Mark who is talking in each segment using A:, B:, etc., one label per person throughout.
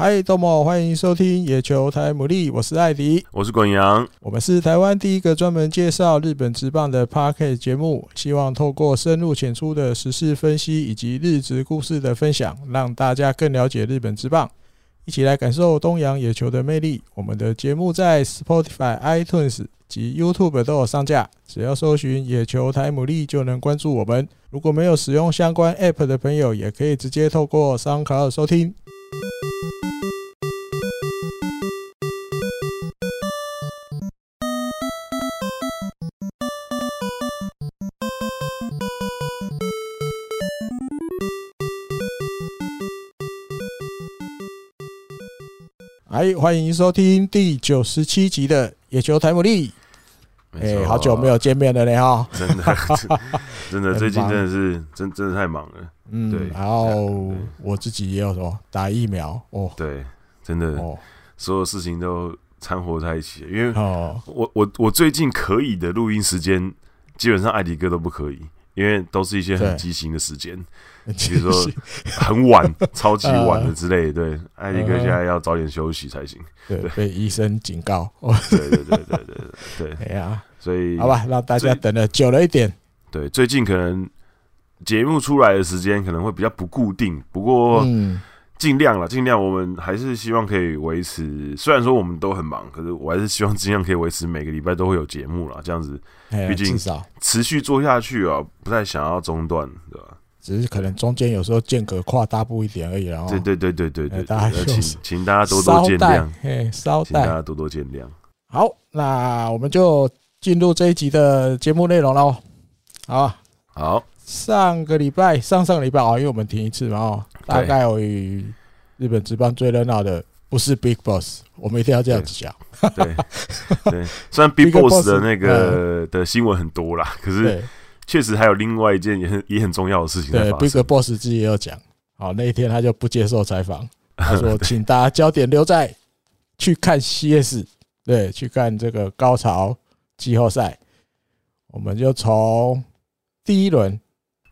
A: 嗨，豆莫，欢迎收听《野球台牡蛎》，我是艾迪，
B: 我是滚阳，
A: 我们是台湾第一个专门介绍日本职棒的 Podcast 节目，希望透过深入浅出的时事分析以及日职故事的分享，让大家更了解日本职棒，一起来感受东洋野球的魅力。我们的节目在 Spotify、iTunes 及 YouTube 都有上架，只要搜寻《野球台姆利》就能关注我们。如果没有使用相关 App 的朋友，也可以直接透过 SoundCloud 收听。哎，欢迎收听第九十七集的《野球台姆利》。哎，好久没有见面了呢，哈！
B: 真的，真的，最近真的是真真的太忙了。
A: 嗯，对。然后我自己也有什么打疫苗哦。
B: 对，真的，所有事情都掺和在一起。因为我我我最近可以的录音时间，基本上艾迪哥都不可以，因为都是一些很畸形的时间。比如说很晚、超级晚的之类，对，艾迪哥现在要早点休息才行。
A: 对，被医生警告。
B: 对对对对对对。
A: 哎呀，
B: 所以
A: 好吧，让大家等的久了一点。
B: 对，最近可能节目出来的时间可能会比较不固定，不过尽量了，尽量我们还是希望可以维持。虽然说我们都很忙，可是我还是希望尽量可以维持每个礼拜都会有节目了，这样子，毕竟持续做下去啊，不太想要中断，对吧？
A: 只是可能中间有时候间隔跨大步一点而已，然后
B: 对对对对对对，大家请请大家多多见谅，
A: 哎，稍待，
B: 请大家多多见谅。
A: 好，那我们就进入这一集的节目内容喽。好，
B: 好，
A: 上个礼拜上上个礼拜啊，因为我们停一次嘛，哦，大概与日本职棒最热闹的不是 Big Boss，我们一定要这样子讲。
B: 对对，虽然 Big Boss 的那个的新闻很多啦，可是。确实还有另外一件也很也很重要的事情。
A: 对，Big Boss 自己也有讲，好，那一天他就不接受采访，他说：“请大家焦点留在去看 CS，对，去看这个高潮季后赛。”我们就从第一轮，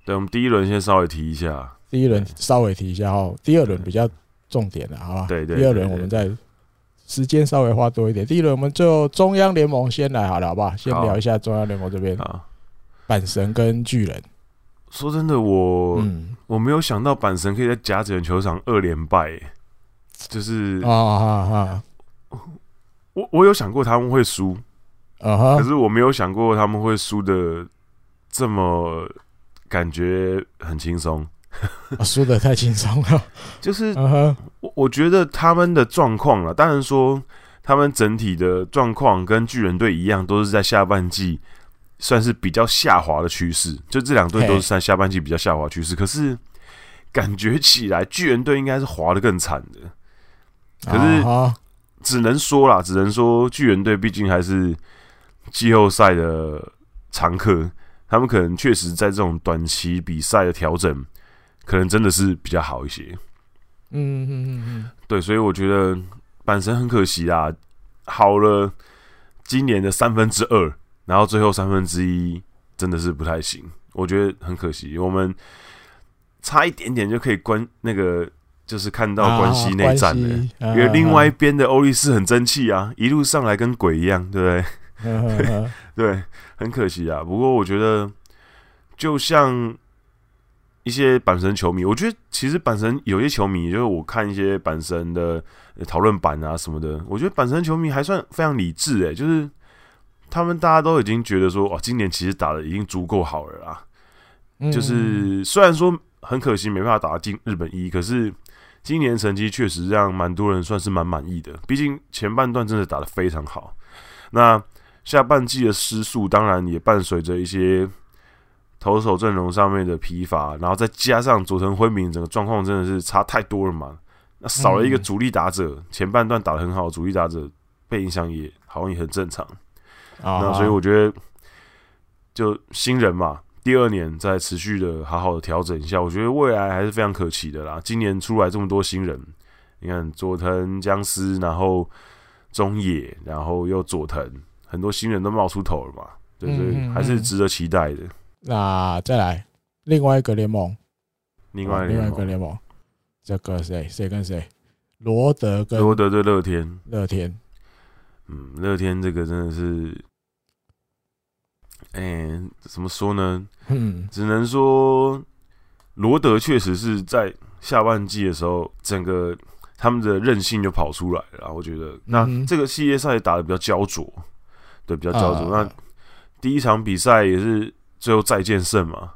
B: 对，我们第一轮先稍微提一下，
A: 第一轮稍微提一下哦，第二轮比较重点的，好吧？对对，第二轮我们再时间稍微花多一点。第一轮我们就中央联盟先来好了，好不好？先聊一下中央联盟这边啊。阪神跟巨人，
B: 说真的，我、嗯、我没有想到阪神可以在甲子园球场二连败，就是啊啊啊！我我有想过他们会输啊哈，可是我没有想过他们会输的这么感觉很轻松，
A: 输的太轻松了。
B: 就是我我觉得他们的状况了，当然说他们整体的状况跟巨人队一样，都是在下半季。算是比较下滑的趋势，就这两队都是在下半季比较下滑趋势。可是感觉起来，巨人队应该是滑的更惨的。可是只能说啦，只能说巨人队毕竟还是季后赛的常客，他们可能确实在这种短期比赛的调整，可能真的是比较好一些。嗯嗯嗯嗯，对，所以我觉得阪神很可惜啊，好了今年的三分之二。然后最后三分之一真的是不太行，我觉得很可惜。我们差一点点就可以关那个，就是看到关西内战了。因为另外一边的欧力士很争气啊，一路上来跟鬼一样，对不对？对，很可惜啊。不过我觉得，就像一些阪神球迷，我觉得其实阪神有些球迷，就是我看一些阪神的讨论版啊什么的，我觉得阪神球迷还算非常理智诶、欸，就是。他们大家都已经觉得说，哇，今年其实打的已经足够好了啦。就是虽然说很可惜没办法打进日本一，可是今年成绩确实让蛮多人算是蛮满意的。毕竟前半段真的打得非常好，那下半季的失速当然也伴随着一些投手阵容上面的疲乏，然后再加上佐藤辉明整个状况真的是差太多了嘛。那少了一个主力打者，前半段打得很好，主力打者被影响也好像也很正常。那所以我觉得，就新人嘛，第二年再持续的好好的调整一下，我觉得未来还是非常可期的啦。今年出来这么多新人，你看佐藤将司，然后中野，然后又佐藤，很多新人都冒出头了嘛，对，所以还是值得期待的。
A: 那再来另外一个联盟，
B: 另外
A: 另外一个联盟，这个谁谁跟谁？罗德跟
B: 罗德对乐天，
A: 乐天，
B: 嗯，乐天这个真的是，哎、欸，怎么说呢？嗯，只能说罗德确实是在下半季的时候，整个他们的韧性就跑出来了。我觉得，那这个系列赛打的比较焦灼，对，比较焦灼。那第一场比赛也是最后再见胜嘛，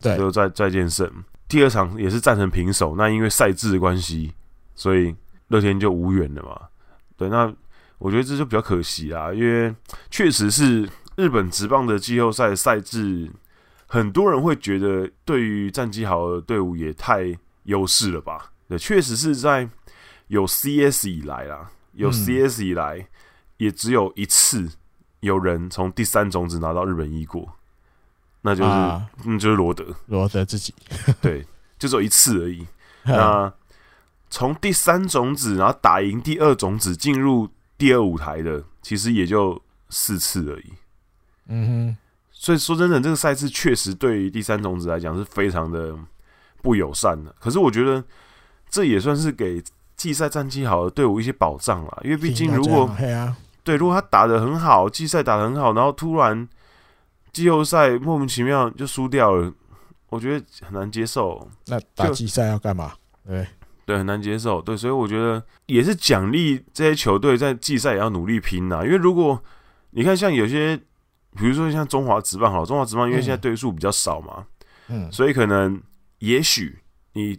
B: 对，最后再再见胜。第二场也是战成平手，那因为赛制的关系。所以乐天就无缘了嘛？对，那我觉得这就比较可惜啊，因为确实是日本职棒的季后赛赛制，很多人会觉得对于战绩好的队伍也太优势了吧？对，确实是在有 CS 以来啦，有 CS 以来，也只有一次有人从第三种子拿到日本一过，那就是、啊、嗯，就是罗德，
A: 罗德自己，
B: 对，就只有一次而已。那从第三种子，然后打赢第二种子，进入第二舞台的，其实也就四次而已。嗯哼，所以说真的，这个赛制确实对于第三种子来讲是非常的不友善的。可是我觉得这也算是给季赛战绩好的队伍一些保障啦，因为毕竟如果对，如果他打的很好，季赛打的很好，然后突然季后赛莫名其妙就输掉了，我觉得很难接受。
A: 那打季赛要干嘛？对。
B: 对，很难接受。对，所以我觉得也是奖励这些球队在季赛也要努力拼呐。因为如果你看，像有些，比如说像中华职棒，好，中华职棒因为现在队数比较少嘛，嗯，所以可能也许你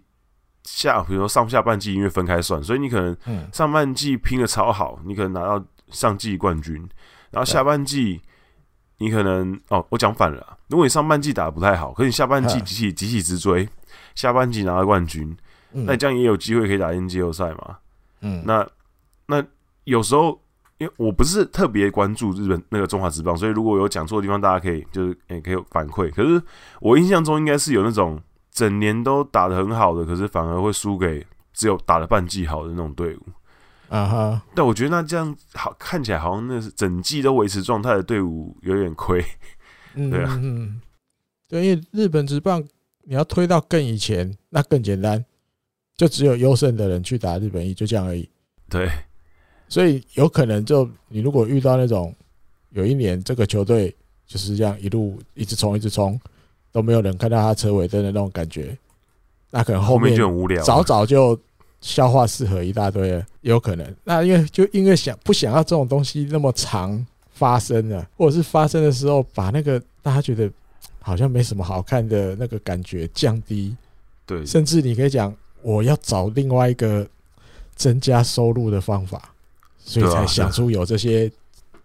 B: 下，比如说上下半季因为分开算，所以你可能上半季拼的超好，你可能拿到上季冠军，然后下半季你可能哦，我讲反了，如果你上半季打的不太好，可是你下半季集体集体直追，下半季拿到冠军。那这样也有机会可以打进季后赛嘛？嗯，那那有时候因为我不是特别关注日本那个中华职棒，所以如果有讲错的地方，大家可以就是也、欸、可以反馈。可是我印象中应该是有那种整年都打得很好的，可是反而会输给只有打了半季好的那种队伍。啊哈！但我觉得那这样好看起来好像那是整季都维持状态的队伍有点亏。对啊，
A: 嗯，对，因为日本职棒你要推到更以前，那更简单。就只有优胜的人去打日本一，就这样而已。
B: 对，
A: 所以有可能就你如果遇到那种有一年这个球队就是这样一路一直冲一直冲，都没有人看到他车尾灯的那种感觉，那可能后面就很无聊，早早就消化适合一大堆了，有可能。那因为就因为想不想要这种东西那么长发生了，或者是发生的时候把那个大家觉得好像没什么好看的那个感觉降低，
B: 对，
A: 甚至你可以讲。我要找另外一个增加收入的方法，所以才想出有这些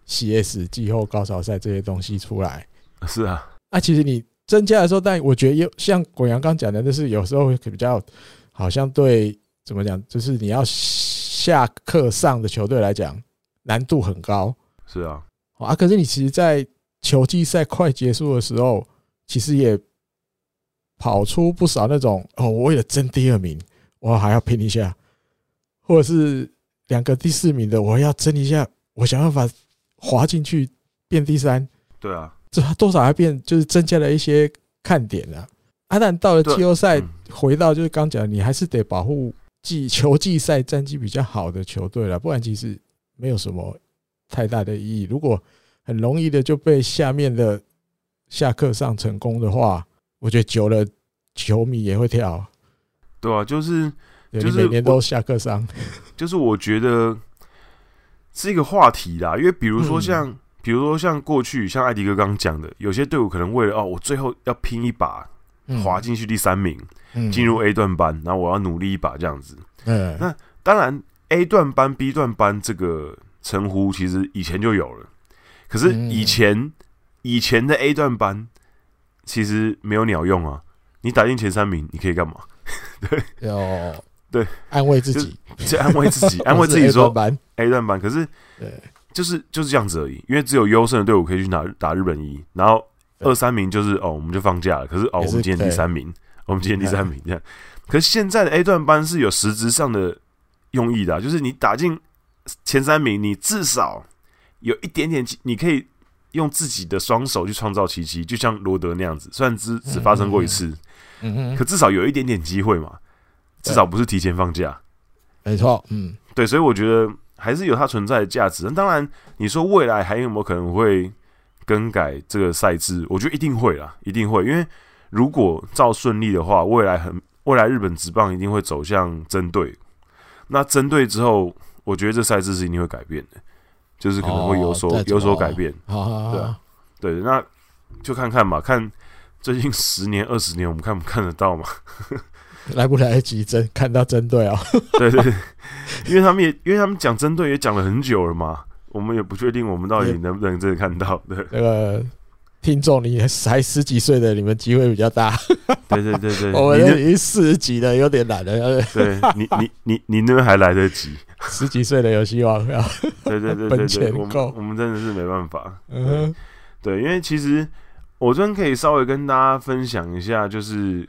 A: CS 季后高潮赛这些东西出来。
B: 是啊，
A: 啊，其实你增加的时候，但我觉得有像果阳刚讲的，就是有时候会比较好像对怎么讲，就是你要下课上的球队来讲难度很高。
B: 是啊，
A: 啊，可是你其实，在球季赛快结束的时候，其实也跑出不少那种哦，我为了争第二名。我还要拼一下，或者是两个第四名的，我要争一下，我想办法滑进去变第三。
B: 对啊，
A: 这多少还变就是增加了一些看点啊。啊，但到了季后赛，回到就是刚讲，你还是得保护季球季赛战绩比较好的球队了，不然其实没有什么太大的意义。如果很容易的就被下面的下课上成功的话，我觉得久了球迷也会跳。
B: 对啊，就是就是
A: 每年都下课上，
B: 就是我觉得是一个话题啦。因为比如说像，比如说像过去，像艾迪哥刚刚讲的，有些队伍可能为了哦，我最后要拼一把，滑进去第三名，进入 A 段班，然后我要努力一把这样子。嗯，那当然 A 段班、B 段班这个称呼其实以前就有了，可是以前以前的 A 段班其实没有鸟用啊。你打进前三名，你可以干嘛？对，
A: 要
B: 对
A: 安慰自己，
B: 就安慰自己，安慰自己说 A 段班，可是对，就是就是这样子而已。因为只有优胜的队伍可以去打打日本一，然后二三名就是哦，我们就放假了。可是哦，我们今天第三名，我们今天第三名这样。可是现在的 A 段班是有实质上的用意的，就是你打进前三名，你至少有一点点，你可以用自己的双手去创造奇迹，就像罗德那样子，虽然只只发生过一次，可至少有一点点机会嘛，至少不是提前放假，
A: 没错，嗯，
B: 对，所以我觉得还是有它存在的价值。那当然，你说未来还有没有可能会更改这个赛制？我觉得一定会啦，一定会，因为如果照顺利的话，未来很未来日本职棒一定会走向针对。那针对之后，我觉得这赛制是一定会改变的，就是可能会有所、哦、有所改
A: 变。
B: 对啊，对，那就看看吧，看最近十年、二十年，我们看不看得到嘛？
A: 来不来得及针看到针对啊？
B: 对，对对，因为他们也因为他们讲针对也讲了很久了嘛，我们也不确定我们到底能不能真的看到。对，
A: 那个。听众，你才十几岁的，你们机会比较大。
B: 对对对对，
A: 我们已经四十几了，有点懒了。
B: 对你，你你你那边还来得及，
A: 十几岁的有希望。啊
B: 对对对对，对，我们我们真的是没办法。嗯哼，对，因为其实我这边可以稍微跟大家分享一下，就是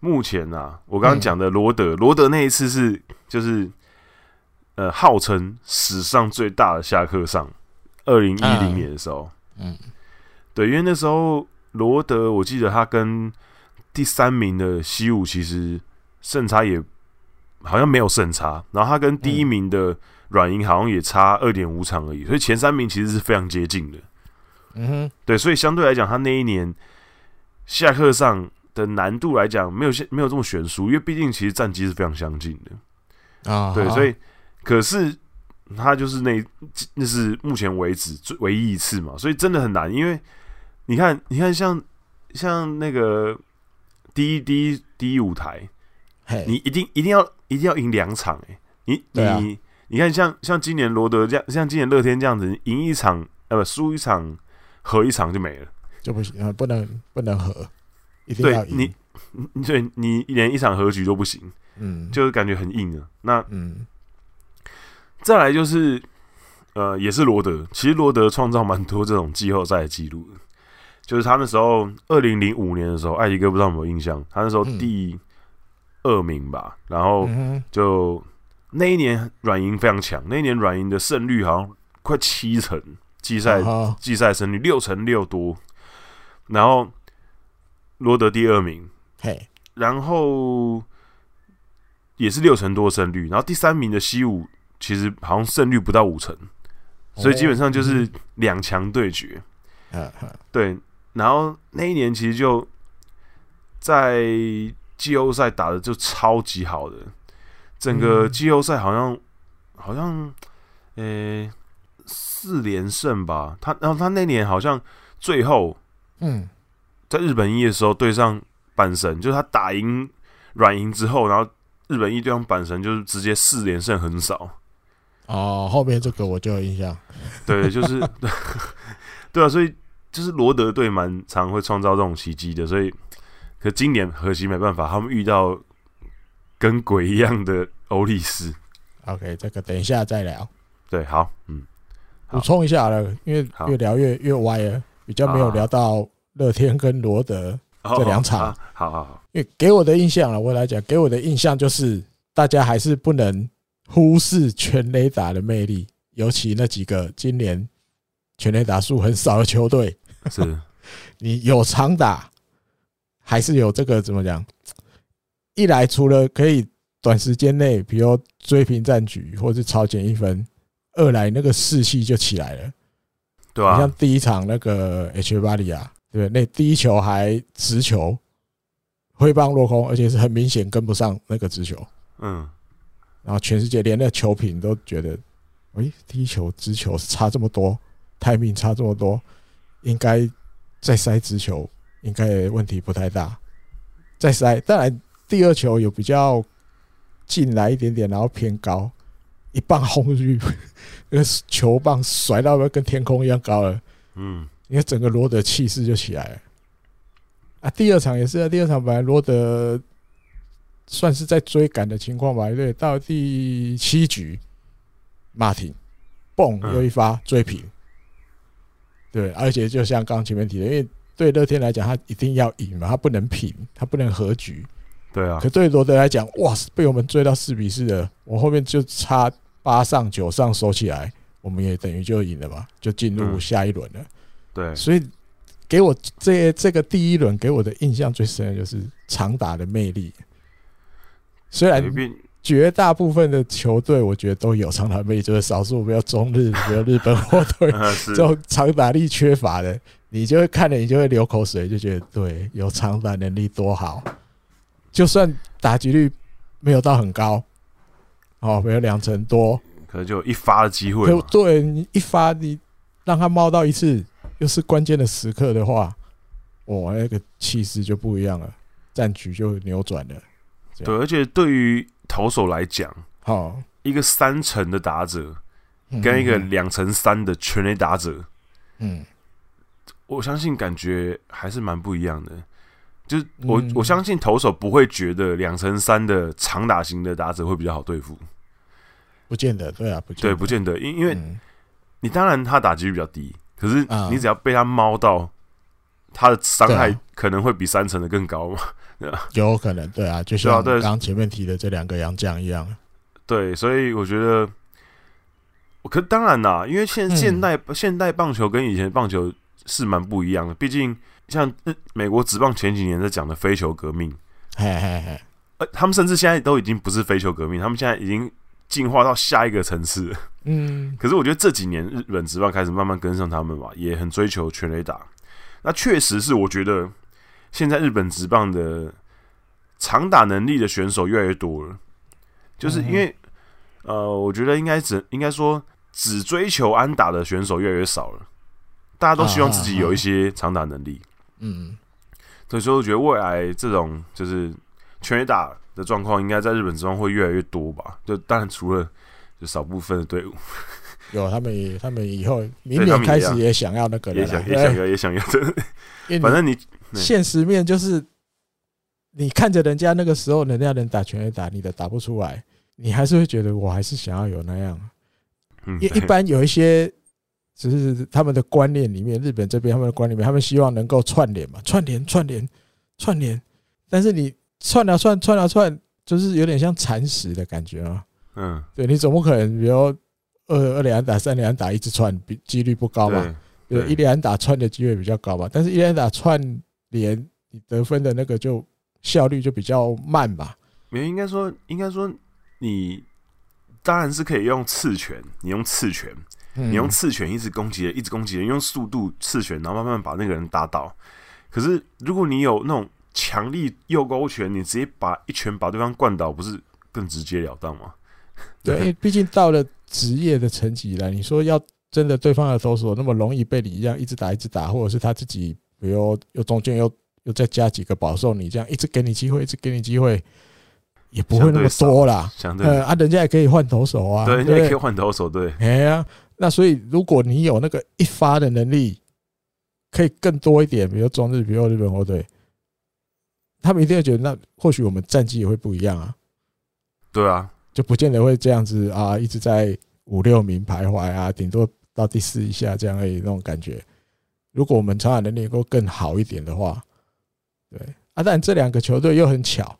B: 目前啊，我刚刚讲的罗德，罗德那一次是就是呃，号称史上最大的下课上，二零一零年的时候，嗯。对，因为那时候罗德，我记得他跟第三名的西武其实胜差也好像没有胜差，然后他跟第一名的软银好像也差二点五场而已，所以前三名其实是非常接近的。嗯哼，对，所以相对来讲，他那一年下课上的难度来讲，没有没有这么悬殊，因为毕竟其实战绩是非常相近的啊。对，所以可是他就是那那是目前为止最唯一一次嘛，所以真的很难，因为。你看，你看像，像像那个第一第一第一舞台，hey, 你一定一定要一定要赢两场哎、欸，你你、啊、你看像像今年罗德这样，像今年乐天这样子，赢一场呃不输一场和一场就没了，
A: 就不行啊，不能不能和，一定要赢，
B: 你对你连一场和局都不行，嗯，就是感觉很硬啊。那嗯，再来就是呃也是罗德，其实罗德创造蛮多这种季后赛的记录的。就是他那时候，二零零五年的时候，艾迪哥不知道有没有印象？他那时候第二名吧，然后就那一年软银非常强，那一年软银的胜率好像快七成，季赛季赛胜率六成六多，然后罗德第二名，嘿，然后也是六成多胜率，然后第三名的西武其实好像胜率不到五成，所以基本上就是两强对决，对。然后那一年其实就在季后赛打的就超级好的，整个季后赛好像好像呃四连胜吧。他然后他那年好像最后嗯在日本一的时候对上阪神，就是他打赢软银之后，然后日本一对上阪神就是直接四连胜横扫。
A: 哦，后面这个我就有印象。
B: 对，就是 对啊，所以。就是罗德队蛮常会创造这种奇迹的，所以可今年可惜没办法，他们遇到跟鬼一样的欧力斯。
A: OK，这个等一下再聊。
B: 对，好，嗯，
A: 补充一下了，因为越聊越越歪了，比较没有聊到乐天跟罗德这两场。
B: 好好好，
A: 因为给我的印象啊，我来讲，给我的印象就是大家还是不能忽视全垒打的魅力，尤其那几个今年全垒打数很少的球队。是，你有长打，还是有这个怎么讲？一来除了可以短时间内，比如追平战局，或是超前一分；二来那个士气就起来了，对吧？像第一场那个 H 巴利亚，对，那第一球还直球挥棒落空，而且是很明显跟不上那个直球。嗯，然后全世界连那球评都觉得，诶，第一球直球是差这么多，timing 差这么多。应该再塞直球，应该问题不太大。再塞，当然第二球有比较进来一点点，然后偏高，一棒轰出去，那个球棒甩到跟天空一样高了。嗯，因为整个罗德气势就起来了。啊，第二场也是啊，第二场本来罗德算是在追赶的情况吧，对，到第七局，马挺，蹦，又一发追平。对，而且就像刚刚前面提的，因为对乐天来讲，他一定要赢嘛，他不能平，他不能和局。对啊。可对罗德来讲，哇，被我们追到四比四了，我后面就差八上九上收起来，我们也等于就赢了嘛，就进入下一轮了。嗯、
B: 对，
A: 所以给我这这个第一轮给我的印象最深的就是长打的魅力。虽然绝大部分的球队我觉得都有长打魅力，就是少数比较中日、比如日本火腿 这种长打力缺乏的，你就会看了你就会流口水，就觉得对，有长打能力多好，就算打击率没有到很高。哦，没有两成多，
B: 可能就一发的机会。
A: 对，你一发，你让他冒到一次，又是关键的时刻的话，哇，那个气势就不一样了，战局就扭转了。
B: 对，而且对于投手来讲，
A: 好，
B: 一个三成的打者跟一个两成三的全垒打者，嗯，我相信感觉还是蛮不一样的。就是我我相信投手不会觉得两成三的长打型的打者会比较好对付。
A: 不见得，对啊，不见得
B: 对，不见得，因因为你当然他打击率比较低，可是你只要被他猫到，他的伤害可能会比三层的更高嘛？
A: 有可能，对啊，就像刚刚前面提的这两个洋将一样。
B: 对，所以我觉得，我可当然啦，因为现现代现代棒球跟以前棒球是蛮不一样的，毕竟像美国职棒前几年在讲的非球革命，
A: 嘿嘿嘿，
B: 呃，他们甚至现在都已经不是非球革命，他们现在已经。进化到下一个层次，
A: 嗯，
B: 可是我觉得这几年日本职棒开始慢慢跟上他们吧，也很追求全垒打。那确实是，我觉得现在日本职棒的长打能力的选手越来越多了，就是因为呃，我觉得应该只应该说只追求安打的选手越来越少了，大家都希望自己有一些长打能力，
A: 嗯，
B: 所以说我觉得未来这种就是全垒打。的状况应该在日本之中会越来越多吧？就当然除了就少部分的队伍，
A: 有他们也他们以后明年开始也想要那个，
B: 也想也想要也想要，反正你
A: 现实面就是你看着人家那个时候人家能打全垒打，你的打不出来，你还是会觉得我还是想要有那样。一一般有一些只是他们的观念里面，日本这边他们的观念里面，他们希望能够串联嘛，串联串联串联，但是你。串啊串，串啊串，就是有点像蚕食的感觉啊。
B: 嗯，
A: 对，你总不可能，比如二二连打、三连打一直串，比几率不高嘛。对，一连打串的机会比较高吧。但是，一连打串联，你得分的那个就效率就比较慢吧。
B: 没有，应该说，应该说，你当然是可以用刺拳，你用刺拳，你用刺拳一直攻击人，一直攻击人，用速度刺拳，然后慢慢把那个人打倒。可是，如果你有那种。强力右勾拳，你直接把一拳把对方灌倒，不是更直截了当吗？
A: 对，毕竟到了职业的层级了，你说要真的对方的投手那么容易被你一样一直打一直打，或者是他自己，比如又中间又又再加几个保送，你这样一直给你机会，一直给你机会，也不会那么多啦。
B: 相对呃
A: 啊，人家也可以换投手啊，
B: 对，人家也可以换投手，对。
A: 哎呀，那所以如果你有那个一发的能力，可以更多一点，比如中日，比如日本火腿。他们一定会觉得，那或许我们战绩也会不一样啊。
B: 对啊，
A: 就不见得会这样子啊，一直在五六名徘徊啊，顶多到第四一下这样而已那种感觉。如果我们长打能力能够更好一点的话，对啊，但这两个球队又很巧，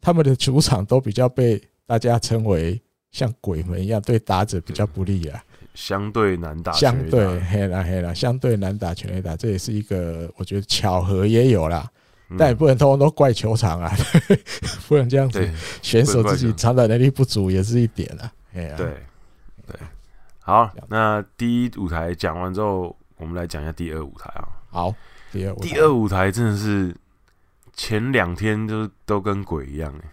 A: 他们的主场都比较被大家称为像鬼门一样，对打者比较不利啊。
B: 相对难打，
A: 相对黑啦黑啦，相对难打全垒打，这也是一个我觉得巧合也有啦。但也不能通通都怪球场啊，不能这样子。选手自己长打能力不足也是一点啊。对
B: 对，好，那第一舞台讲完之后，我们来讲一下第二舞台啊。
A: 好，第二
B: 第二舞台真的是前两天就都跟鬼一样哎。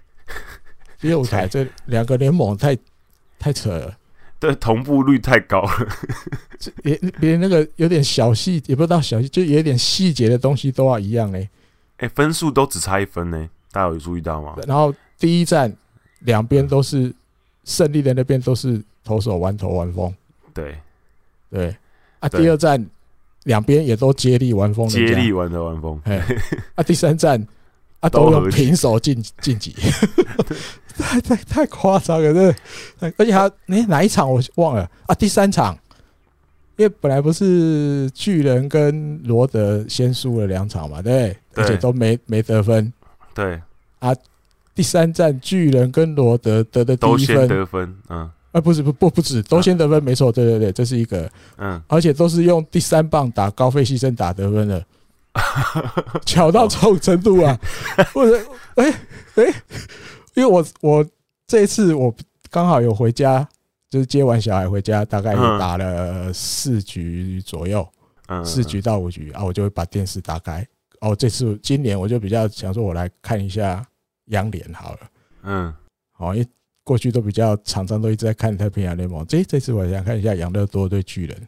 A: 第二舞台 这两个联盟太太扯了，
B: 对，同步率太高了，
A: 连连那个有点小细也不知道小细，就有点细节的东西都要一样哎。
B: 哎，分数都只差一分呢，大家有注意到吗？
A: 然后第一站两边都是胜利的那边都是投手玩投玩风，
B: 对
A: 对啊。第二站两边也都接力玩风，
B: 接力玩投玩风。
A: 哎啊，第三站啊都用平手晋晋级，太太太夸张了，这而且他哎哪一场我忘了啊？第三场。因为本来不是巨人跟罗德先输了两场嘛，对，而且都没没得分。
B: 对。
A: 啊，第三战巨人跟罗德得的第一分。
B: 得分，嗯，
A: 啊，不是不不不止，都先得分，没错，对对对，这是一个，
B: 嗯，
A: 而且都是用第三棒打高费牺牲打得分的，巧到这种程度啊！或者，哎哎，因为我我这一次我刚好有回家，就是接完小孩回家，大概打了四局左右，嗯，四局到五局啊，我就会把电视打开。哦，这次今年我就比较想说，我来看一下央联好了，嗯，好，因为。过去都比较常常都一直在看太平洋联盟，这这次我想看一下养乐多对巨人，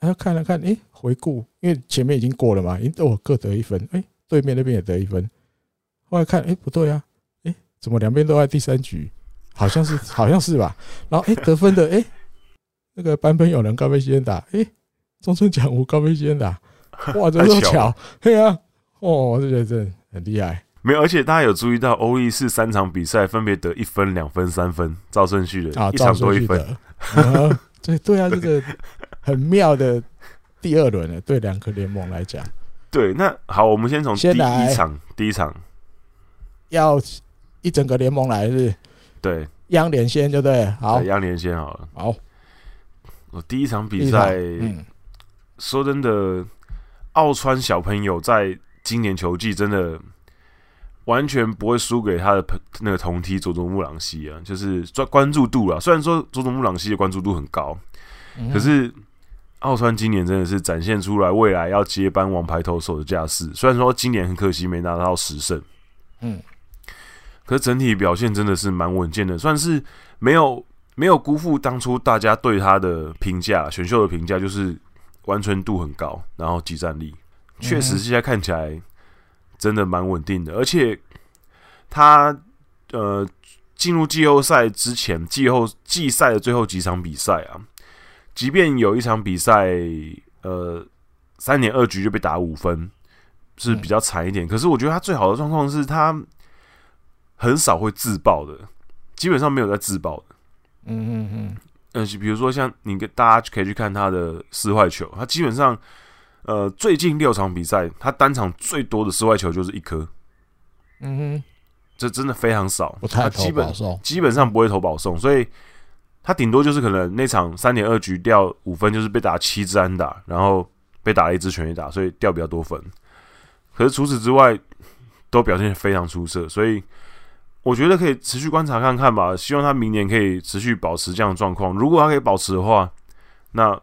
A: 然后看了看，哎，回顾，因为前面已经过了嘛，已经我各得一分，哎，对面那边也得一分，后来看，哎，不对啊，哎，怎么两边都在第三局？好像是，好像是吧？然后，哎，得分的，哎，那个版本有人高飞先打，哎，中村奖吾高飞先打，哇，这么巧，对啊，哦，这个真的很厉害。
B: 没有，而且大家有注意到欧力士三场比赛分别得一分、两分、三分，照顺序的，一场多一分。
A: 对对啊，这个 很妙的第二轮了，对两个联盟来讲。
B: 对，那好，我们先从第一场，第一场
A: 要一整个联盟来是？
B: 对，
A: 央联先，对不对？好，
B: 央联先好了。
A: 好，
B: 我第一场比赛，嗯，说真的，奥川小朋友在今年球季真的。完全不会输给他的那个同梯佐佐木朗希啊，就是关关注度啊。虽然说佐佐木朗希的关注度很高，可是奥川今年真的是展现出来未来要接班王牌投手的架势。虽然说今年很可惜没拿到十胜，嗯，可是整体表现真的是蛮稳健的，算是没有没有辜负当初大家对他的评价，选秀的评价就是完成度很高，然后即战力确实现在看起来。真的蛮稳定的，而且他呃进入季后赛之前，季后季赛的最后几场比赛啊，即便有一场比赛呃三点二局就被打五分，是比较惨一点。可是我觉得他最好的状况是他很少会自爆的，基本上没有在自爆的。嗯嗯嗯，呃，比如说像你跟大家可以去看他的四坏球，他基本上。呃，最近六场比赛，他单场最多的四坏球就是一颗。嗯哼，这真的非常少。他基本基本上不会投保送，所以他顶多就是可能那场三点二局掉五分，就是被打七支安打，然后被打了一支全垒打，所以掉比较多分。可是除此之外，都表现非常出色，所以我觉得可以持续观察看看吧。希望他明年可以持续保持这样的状况。如果他可以保持的话，那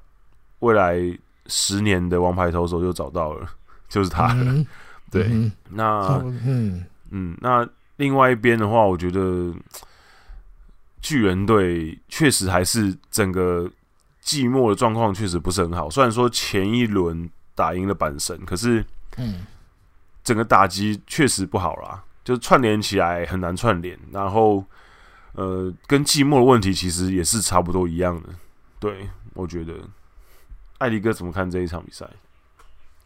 B: 未来。十年的王牌投手就找到了，就是他了。嗯、对，嗯、那嗯嗯，那另外一边的话，我觉得巨人队确实还是整个季末的状况确实不是很好。虽然说前一轮打赢了阪神，可是嗯，整个打击确实不好啦，就是串联起来很难串联。然后呃，跟季末的问题其实也是差不多一样的。对，我觉得。艾迪哥怎么看这一场比赛？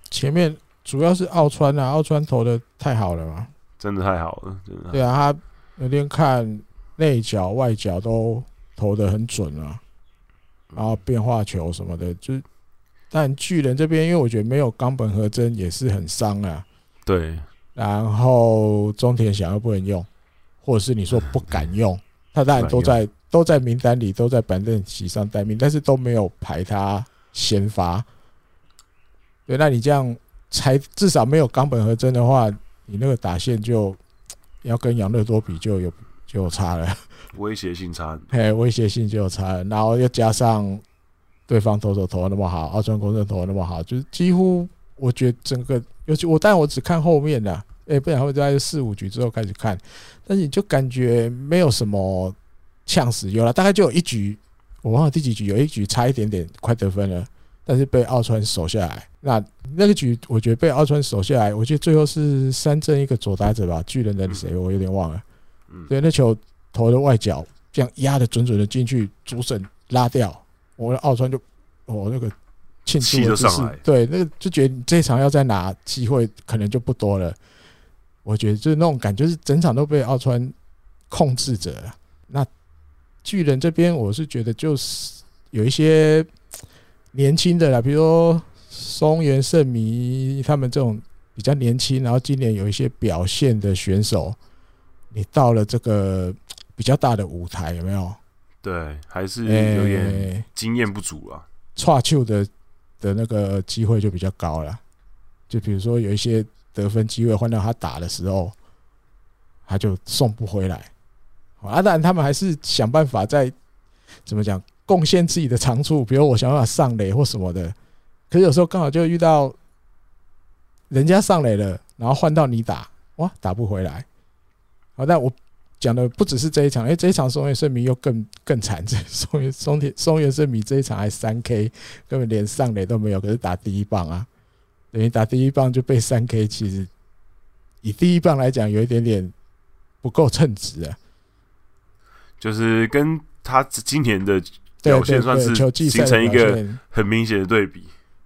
A: 前面主要是奥川啊，奥川投的太好了嘛，
B: 真的太好了，真的。
A: 对啊，他有点看内角、外角都投的很准啊，然后变化球什么的，就。但巨人这边，因为我觉得没有冈本和真也是很伤啊。
B: 对。
A: 然后中田想要不能用，或者是你说不敢用，他当然都在都在名单里，都在板凳席上待命，但是都没有排他。先发，对，那你这样才至少没有冈本和真的话，你那个打线就要跟杨乐多比就有就有差了，
B: 威胁性差，
A: 嘿，威胁性就有差了，然后又加上对方投手投的那么好，奥川公正投的那么好，就是几乎我觉得整个，尤其我但我只看后面的，哎，不然会在四五局之后开始看，但是你就感觉没有什么呛死，有了大概就有一局。我忘了第几局，有一局差一点点快得分了，但是被奥川守下来。那那个局，我觉得被奥川守下来，我觉得最后是三振一个左打者吧，巨人的谁我有点忘了。对，那球投的外角，这样压的准准的进去，主审拉掉，我的奥川就我那个庆祝的姿势，对，那个就觉得这场要再拿机会可能就不多了。我觉得就是那种感觉，是整场都被奥川控制着。那。巨人这边，我是觉得就是有一些年轻的啦，比如说松原圣弥他们这种比较年轻，然后今年有一些表现的选手，你到了这个比较大的舞台，有没有？
B: 对，还是有点经验不足啊。
A: 错球的的那个机会就比较高了，就比如说有一些得分机会换到他打的时候，他就送不回来。啊，当然他们还是想办法在怎么讲贡献自己的长处，比如我想办法上垒或什么的。可是有时候刚好就遇到人家上垒了，然后换到你打，哇，打不回来。好，但我讲的不只是这一场，因为这一场松原胜明又更更惨，这松原松田松原胜明这一场还三 K，根本连上垒都没有，可是打第一棒啊，等于打第一棒就被三 K，其实以第一棒来讲，有一点点不够称职啊。
B: 就是跟他今年的表现算是形成一个很明显的对比。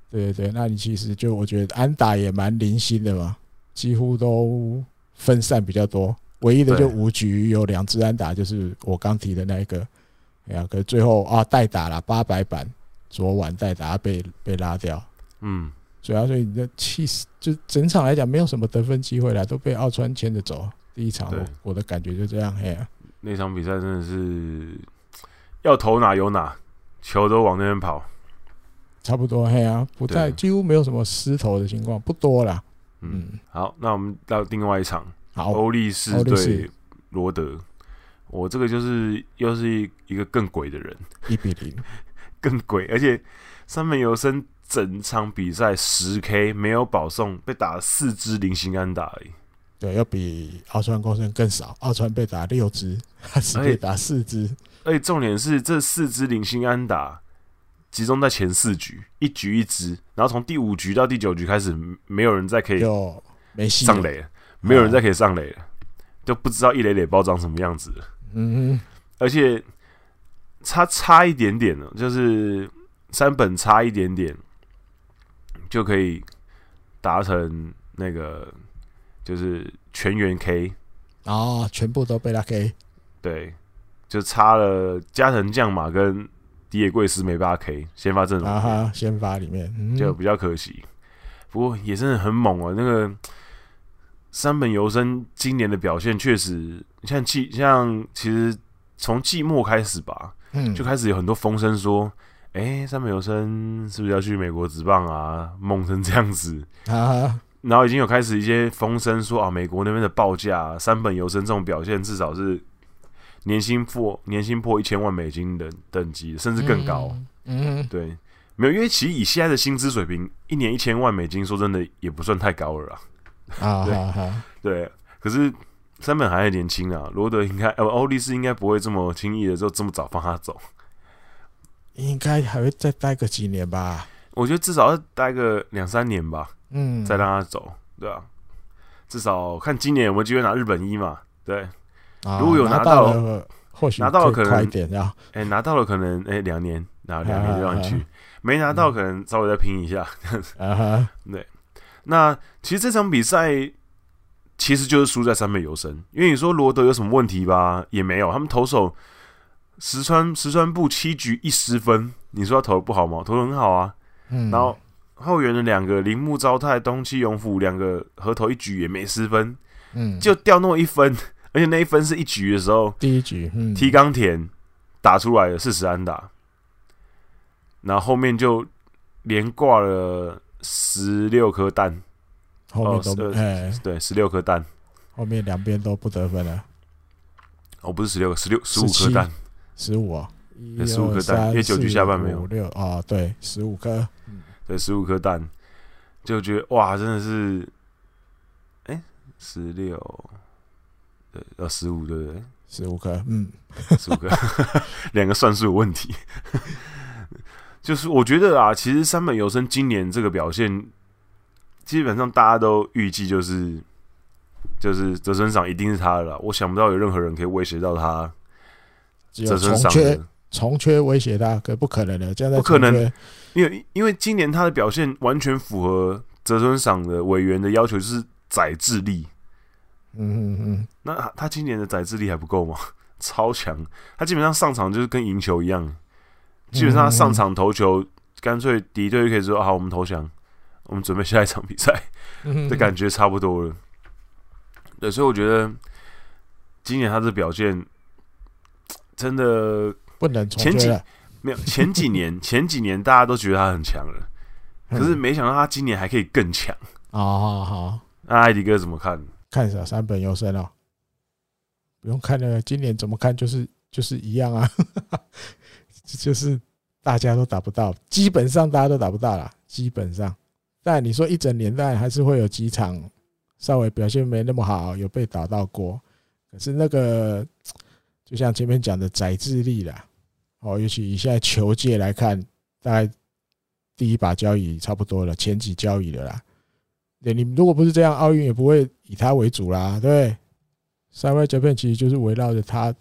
A: 对对对，那你其实就我觉得安打也蛮零星的嘛，几乎都分散比较多。唯一的就五局有两支安打，就是我刚提的那一个。哎呀，可是最后啊代打了八百板，昨晚代打被被拉掉。嗯，主要所以你的气势就整场来讲没有什么得分机会了，都被奥川牵着走。第一场我我的感觉就这样，哎呀。
B: 那场比赛真的是要投哪有哪，球都往那边跑，
A: 差不多嘿啊，不太几乎没有什么失投的情况，不多啦。
B: 嗯，好，那我们到另外一场，好，欧力士对罗德，我这个就是又是一一个更鬼的人，
A: 一比零，
B: 更鬼，而且三本游生整场比赛十 K 没有保送，被打了四支零星安打而已。
A: 对，要比奥川光生更少。奥川被打六支，他是被打四支。
B: 而且重点是，这四支零星安打集中在前四局，一局一支。然后从第五局到第九局开始，没有人再可以上垒了，没有人再可以上垒了，就不知道一垒垒包长什么样子了。嗯哼，而且差差一点点呢，就是三本差一点点就可以达成那个。就是全员 K
A: 哦，全部都被他 K，
B: 对，就差了加藤将马跟迪野贵司没办法 K 先发阵容
A: 啊哈，先发里面、嗯、
B: 就比较可惜，不过也真的很猛啊。那个山本游生今年的表现确实像季像其实从季末开始吧，嗯，就开始有很多风声说，哎、欸，山本游生是不是要去美国职棒啊？梦成这样子啊。然后已经有开始一些风声说啊，美国那边的报价，三本游生这种表现至少是年薪破年薪破一千万美金的等级，甚至更高。嗯，嗯对，没有，因为其实以现在的薪资水平，一年一千万美金，说真的也不算太高了啊。对啊，对，对，可是山本还很年轻啊，罗德应该呃欧力士应该不会这么轻易的就这么早放他走，
A: 应该还会再待个几年吧。
B: 我觉得至少要待个两三年吧。嗯，再让他走，对啊，至少看今年有没有机会拿日本一嘛？对，啊、如果有拿到，
A: 或许
B: 拿到了可能
A: 快一点，哎、
B: 欸，拿到了可能哎两、欸、年，然后两年就让你去，没拿到可能稍微再拼一下，嗯、啊，对。那其实这场比赛其实就是输在三本由伸，因为你说罗德有什么问题吧，也没有，他们投手石川石川部七局一失分，你说他投的不好吗？投的很好啊，嗯，然后。后援的两个铃木昭太、东契勇辅两个合投一局也没失分，嗯，就掉那么一分，而且那一分是一局的时候，
A: 第一局，嗯，
B: 提冈田打出来的四十安打，然后后面就连挂了十六颗蛋，
A: 后面都哎、哦，
B: 对，十六颗蛋，
A: 后面两边都不得分了，
B: 哦，不是十六个，十六十五颗蛋，
A: 十五啊，
B: 十五颗蛋，因为九局下半没有。
A: 五六啊，对，十五颗。
B: 对，十五颗蛋，就觉得哇，真的是，哎，十六，对，要十五，对不对？
A: 十五颗，嗯，
B: 十五颗，两个算术有问题。就是我觉得啊，其实山本由生今年这个表现，基本上大家都预计就是，就是泽村赏一定是他的了。我想不到有任何人可以威胁到他。泽村赏
A: 重缺威胁他，可不可能的，这样
B: 不可能，因为因为今年他的表现完全符合泽村赏的委员的要求，就是宰智力。嗯嗯嗯，那他今年的宰智力还不够吗？超强，他基本上上场就是跟赢球一样，基本上他上场投球，干脆敌队就可以说好，我们投降，我们准备下一场比赛 的感觉差不多了。对，所以我觉得今年他的表现真的。
A: 不能重追了。
B: 没有前几年，前几年大家都觉得他很强了，可是没想到他今年还可以更强。
A: 好好好，
B: 那艾迪哥怎么看？
A: 看啥？三本优生哦，不用看了，今年怎么看就是就是一样啊，就是大家都打不到，基本上大家都打不到了，基本上。但你说一整年，代还是会有几场稍微表现没那么好，有被打到过。可是那个，就像前面讲的宰智力啦。哦，尤其以现在球界来看，大概第一把交椅差不多了，前几交椅了啦。对，你如果不是这样，奥运也不会以他为主啦。对，Sunrise Japan 其实就是围绕着他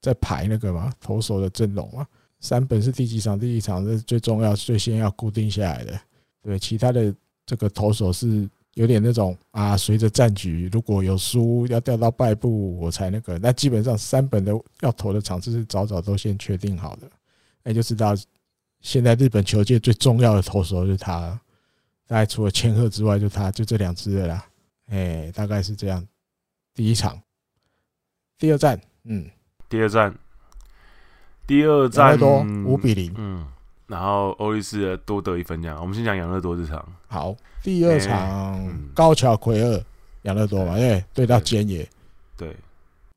A: 在排那个嘛，投手的阵容嘛。三本是第几场？第一场是最重要、最先要固定下来的。对，其他的这个投手是有点那种啊，随着战局，如果有输要掉到败部，我才那个。那基本上三本的要投的场次是早早都先确定好的，那就知道现在日本球界最重要的投手就是他。大概除了千贺之外，就他就这两支了啦。哎，大概是这样。第一场，第二战，嗯，
B: 第二战，第二战
A: 多五比零，
B: 嗯。然后欧力士多得一分，这样。我们先讲养乐多这场。
A: 好，第二场高桥奎二养乐多嘛，因为对到菅野。
B: 对，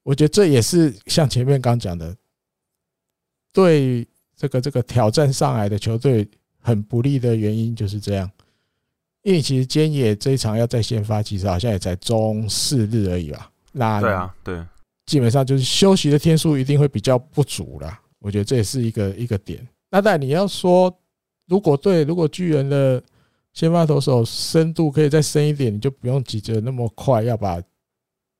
A: 我觉得这也是像前面刚讲的，对这个这个挑战上来的球队很不利的原因就是这样。因为其实菅野这一场要在先发，其实好像也才中四日而已吧。那
B: 对啊，对，
A: 基本上就是休息的天数一定会比较不足啦。我觉得这也是一个一个点。那但你要说，如果对，如果巨人的先发投手深度可以再深一点，你就不用急着那么快要把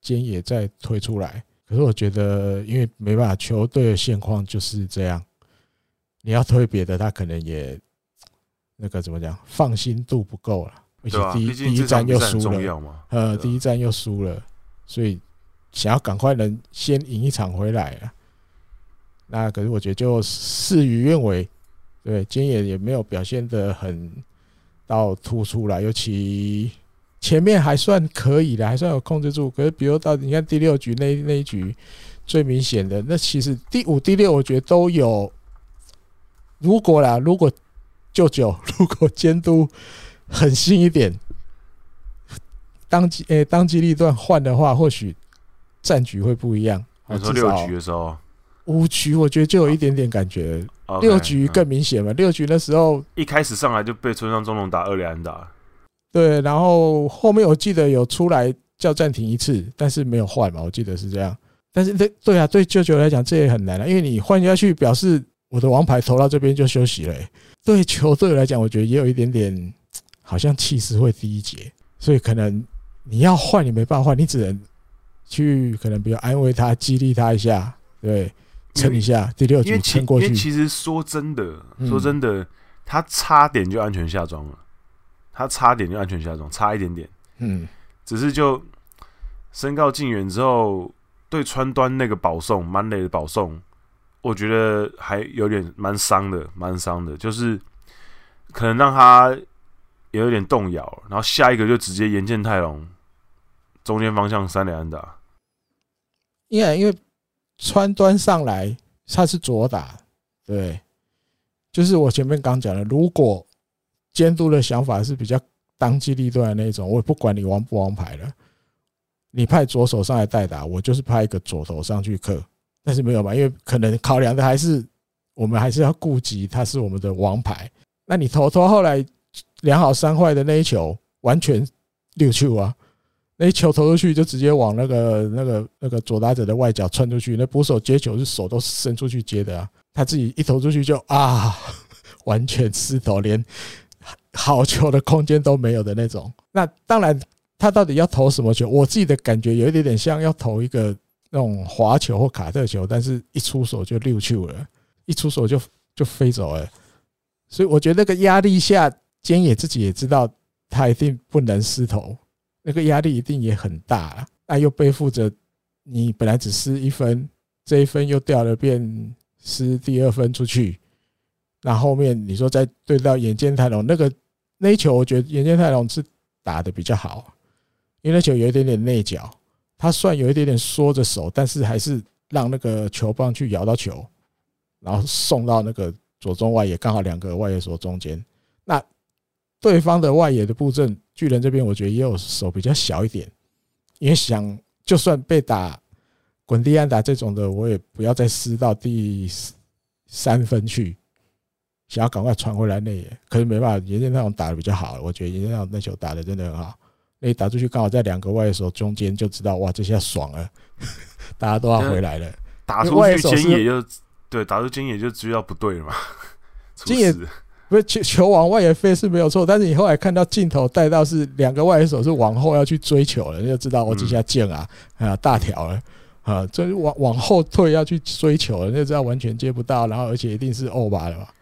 A: 菅野再推出来。可是我觉得，因为没办法，球队的现况就是这样。你要推别的，他可能也那个怎么讲，放心度不够了。而且第一第一站又输了，呃，第一站又输了，所以想要赶快能先赢一场回来啊。那可是我觉得就事与愿违，对，今野也没有表现的很到突出来，尤其前面还算可以的，还算有控制住。可是比如到你看第六局那那一局最明显的，那其实第五、第六我觉得都有。如果啦，如果舅舅如果监督狠心一点，当机诶、欸、当机立断换的话，或许战局会不一样。
B: 你说六局的时候。
A: 五局我觉得就有一点点感觉，六局更明显嘛。六局那时候
B: 一开始上来就被村上中龙打二连打，
A: 对，然后后面我记得有出来叫暂停一次，但是没有换嘛，我记得是这样。但是对对啊，对舅舅来讲这也很难啊，因为你换下去表示我的王牌投到这边就休息了。对球队来讲，我觉得也有一点点好像气势会低一截，所以可能你要换你没办法换，你只能去可能比较安慰他、激励他一下，对。撑一下第六局撑过去。
B: 因为其实说真的，说真的，他差点就安全下庄了。他差点就安全下庄，差一点点。嗯，只是就身高近远之后，对川端那个保送满垒的保送，我觉得还有点蛮伤的，蛮伤的。就是可能让他也有点动摇，然后下一个就直接岩见泰隆中间方向三连安打。
A: 因为因为。川端上来，他是左打，对，就是我前面刚讲的，如果监督的想法是比较当机立断的那种，我不管你王不王牌了，你派左手上来代打，我就是派一个左头上去克，但是没有吧，因为可能考量的还是我们还是要顾及他是我们的王牌，那你头头后来两好三坏的那一球，完全溜球啊。那一球投出去就直接往那个那个那个左打者的外角窜出去，那捕手接球是手都伸出去接的啊，他自己一投出去就啊，完全失投，连好球的空间都没有的那种。那当然，他到底要投什么球？我自己的感觉有一点点像要投一个那种滑球或卡特球，但是一出手就溜球了，一出手就就飞走了。所以我觉得那个压力下，菅野自己也知道他一定不能失投。那个压力一定也很大啊！那又背负着你本来只失一分，这一分又掉了，变失第二分出去。那后面你说再对到眼见太郎那个那一球，我觉得眼见太郎是打得比较好，因为那球有一点点内角，他算有一点点缩着手，但是还是让那个球棒去咬到球，然后送到那个左中外野，刚好两个外野手中间。那对方的外野的布阵，巨人这边我觉得也有手比较小一点，也想就算被打滚地安打这种的，我也不要再失到第三分去，想要赶快传回来内野。可是没办法，严建那种打的比较好，我觉得严建那种那球打的真的很好。那打出去刚好在两个外野手中间，就知道哇，这下爽了，大家都要回来了。
B: 打出去肩也就对，打出肩也就知道不对了嘛。
A: 肩也。不是球球往外野飞是没有错，但是你后来看到镜头带到是两个外野手是往后要去追球了，你就知道我这下进啊啊大条了啊，这往往后退要去追球了，你就知道完全接不到，然后而且一定是 over 了吧。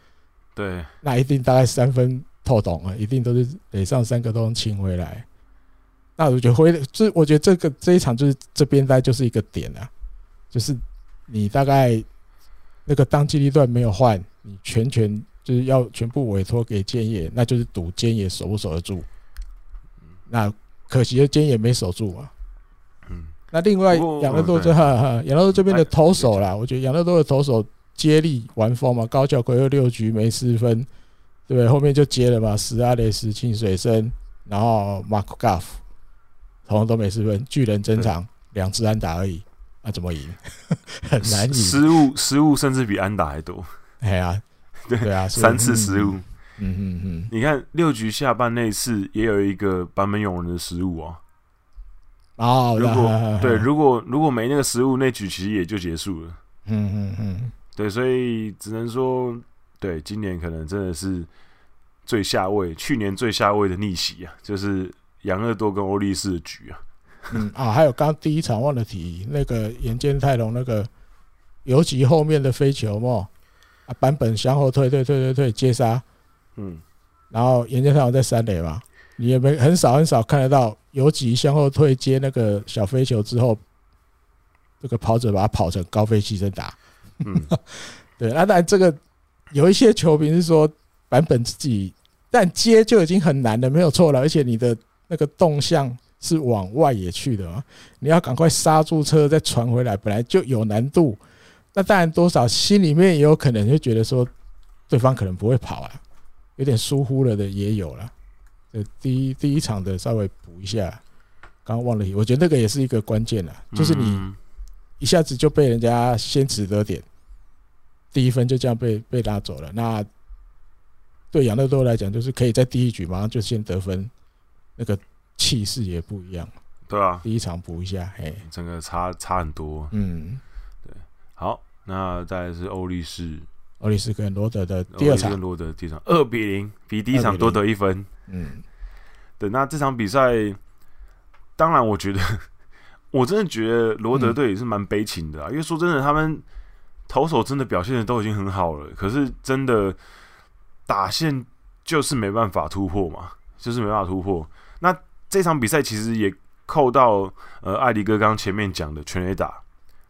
B: 对，
A: 那一定大概三分透懂了，一定都是得上三个都能请回来。那我觉得回，这我觉得这个这一场就是这边大概就是一个点啊，就是你大概那个当机立断没有换，你全权。就是要全部委托给建业，那就是赌建业守不守得住。那可惜的菅野没守住啊。嗯。那另外养乐多这哈养乐多这边的投手啦，我觉得养乐多的投手接力完封嘛，高桥奎又六局没失分，对不对？后面就接了嘛，史阿雷斯、清水生，然后马库加夫，同样都没失分。巨人整场两支安打而已，那怎么赢？很难赢。
B: 失误失误甚至比安打还多。
A: 哎呀。对对啊，
B: 三次失误。
A: 嗯嗯嗯，
B: 你看六局下半那次也有一个版本勇人的失误啊。
A: 哦，
B: 如果 对，如果如果没那个失误，那局其实也就结束了。
A: 嗯嗯嗯，
B: 对，所以只能说，对，今年可能真的是最下位，去年最下位的逆袭啊，就是杨乐多跟欧力士的局啊。
A: 嗯啊，还有刚第一场忘了提那个岩见太郎那个尤其后面的飞球嘛。啊，版本向后退，退，退，退，退，接杀，
B: 嗯，
A: 然后岩见太郎在三垒嘛，你也没很少很少看得到游击向后退接那个小飞球之后，这个跑者把它跑成高飞牺牲打，
B: 嗯，
A: 对，那当然这个有一些球评是说版本自己，但接就已经很难了，没有错了，而且你的那个动向是往外野去的嘛，你要赶快刹住车再传回来，本来就有难度。那当然，多少心里面也有可能就觉得说，对方可能不会跑啊，有点疏忽了的也有了。呃，第一第一场的稍微补一下，刚刚忘了，我觉得那个也是一个关键啊，就是你一下子就被人家先取得点，第一分就这样被被拉走了。那对养乐多来讲，就是可以在第一局马上就先得分，那个气势也不一样。
B: 对啊，
A: 第一场补一下，嘿，
B: 整个差差很多。
A: 嗯。
B: 好，那再来是欧力士，
A: 欧力士跟罗德的第二场，
B: 跟罗德第二场二比零，比第一场多得一分。
A: 嗯，
B: 对，那这场比赛，当然我觉得，我真的觉得罗德队也是蛮悲情的啊，因为说真的，他们投手真的表现的都已经很好了，可是真的打线就是没办法突破嘛，就是没办法突破。那这场比赛其实也扣到呃艾迪哥刚前面讲的全垒打，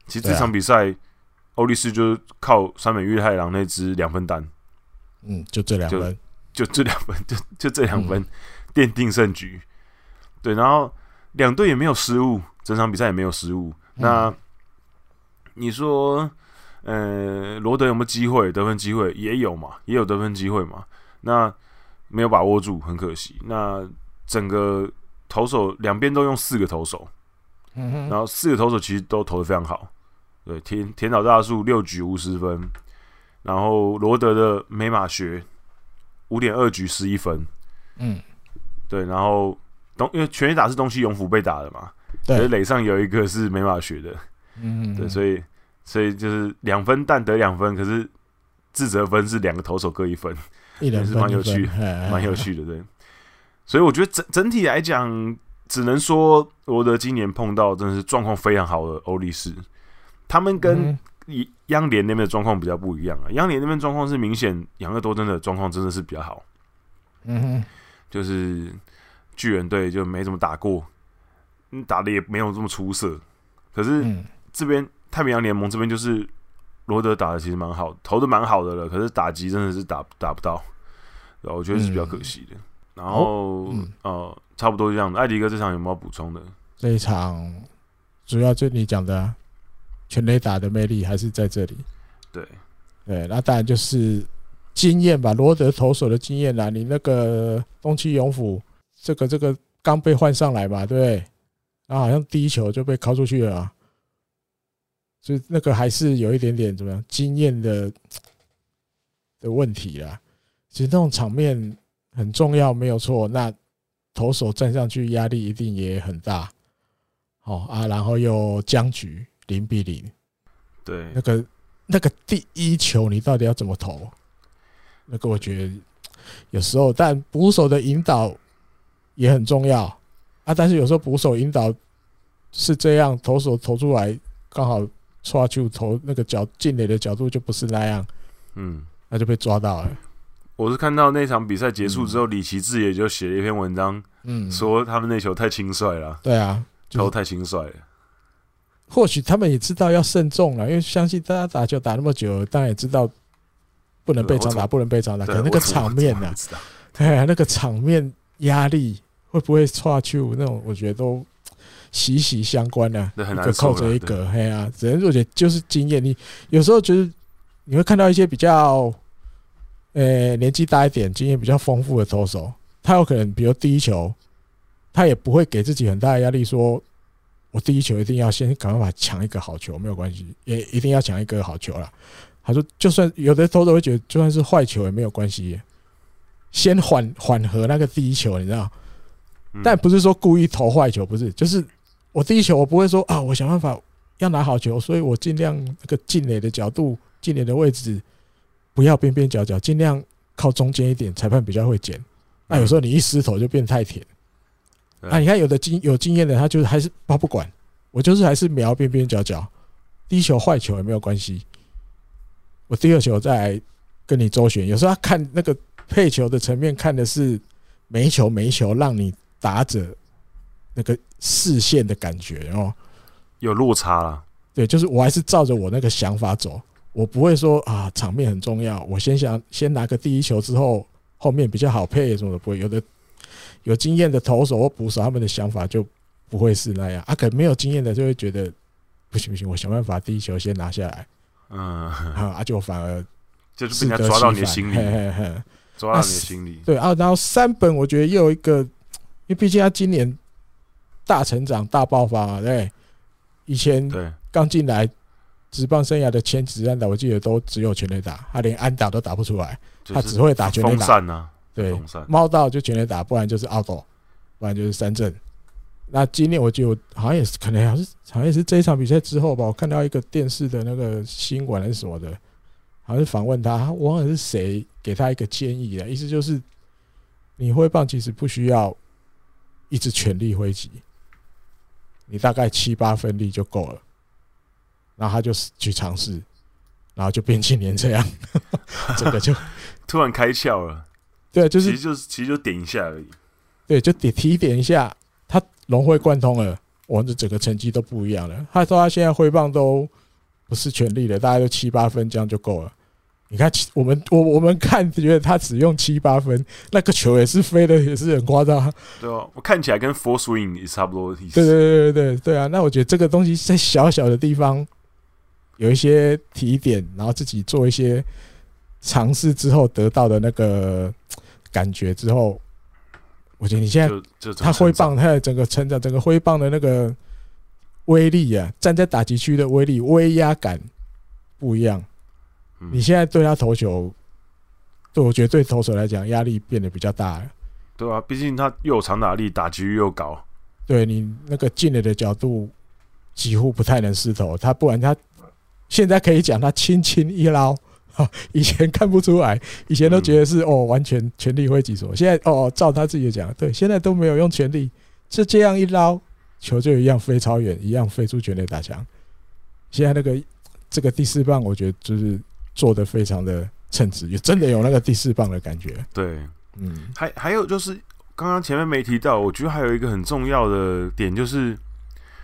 B: 其实这场比赛。欧力士就是靠山本裕太郎那支两分单，
A: 嗯，就这两分，
B: 就这两分，就就这两分奠定胜局。对，然后两队也没有失误，整场比赛也没有失误。那你说，呃，罗德有没有机会得分机会？也有嘛，也有得分机会嘛。那没有把握住，很可惜。那整个投手两边都用四个投手，嗯然后四个投手其实都投的非常好。对，田田岛大树六局无失分，然后罗德的美马学五点二局十一分，
A: 嗯，
B: 对，然后东因为全垒打是东西勇辅被打的嘛，
A: 对，
B: 所以垒上有一个是美马学的，
A: 嗯，
B: 对，所以所以就是两分但得两分，可是自责分是两个投手各一分，
A: 也是蛮有趣，
B: 蛮有趣的，对，所以我觉得整整体来讲，只能说罗德今年碰到真的是状况非常好的欧力士。他们跟央联那边的状况比较不一样啊，央联那边状况是明显养乐多真的状况真的是比较好，
A: 嗯哼，
B: 就是巨人队就没怎么打过，打的也没有这么出色，可是这边太平洋联盟这边就是罗德打的其实蛮好，投的蛮好的了，可是打击真的是打打不到，我觉得是比较可惜的。然后呃，差不多这样的。艾迪哥这场有没有补充的？
A: 这一场主要就你讲的。全垒打的魅力还是在这里，
B: 对，
A: 对，那当然就是经验吧，罗德投手的经验啦。你那个东区勇辅，这个这个刚被换上来嘛，对不对？然后好像第一球就被敲出去了啊，所以那个还是有一点点怎么样经验的的问题啦。其实那种场面很重要，没有错。那投手站上去，压力一定也很大。好啊，然后又僵局零比零，
B: 对，
A: 那个那个第一球你到底要怎么投？那个我觉得有时候，但捕手的引导也很重要啊。但是有时候捕手引导是这样，投手投出来刚好抓球投那个角进垒的角度就不是那样，嗯，那就被抓到了。
B: 我是看到那场比赛结束之后，李奇志也就写了一篇文章，嗯，说他们那球太轻率了。
A: 对啊。
B: 球太轻率了，
A: 或许他们也知道要慎重了，因为相信大家打球打那么久，当然也知道不能被长打，不能被长打。可能那个场面呢？哎呀，那个场面压力会不会差去？那种我觉得都息息相关的，一个扣着一个。哎呀，只能我觉得就是经验。你有时候觉得你会看到一些比较呃年纪大一点、经验比较丰富的投手，他有可能比如第一球。他也不会给自己很大的压力，说我第一球一定要先赶快把抢一个好球，没有关系，也一定要抢一个好球了。他说，就算有的投手会觉得，就算是坏球也没有关系，先缓缓和那个第一球，你知道？但不是说故意投坏球，不是，就是我第一球我不会说啊，我想办法要拿好球，所以我尽量那个进垒的角度、进垒的位置不要边边角角，尽量靠中间一点，裁判比较会捡。那有时候你一失投就变太甜。啊，你看有的经有经验的，他就是还是他不管，我就是还是瞄边边角角，第一球坏球也没有关系，我第二球再来跟你周旋。有时候他看那个配球的层面，看的是每一球每一球让你打者那个视线的感觉哦，
B: 有落差了。
A: 对，就是我还是照着我那个想法走，我不会说啊场面很重要，我先想先拿个第一球之后后面比较好配什么的，不会有的。有经验的投手或捕手，他们的想法就不会是那样啊。可能没有经验的就会觉得不行不行，我想办法第一球先拿下来。嗯，啊，就反而
B: 就是被人家抓到你的心里，抓到你的心里。
A: 对啊，然后三本我觉得又有一个，因为毕竟他今年大成长、大爆发嘛，对。以前刚进来职棒生涯的前几支安打，我记得都只有全垒打，他连安打都打不出来，他只会打全垒打。对，猫道就全垒打，不然就是 out，不然就是三振。那今天我就好像也是，可能好像是好像也是这一场比赛之后吧，我看到一个电视的那个新闻还是什么的，好像是访问他，我忘了是谁给他一个建议的，意思就是你挥棒其实不需要一直全力挥击，你大概七八分力就够了。然后他就去尝试，然后就变青年这样，这个就
B: 突然开窍了。
A: 对，就是，
B: 其实就是其实就点一下而已。
A: 对，就点提点一下，他融会贯通了，我们的整个成绩都不一样了。他说他现在挥棒都不是全力的，大概就七八分，这样就够了。你看，我们我我们看觉得他只用七八分，那个球也是飞的，也是很夸张。
B: 对啊，我看起来跟 full swing 也差不多的意思。
A: 对对对对对对啊！那我觉得这个东西在小小的地方有一些提点，然后自己做一些尝试之后得到的那个。感觉之后，我觉得你现在他挥棒，他的整个成长，整个挥棒的那个威力啊，站在打击区的威力、威压感不一样。你现在对他投球，对我觉得对投手来讲压力变得比较大了。
B: 对啊，毕竟他又有长打力，打击率又高。
A: 对你那个进垒的角度几乎不太能失投，他不然他现在可以讲他轻轻一捞。以前看不出来，以前都觉得是哦，完全全力挥击手。现在哦，照他自己讲，对，现在都没有用全力，是这样一捞，球就一样飞超远，一样飞出全垒打墙。现在那个这个第四棒，我觉得就是做的非常的称职，也真的有那个第四棒的感觉。
B: 对，嗯，还还有就是刚刚前面没提到，我觉得还有一个很重要的点就是，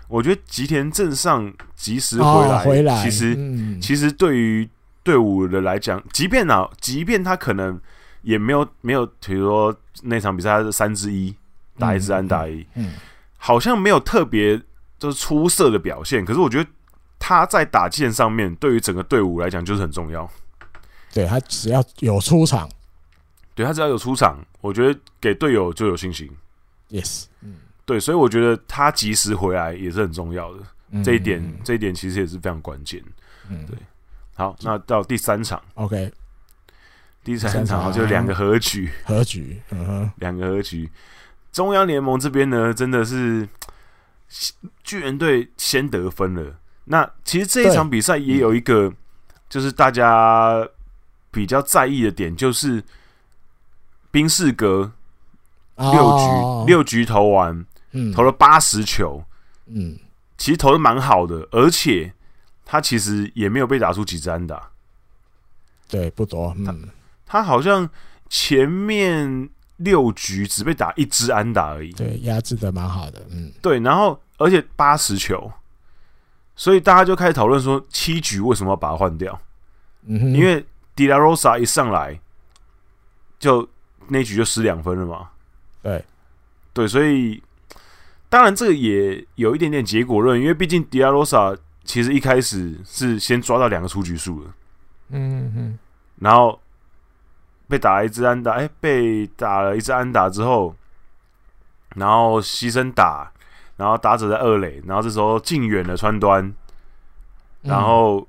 B: 我觉得吉田镇上及时回来，哦、回来，其实、嗯、其实对于。队伍的来讲，即便呢、啊，即便他可能也没有没有，比如说那场比赛他是三之一打一支安打一，嗯，好像没有特别就是出色的表现。可是我觉得他在打线上面，对于整个队伍来讲就是很重要。
A: 对他只要有出场，
B: 对他只要有出场，我觉得给队友就有信心。
A: Yes，嗯，
B: 对，所以我觉得他及时回来也是很重要的。嗯、这一点，这一点其实也是非常关键。嗯，对。好，那到第三场
A: ，OK，
B: 第三场就两个和局，
A: 和局，嗯哼，
B: 两个和局。中央联盟这边呢，真的是巨人队先得分了。那其实这一场比赛也有一个，就是大家比较在意的点，就是冰士格六局、哦、六局投完，嗯，投了八十球，嗯，其实投的蛮好的，而且他其实也没有被打出几支安打，
A: 对，不多，嗯，
B: 他，他好像前面六局只被打一支安打而已，
A: 对，压制的蛮好的，嗯，
B: 对，然后而且八十球。所以大家就开始讨论说，七局为什么要把它换掉？嗯哼，因为 De La Rosa 一上来就那局就失两分了嘛。
A: 对，
B: 对，所以当然这个也有一点点结果论，因为毕竟 De La Rosa 其实一开始是先抓到两个出局数的。嗯嗯，然后被打了一支安打，哎，被打了一支安打之后，然后牺牲打。然后打者在二垒，然后这时候近远的川端，然后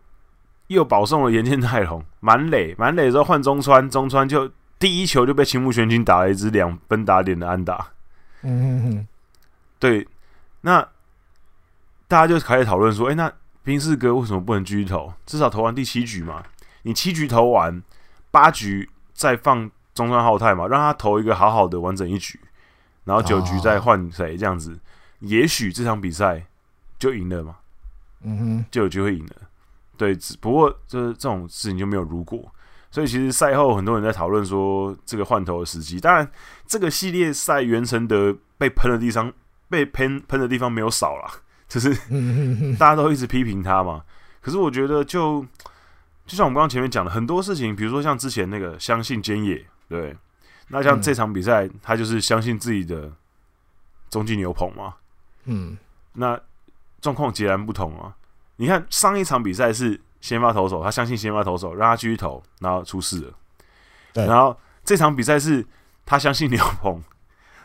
B: 又保送了岩见太隆满垒，满垒之后换中川，中川就第一球就被青木玄君打了一支两分打点的安打。嗯哼哼，对，那大家就开始讨论说，哎，那宾士哥为什么不能继续投？至少投完第七局嘛，你七局投完，八局再放中川浩太嘛，让他投一个好好的完整一局，然后九局再换谁这样子。也许这场比赛就赢了嘛，嗯哼，就有机会赢了。对，只不过就是这种事情就没有如果。所以其实赛后很多人在讨论说这个换头的时机。当然，这个系列赛袁成德被喷的地方被喷喷的地方没有少啦，就是大家都一直批评他嘛。可是我觉得就就像我们刚刚前面讲的很多事情，比如说像之前那个相信坚野，对，那像这场比赛他就是相信自己的中继牛棚嘛。嗯，那状况截然不同啊！你看上一场比赛是先发投手，他相信先发投手，让他继续投，然后出事了。对，然后这场比赛是他相信牛棚，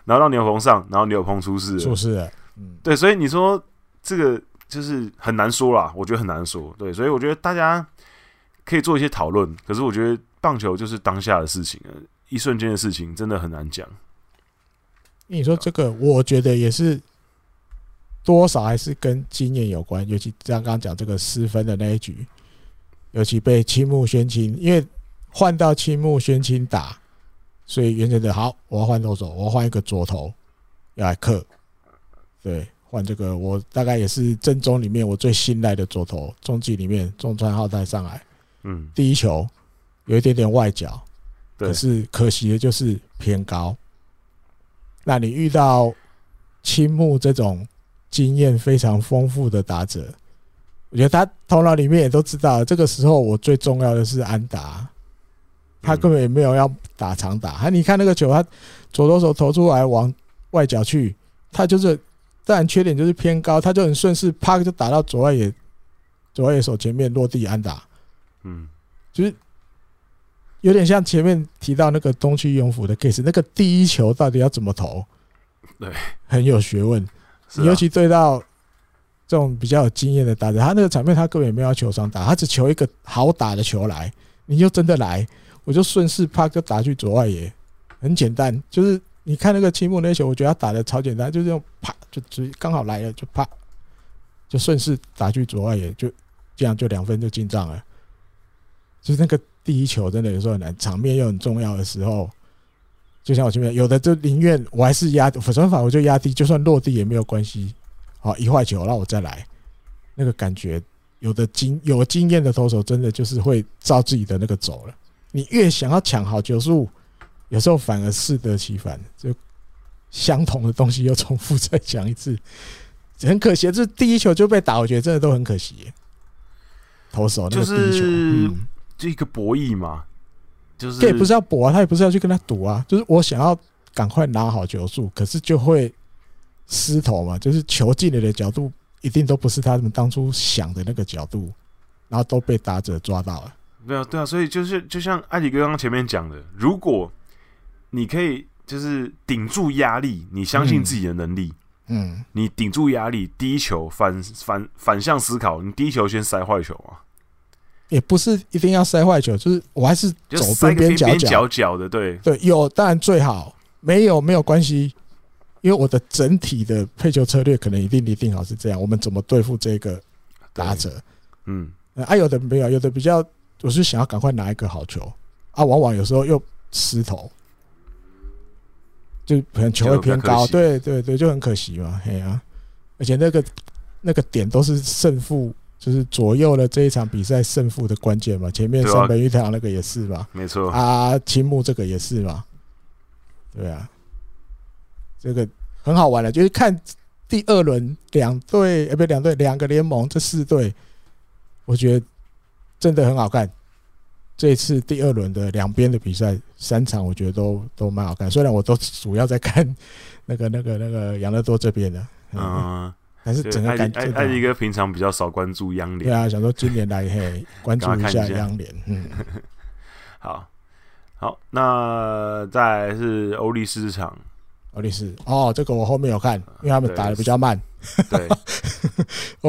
B: 然后让牛棚上，然后牛棚出事了，
A: 出事了。嗯，
B: 对，所以你说这个就是很难说啦，我觉得很难说。对，所以我觉得大家可以做一些讨论，可是我觉得棒球就是当下的事情啊，一瞬间的事情，真的很难讲。
A: 你说这个，我觉得也是。多少还是跟经验有关，尤其像刚刚讲这个失分的那一局，尤其被青木宣清，因为换到青木宣清打，所以原则的好，我要换投手，我要换一个左投要来克，对，换这个我大概也是正中里面我最信赖的左投，中继里面中川浩太上来，嗯，第一球有一点点外角，可是可惜的就是偏高，那你遇到青木这种。经验非常丰富的打者，我觉得他头脑里面也都知道，这个时候我最重要的是安达，他根本也没有要打长打。他你看那个球，他左投手投出来往外角去，他就是，当然缺点就是偏高，他就很顺势，啪就打到左外野，左外野手前面落地安打。嗯，就是有点像前面提到那个东区勇辅的 case，那个第一球到底要怎么投？
B: 对，
A: 很有学问。你尤其对到这种比较有经验的打者，他那个场面他根本也没有要球上打，他只求一个好打的球来，你就真的来，我就顺势啪就打去左外野，很简单。就是你看那个青木那球，我觉得他打的超简单，就是用啪就直刚好来了，就啪就顺势打去左外野，就这样就两分就进账了。就是那个第一球真的有时候很难，场面又很重要的时候。就像我前面有的就宁愿我还是压反手法，我就压低，就算落地也没有关系。好，一坏球，那我再来，那个感觉，有的经有经验的投手真的就是会照自己的那个走了。你越想要抢好球数，有时候反而适得其反，就相同的东西又重复再讲一次，很可惜。这第一球就被打，我觉得真的都很可惜。投手那个第一球，嗯，
B: 就一个博弈嘛。就是，
A: 这也不是要搏啊，他也不是要去跟他赌啊，就是我想要赶快拿好球数，可是就会失投嘛，就是球进来的角度一定都不是他们当初想的那个角度，然后都被打者抓到了。
B: 对啊，对啊，所以就是就像艾迪哥刚刚前面讲的，如果你可以就是顶住压力，你相信自己的能力，
A: 嗯，嗯
B: 你顶住压力，第一球反反反向思考，你第一球先塞坏球啊，
A: 也不是一定要塞坏球，就是我还是走边边角
B: 角角的，对。
A: 对，有当然最好，没有没有关系，因为我的整体的配球策略可能一定一定好是这样，我们怎么对付这个打者，
B: 嗯，
A: 啊有的没有，有的比较。我是想要赶快拿一个好球啊，往往有时候又失头，就可能球会偏高，对对对，就很可惜嘛，嘿啊！而且那个那个点都是胜负，就是左右了这一场比赛胜负的关键嘛。前面三本裕太郎那个也是吧，
B: 没错
A: 啊，青木这个也是嘛，对啊，这个很好玩的，就是看第二轮两队，呃，不，两队两个联盟这四队，我觉得。真的很好看，这一次第二轮的两边的比赛三场，我觉得都都蛮好看。虽然我都主要在看那个那个那个养乐多这边的，嗯，嗯，但是整个感觉
B: 艾迪哥平常比较少关注央联，
A: 对啊，想说今年来嘿关注一下央联，嗯，
B: 好，好，那再来是欧力士场。
A: 欧力士哦，这个我后面有看，因为他们打的比较慢。
B: 对，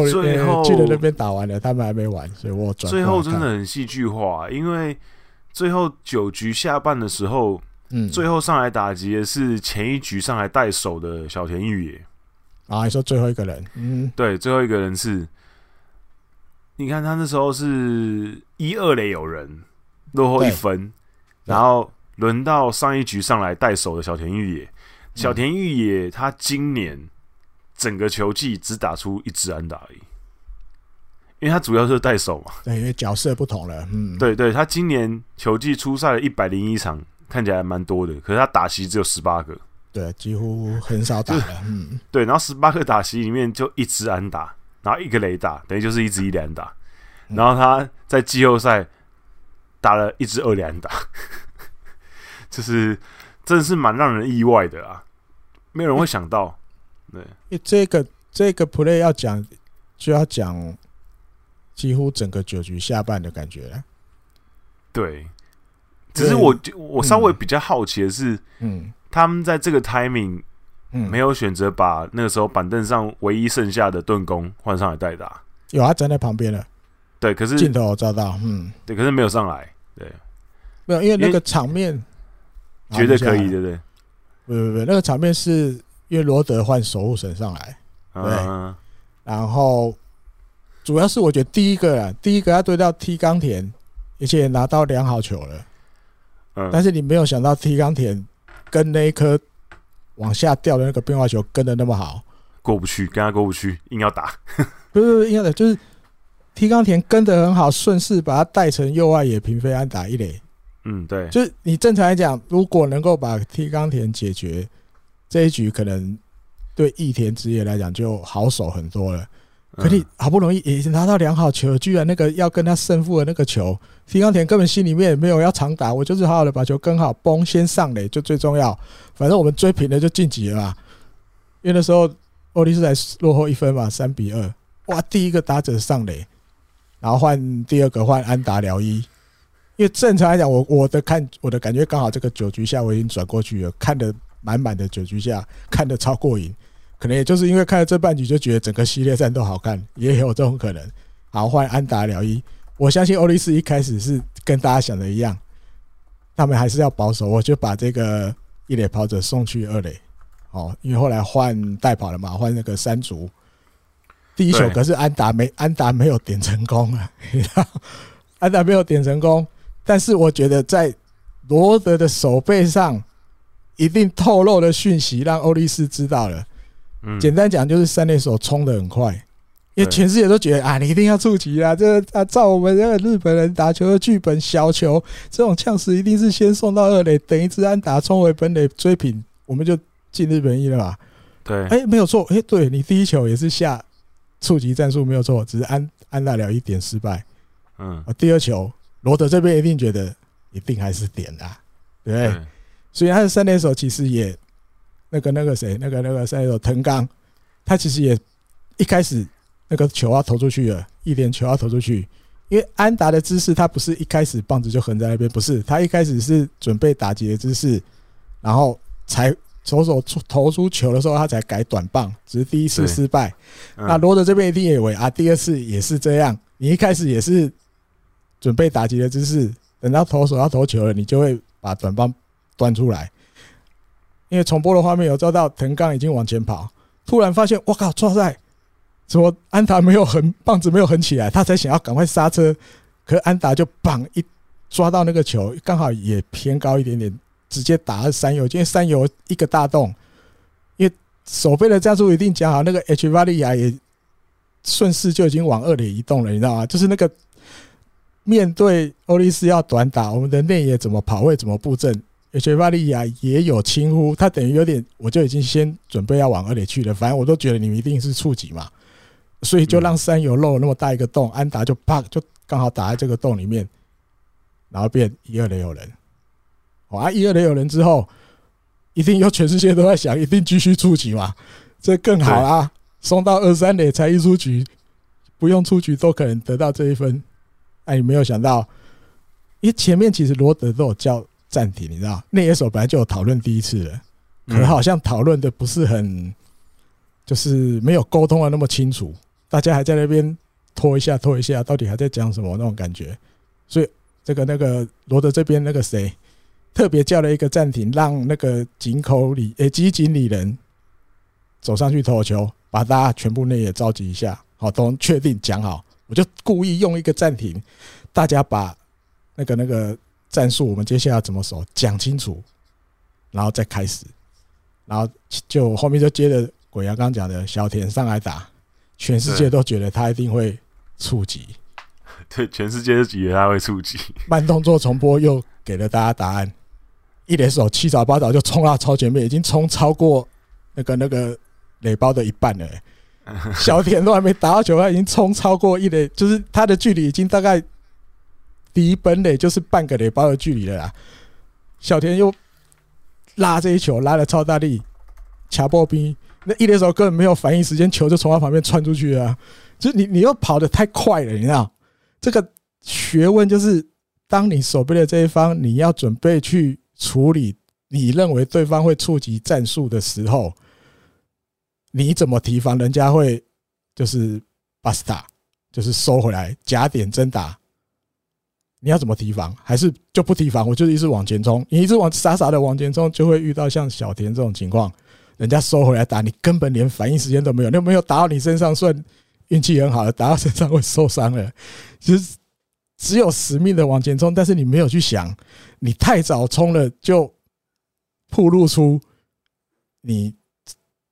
A: 最后去了那边打完了，他们还没完，所以我转。
B: 最后真的很戏剧化，因为最后九局下半的时候，嗯，最后上来打击的是前一局上来带手的小田裕也。
A: 啊，你说最后一个人？嗯，
B: 对，最后一个人是，你看他那时候是一二垒有人落后一分，然后轮到上一局上来带手的小田玉也。小田玉也他今年整个球季只打出一支安打而已，因为他主要是带手嘛。
A: 对，因为角色不同了。嗯，
B: 对对，他今年球季出赛了一百零一场，看起来还蛮多的，可是他打席只有十八个。
A: 对，几乎很少打了。嗯，
B: 对，然后十八个打席里面就一支安打，然后一个雷打，等于就是一支一连打。然后他在季后赛打了一支二连打，就是真的是蛮让人意外的啊。没有人会想到，对，
A: 因为这个这个 play 要讲，就要讲几乎整个九局下半的感觉了。
B: 对，只是我我稍微比较好奇的是，
A: 嗯，
B: 他们在这个 timing，嗯，没有选择把那个时候板凳上唯一剩下的盾弓换上来代打。
A: 有啊，站在旁边了。
B: 对，可是
A: 镜头我照到，嗯，
B: 对，可是没有上来。对，
A: 没有，因为那个场面
B: 觉得可以，对不对？
A: 不不不，那个场面是因为罗德换守护神上来，对，然后主要是我觉得第一个啊，第一个要对到 T 冈田，而且拿到良好球了，嗯，但是你没有想到 T 冈田跟那一颗往下掉的那个变化球跟的那么好，
B: 过不去，跟他过不去，硬要打，
A: 不是不是硬要打，就是 T 冈田跟的很好，顺势把他带成右外野平飞安打一垒。
B: 嗯，对，
A: 就是你正常来讲，如果能够把 T 冈田解决这一局，可能对益田职业来讲就好手很多了。可你好不容易也拿到良好球，居然那个要跟他胜负的那个球，T 冈田根本心里面也没有要长打，我就是好好的把球跟好，崩先上垒就最重要。反正我们追平了就晋级了嘛。因为那时候欧力士才落后一分嘛，三比二。哇，第一个打者上垒，然后换第二个换安达辽一。因为正常来讲，我我的看我的感觉刚好这个九局下我已经转过去了，看得满满的九局下看得超过瘾，可能也就是因为看了这半局就觉得整个系列战都好看，也有这种可能。好，换安达辽一，我相信欧力士一开始是跟大家想的一样，他们还是要保守，我就把这个一垒跑者送去二垒，哦，因为后来换代跑了嘛，换那个山竹，第一球可是安达没安达没有点成功啊，安达没有点成功。但是我觉得在罗德的手背上，一定透露的讯息，让欧力士知道了。嗯，简单讲就是三垒手冲的很快，因为全世界都觉得啊，你一定要触及啊！这啊，照我们这个日本人打球的剧本，小球这种呛死一定是先送到二垒，等一支安打冲回本垒追平，我们就进日本一了吧。
B: 对，
A: 哎，没有错，哎，对你第一球也是下触及战术没有错，只是安安大了一点失败。
B: 嗯，
A: 啊，第二球。罗德这边一定觉得一定还是点啊，对不对？对，所以他的三垒手其实也那个那个谁，那个那个三垒手藤冈，他其实也一开始那个球要投出去了，一点球要投出去，因为安达的姿势，他不是一开始棒子就横在那边，不是，他一开始是准备打击的姿势，然后才左手出投出球的时候，他才改短棒，只是第一次失败。嗯、那罗德这边一定以为啊，第二次也是这样，你一开始也是准备打击的姿势，等到投手要投球了，你就会把短棒端出来。因为重播的画面有照到藤冈已经往前跑，突然发现我靠，抓在。怎么安达没有横棒子没有横起来，他才想要赶快刹车，可安达就棒一抓到那个球，刚好也偏高一点点，直接打了三游，因为三游一个大洞，因为守备的战术一定讲好，那个 H 巴利亚也顺势就已经往二垒移动了，你知道吗？就是那个面对欧利斯要短打，我们的内野怎么跑位怎么布阵，H 巴利亚也有轻忽，他等于有点，我就已经先准备要往二垒去了，反正我都觉得你们一定是触及嘛。所以就让三游漏了那么大一个洞，安达就啪就刚好打在这个洞里面，然后变一二垒有人。啊，一二垒有人之后，一定有全世界都在想，一定继续触及嘛，这更好啦，送到二三垒才一出局，不用出局都可能得到这一分。哎，你没有想到，因为前面其实罗德都有叫暂停，你知道，那野手本来就有讨论第一次了，可能好像讨论的不是很，就是没有沟通的那么清楚。大家还在那边拖一下拖一下，到底还在讲什么那种感觉？所以这个那个罗德这边那个谁特别叫了一个暂停，让那个井口里诶基井里人走上去投球，把大家全部内野召集一下，好，都确定讲好。我就故意用一个暂停，大家把那个那个战术，我们接下来怎么守讲清楚，然后再开始，然后就后面就接着鬼牙刚刚讲的小田上来打。全世界都觉得他一定会触及，
B: 对，全世界都觉得他会触及。
A: 慢动作重播又给了大家答案，一连手七早八早就冲到超前面，已经冲超过那个那个垒包的一半了。小田都还没打到球，他已经冲超过一垒，就是他的距离已经大概离本垒就是半个垒包的距离了啦。小田又拉这一球拉了超大力，卡波兵。那一垒手根本没有反应时间，球就从他旁边窜出去了啊。就是你，你又跑得太快了，你知道？这个学问就是，当你守备的这一方，你要准备去处理你认为对方会触及战术的时候，你怎么提防人家会就是巴斯塔，就是收回来假点真打？你要怎么提防？还是就不提防？我就是一直往前冲，你一直往傻傻的往前冲，就会遇到像小田这种情况。人家收回来打你，根本连反应时间都没有。你有没有打到你身上，算运气很好的；打到身上会受伤了，其实只有死命的往前冲。但是你没有去想，你太早冲了，就暴露出你。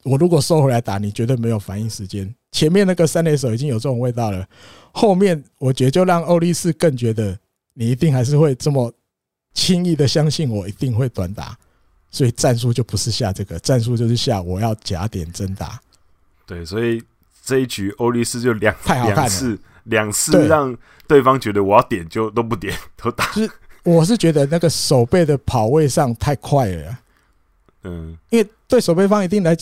A: 我如果收回来打你，绝对没有反应时间。前面那个三垒手已经有这种味道了，后面我觉得就让欧力士更觉得你一定还是会这么轻易的相信我，一定会短打。所以战术就不是下这个，战术就是下我要假点真打。
B: 对，所以这一局欧力士就两两次两次让对方觉得我要点就都不点 都打。
A: 就是我是觉得那个守备的跑位上太快了。嗯，因为对守备方一定来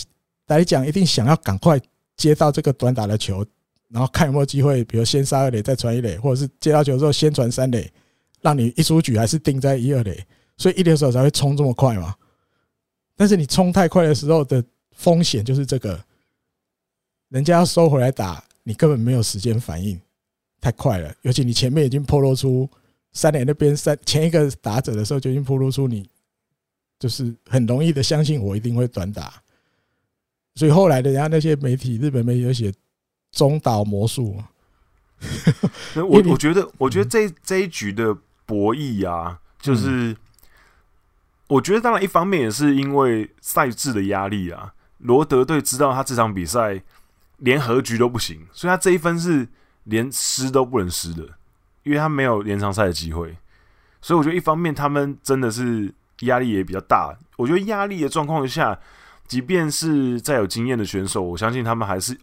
A: 来讲，一定想要赶快接到这个短打的球，然后看有没有机会，比如先杀二垒再传一垒，或者是接到球之后先传三垒，让你一出局还是定在一二垒，所以一垒手才会冲这么快嘛。但是你冲太快的时候的风险就是这个，人家要收回来打，你根本没有时间反应，太快了。尤其你前面已经透露出三垒那边三前一个打者的时候就已经透露出你，就是很容易的相信我一定会短打。所以后来的人家那些媒体，日本媒体有写中岛魔术。
B: 我 我觉得，我觉得这这一局的博弈啊，就是。我觉得，当然，一方面也是因为赛制的压力啊。罗德队知道他这场比赛连和局都不行，所以他这一分是连失都不能失的，因为他没有延长赛的机会。所以我觉得，一方面他们真的是压力也比较大。我觉得压力的状况下，即便是再有经验的选手，我相信他们还是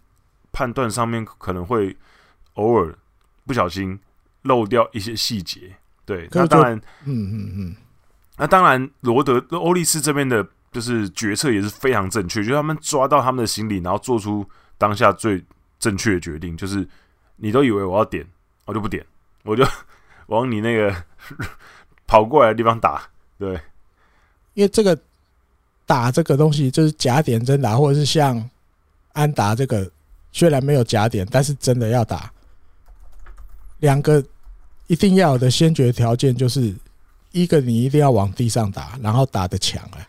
B: 判断上面可能会偶尔不小心漏掉一些细节。对，那当然，嗯嗯嗯。那当然，罗德欧利斯这边的就是决策也是非常正确，就是他们抓到他们的心理，然后做出当下最正确的决定，就是你都以为我要点，我就不点，我就往你那个 跑过来的地方打。对，
A: 因为这个打这个东西就是假点真打，或者是像安达这个，虽然没有假点，但是真的要打。两个一定要有的先决条件就是，一个你一定要往地上打，然后打得强啊。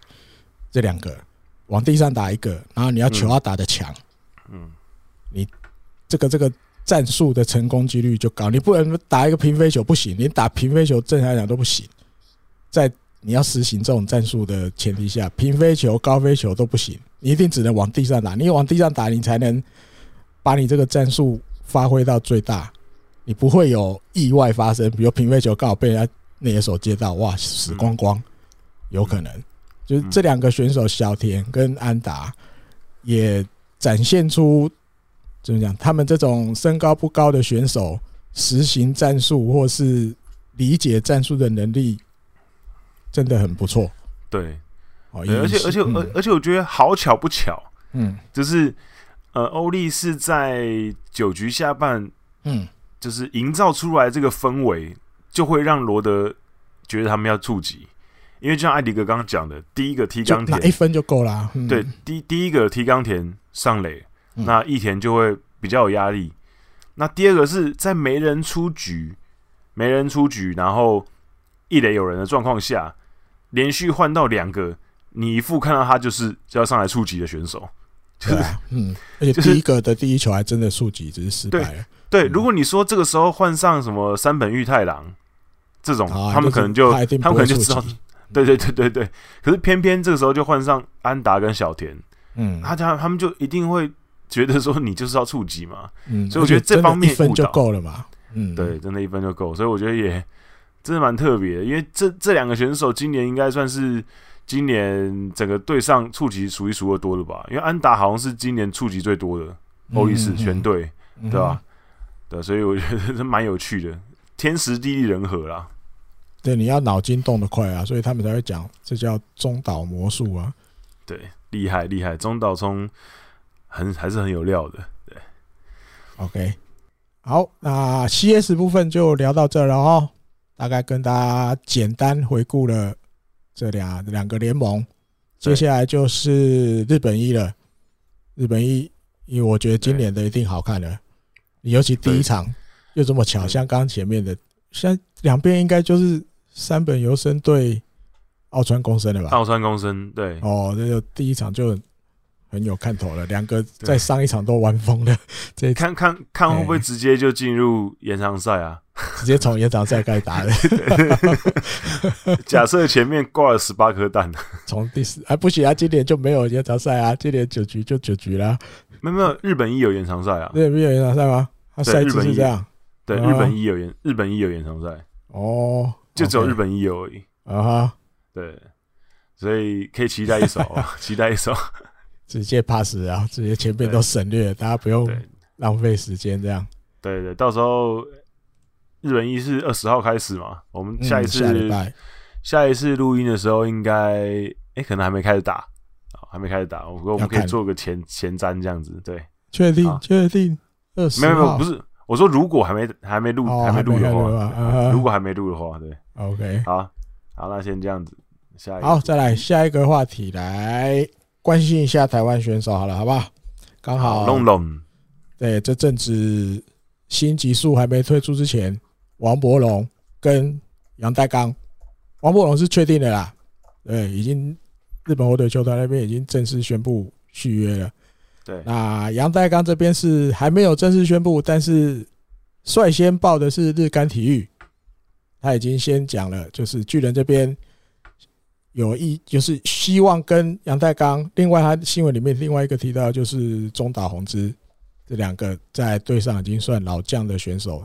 A: 这两个往地上打一个，然后你要球要打得强，嗯，你这个这个战术的成功几率就高。你不能打一个平飞球不行，你打平飞球正常来讲都不行。在你要实行这种战术的前提下，平飞球、高飞球都不行，你一定只能往地上打。你往地上打，你才能把你这个战术发挥到最大。你不会有意外发生，比如平飞球刚好被人家那野手接到，哇，死光光，有可能。就是这两个选手小田跟安达也展现出怎么讲，他们这种身高不高的选手实行战术或是理解战术的能力真的很不错。
B: 对，哦而且而且而而且我觉得好巧不巧，嗯，就是呃，欧力是在九局下半，嗯。就是营造出来这个氛围，就会让罗德觉得他们要触及，因为就像艾迪哥刚刚讲的，第一个踢冈田
A: 一分就够了。嗯、
B: 对，第第一个踢冈田上垒，那一田就会比较有压力。那第二个是在没人出局、没人出局，然后一垒有人的状况下，连续换到两个，你一副看到他就是就要上来触及的选手，就是、啊、
A: 嗯，而且第一个的第一球还真的触及，只是失败了。
B: 对，如果你说这个时候换上什么山本裕太郎这种，他们可能就他，们可能就知道，对对对对对。可是偏偏这个时候就换上安达跟小田，嗯，他家他们就一定会觉得说你就是要触及嘛，嗯，所以我觉得这方面
A: 一分就够了嘛，嗯，
B: 对，真的一分就够，所以我觉得也真的蛮特别的，因为这这两个选手今年应该算是今年整个队上触及数一数二多的吧，因为安达好像是今年触及最多的欧力士全队，对吧？对，所以我觉得是蛮有趣的，天时地利人和啦。
A: 对，你要脑筋动得快啊，所以他们才会讲这叫中岛魔术啊。
B: 对，厉害厉害，中岛聪很还是很有料的。对
A: ，OK，好，那 CS 部分就聊到这了哦。大概跟大家简单回顾了这两两个联盟，接下来就是日本一了。日本一，因为我觉得今年的一定好看了。尤其第一场又这么巧，像刚刚前面的，现在两边应该就是山本由生对奥川公生了吧？
B: 奥川公生对
A: 哦，那就第一场就很有看头了。两个在上一场都玩疯了，这
B: 看看看会不会直接就进入延长赛啊？
A: 直接从延长赛开始打的。
B: 假设前面挂了十八颗蛋，
A: 从第四还不行啊？今年就没有延长赛啊？今年九局就九局了。
B: 没有没有，日本一有延长赛啊？
A: 对，没有延长赛吗？他赛制是这样。
B: 对，日本一有延，日本一有延长赛。哦，就只有日本一有而已。啊哈，对，所以可以期待一手，期待一手，
A: 直接 pass 啊，直接前面都省略，大家不用浪费时间这样。
B: 对对，到时候日本一是二十号开始嘛？我们下一次下一次录音的时候，应该哎，可能还没开始打。还没开始打，我说我们可以做个前前瞻这样子，对，
A: 确定确定。二十
B: 没有没有不是，我说如果还没还没录还没录的话，如果还没录的话，对
A: ，OK，
B: 好，好，那先这样子，下一个。
A: 好，再来下一个话题，来关心一下台湾选手好了，好不好？刚好龙龙，对，这阵子新级数还没推出之前，王柏融跟杨代刚，王柏融是确定的啦，对，已经。日本火腿球团那边已经正式宣布续约了。对，那杨代刚这边是还没有正式宣布，但是率先报的是日刊体育，他已经先讲了，就是巨人这边有意，就是希望跟杨代刚。另外，他新闻里面另外一个提到就是中岛宏之这两个在队上已经算老将的选手，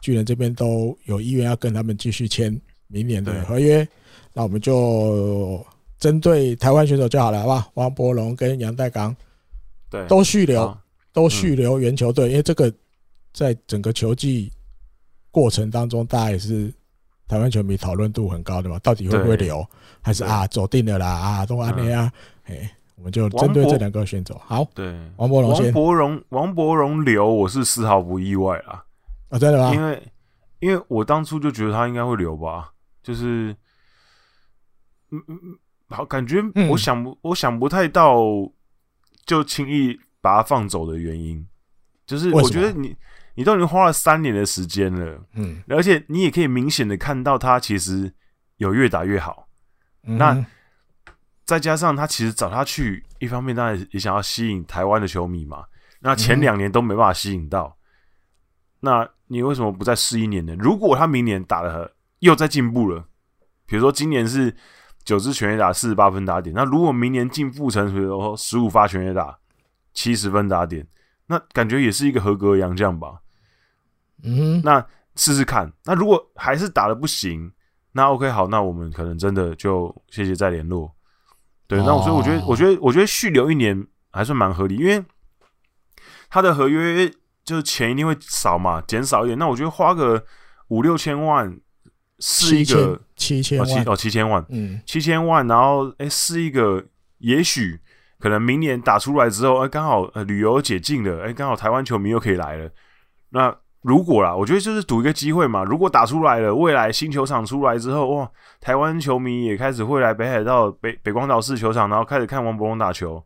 A: 巨人这边都有意愿要跟他们继续签明年的合约。那我们就。针对台湾选手就好了，好不好？王柏龙跟杨代刚，对，都续留，都续留原球队，因为这个在整个球季过程当中，大家也是台湾球迷讨论度很高的嘛，到底会不会留，还是啊走定了啦啊，都安内啊，哎，我们就针对这两个选手，好，
B: 对，
A: 王柏融先，
B: 王柏荣，王柏荣留，我是丝毫不意外啊，
A: 啊，真的吗？
B: 因为因为我当初就觉得他应该会留吧，就是，嗯嗯嗯，好，感觉我想不，嗯、我想不太到，就轻易把他放走的原因，就是我觉得你，你都已经花了三年的时间了，嗯，而且你也可以明显的看到他其实有越打越好，嗯、那再加上他其实找他去，一方面当然也想要吸引台湾的球迷嘛，那前两年都没办法吸引到，嗯、那。你为什么不再试一年呢？如果他明年打的又在进步了，比如说今年是九支全垒打四十八分打点，那如果明年进复成比如说十五发全垒打七十分打点，那感觉也是一个合格的洋将吧？嗯，那试试看。那如果还是打的不行，那 OK 好，那我们可能真的就谢谢再联络。对，那所以我觉得，我觉得，我觉得续留一年还算蛮合理，因为他的合约。就是钱一定会少嘛，减少一点。那我觉得花个五六千万是一个
A: 七千万
B: 哦，七千万，嗯，七千万，然后哎，是一个，也许可能明年打出来之后，哎，刚好呃旅游解禁了，哎，刚好台湾球迷又可以来了。那如果啦，我觉得就是赌一个机会嘛。如果打出来了，未来新球场出来之后，哇，台湾球迷也开始会来北海道北北光岛市球场，然后开始看王柏融打球，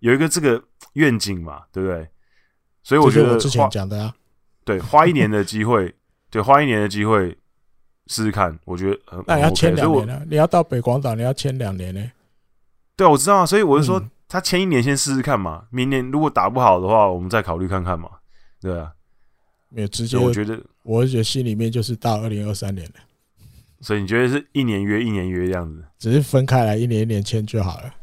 B: 有一个这个愿景嘛，对不对？所以我觉得，
A: 我之前讲的啊，
B: 对，花一年的机会，对，花一年的机会试试看，我觉得
A: 那你要签两年了，你要到北广岛，你要签两年呢？
B: 对，我知道啊，所以我就说，他签一年先试试看嘛，明年如果打不好的话，我们再考虑看看嘛，对啊，
A: 没有直接，我觉得，我觉得心里面就是到二零二三年了，
B: 所以你觉得是一年约一年约这样子，
A: 只是分开来一年一年签就好了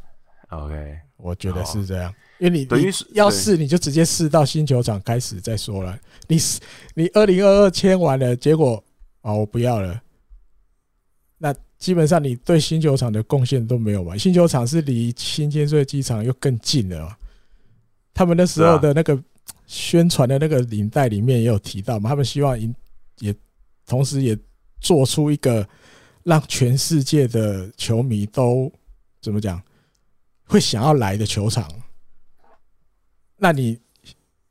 B: ，OK，
A: 我觉得是这样。因为你等于要试，你就直接试到新球场开始再说了。你你二零二二签完了，结果啊，我不要了。那基本上你对新球场的贡献都没有嘛？新球场是离新千岁机场又更近了。他们那时候的那个宣传的那个领带里面也有提到嘛，他们希望也同时也做出一个让全世界的球迷都怎么讲会想要来的球场。那你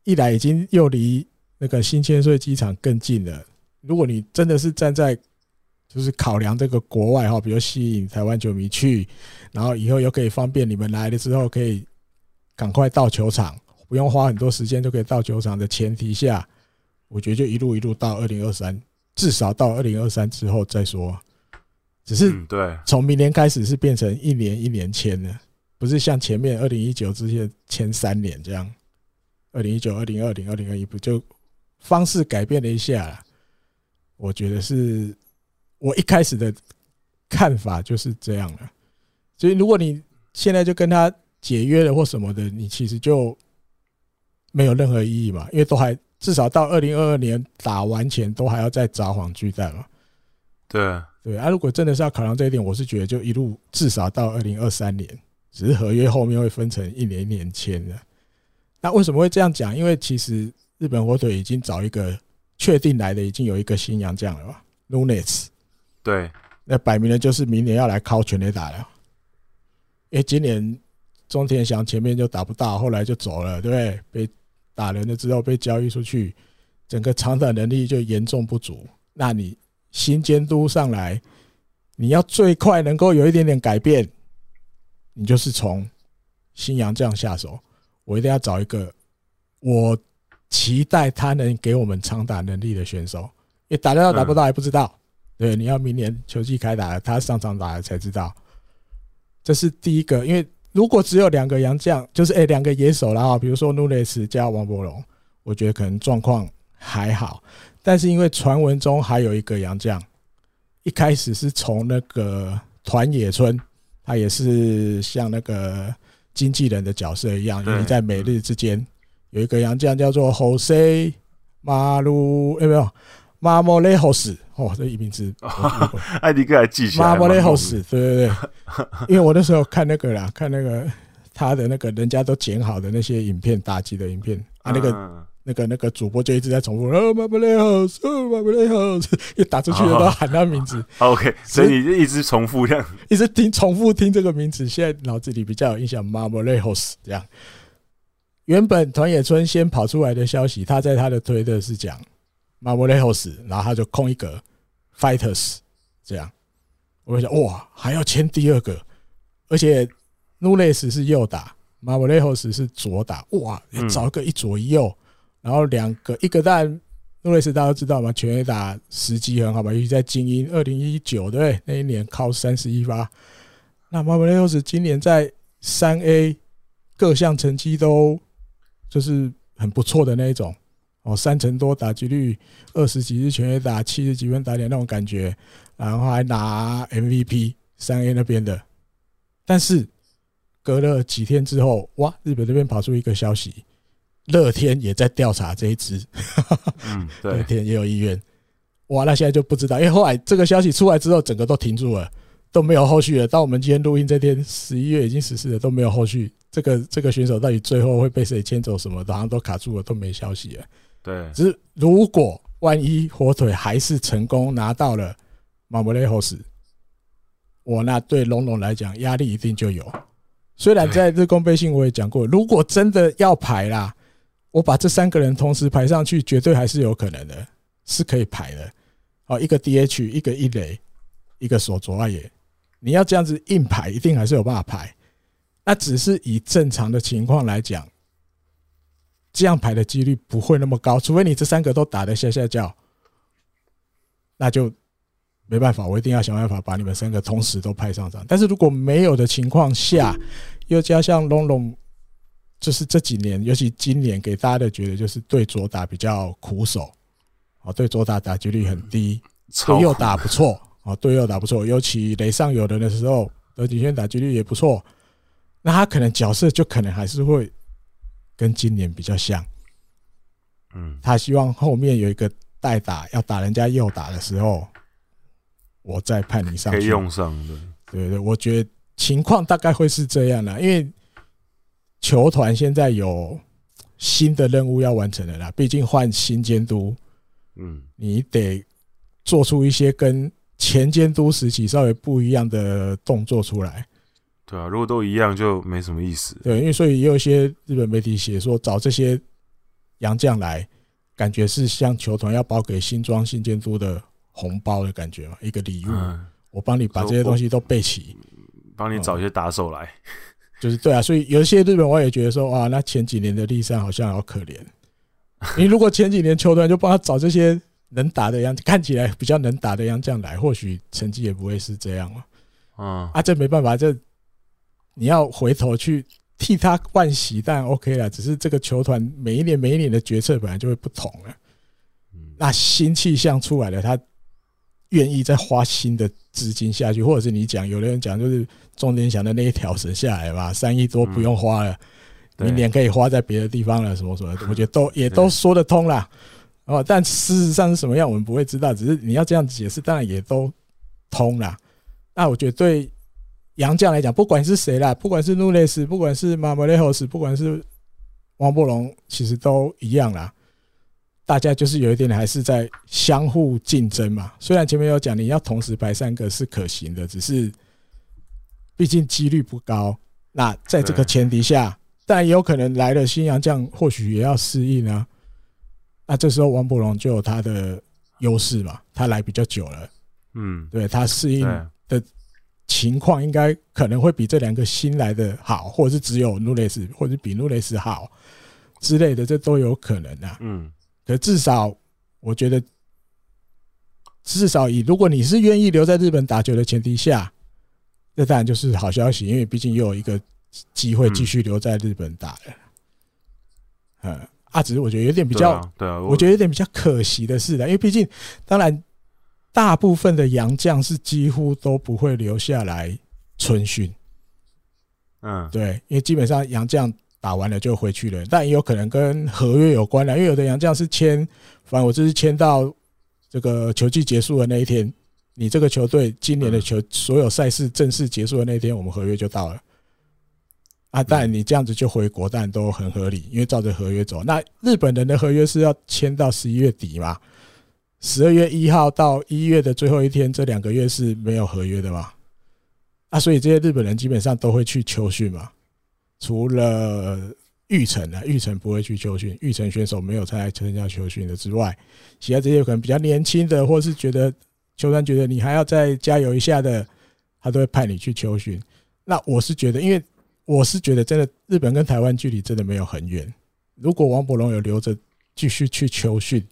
A: 一来已经又离那个新千岁机场更近了。如果你真的是站在就是考量这个国外哈，比如吸引台湾球迷去，然后以后又可以方便你们来了之后可以赶快到球场，不用花很多时间就可以到球场的前提下，我觉得就一路一路到二零二三，至少到二零二三之后再说。只是对，从明年开始是变成一年一年签的，不是像前面二零一九之前签三年这样。二零一九、二零二零、二零二一，不就方式改变了一下？我觉得是我一开始的看法就是这样了。所以，如果你现在就跟他解约了或什么的，你其实就没有任何意义嘛，因为都还至少到二零二二年打完前都还要再砸黄巨蛋嘛。
B: 对
A: 对啊，如果真的是要考量这一点，我是觉得就一路至少到二零二三年，只是合约后面会分成一年一年签的。那为什么会这样讲？因为其实日本火腿已经找一个确定来的，已经有一个新洋将了吧，Nunes。
B: 对，
A: 那摆明了就是明年要来靠全垒打了。因为今年中田翔前面就打不到，后来就走了，对不对？被打人了之后被交易出去，整个长打能力就严重不足。那你新监督上来，你要最快能够有一点点改变，你就是从新洋将下手。我一定要找一个，我期待他能给我们长打能力的选手，也打得到打不到还不知道。对，你要明年球季开打了，他上场打了才知道。这是第一个，因为如果只有两个洋将，就是诶两个野手然后，比如说努雷斯加王柏融，我觉得可能状况还好。但是因为传闻中还有一个洋将，一开始是从那个团野村，他也是像那个。经纪人的角色一样，因为在美日之间有一个洋将叫做 Jose 马鲁，有没有马莫雷霍斯？哦，这一名字，
B: 艾迪哥还记起来。
A: 马莫雷霍斯，对对对，因为我那时候看那个啦，看那个他的那个人家都剪好的那些影片，打击的影片啊，那个。那个那个主播就一直在重复，哦，马布雷奥斯，哦，马布雷奥斯，一打出去的都要喊他名字。
B: OK，所以你就一直重复这样，
A: 一直听重复听这个名字，现在脑子里比较有印象。马布雷奥斯这样，原本团野村先跑出来的消息，他在他的推特是讲，Marbleos，，然后他就空一格 Fighters 这样。我就想，哇，还要签第二个，而且努雷斯是右打，，Marbleos 是左打，哇，找一个一左一右，然后两个一个当然努雷斯大家都知道嘛，全垒打时机很好嘛，尤其在精英二零一九对不对？那一年靠三十一发。那马布雷霍斯今年在三 A 各项成绩都就是很不错的那一种哦，三成多打击率，二十几支全垒打，七十几分打点那种感觉，然后还拿 MVP 三 A 那边的。但是隔了几天之后，哇，日本这边跑出一个消息，乐天也在调查这一支，
B: 嗯，对，乐
A: 天也有意愿。哇，那现在就不知道，因为后来这个消息出来之后，整个都停住了。都没有后续了。到我们今天录音这天，十一月已经实施了，都没有后续。这个这个选手到底最后会被谁牵走？什么的，好像都卡住了，都没消息了。
B: 对，
A: 只是如果万一火腿还是成功拿到了马莫雷后斯，我那对龙龙来讲压力一定就有。虽然在日工杯信我也讲过，如果真的要排啦，我把这三个人同时排上去，绝对还是有可能的，是可以排的。哦，一个 DH，一个一垒，一个手左外野。你要这样子硬排，一定还是有办法排。那只是以正常的情况来讲，这样排的几率不会那么高，除非你这三个都打得下下叫，那就没办法。我一定要想办法把你们三个同时都派上场。但是如果没有的情况下，又加上龙龙，就是这几年，尤其今年给大家的觉得就是对左打比较苦手，哦，对左打打击率很低，对右打不错。哦，对右打不错，尤其雷上有人的时候，得点圈打击率也不错。那他可能角色就可能还是会跟今年比较像。
B: 嗯，
A: 他希望后面有一个代打，要打人家右打的时候，我再派你上去。
B: 可以用上的。
A: 对对，我觉得情况大概会是这样的，因为球团现在有新的任务要完成的啦，毕竟换新监督。
B: 嗯，
A: 你得做出一些跟前监督时期稍微不一样的动作出来，
B: 对啊，如果都一样就没什么意思。
A: 对，因为所以也有一些日本媒体写说，找这些洋将来，感觉是像球团要包给新庄新监督的红包的感觉嘛，一个礼物。我帮你把这些东西都备齐，
B: 帮你找一些打手来。
A: 就是对啊，所以有一些日本网友也觉得说，哇，那前几年的立山好像好可怜。你如果前几年球团就帮他找这些。能打的样子看起来比较能打的样子，这样来，或许成绩也不会是这样了。
B: 嗯
A: 啊，这没办法，这你要回头去替他惋惜，但 OK 了。只是这个球团每一年每一年的决策本来就会不同了。那新气象出来了，他愿意再花新的资金下去，或者是你讲，有的人讲就是中田翔的那一条省下来吧，三亿多不用花了，明年可以花在别的地方了，什么什么，我觉得都也都说得通了。哦，但事实上是什么样，我们不会知道。只是你要这样解释，当然也都通啦。那我觉得对杨将来讲，不管是谁啦，不管是努内斯，不管是马莫雷霍斯，不管是王伯龙，其实都一样啦。大家就是有一点还是在相互竞争嘛。虽然前面有讲你要同时排三个是可行的，只是毕竟几率不高。那在这个前提下，但也有可能来了新杨将，或许也要适应啊。那这时候王柏融就有他的优势嘛，他来比较久了，
B: 嗯，
A: 对他适应的情况应该可能会比这两个新来的好，或者是只有努雷斯，或者是比努雷斯好之类的，这都有可能啊。
B: 嗯，
A: 可至少我觉得，至少以如果你是愿意留在日本打球的前提下，这当然就是好消息，因为毕竟又有一个机会继续留在日本打了，嗯。啊，只是我觉得有点比较，
B: 对啊，
A: 我觉得有点比较可惜的是的，因为毕竟，当然，大部分的洋将是几乎都不会留下来春训，
B: 嗯，
A: 对，因为基本上洋将打完了就回去了，但也有可能跟合约有关了，因为有的洋将是签，反正我就是签到这个球季结束的那一天，你这个球队今年的球所有赛事正式结束的那一天，我们合约就到了。啊，当然你这样子就回国，但都很合理，因为照着合约走。那日本人的合约是要签到十一月底嘛？十二月一号到一月的最后一天，这两个月是没有合约的嘛？啊，所以这些日本人基本上都会去秋训嘛，除了玉成啊，玉成不会去秋训，玉成选手没有参加参加秋训的之外，其他这些可能比较年轻的，或是觉得球团觉得你还要再加油一下的，他都会派你去秋训。那我是觉得，因为我是觉得真的日本跟台湾距离真的没有很远。如果王柏融有留着继续去求训，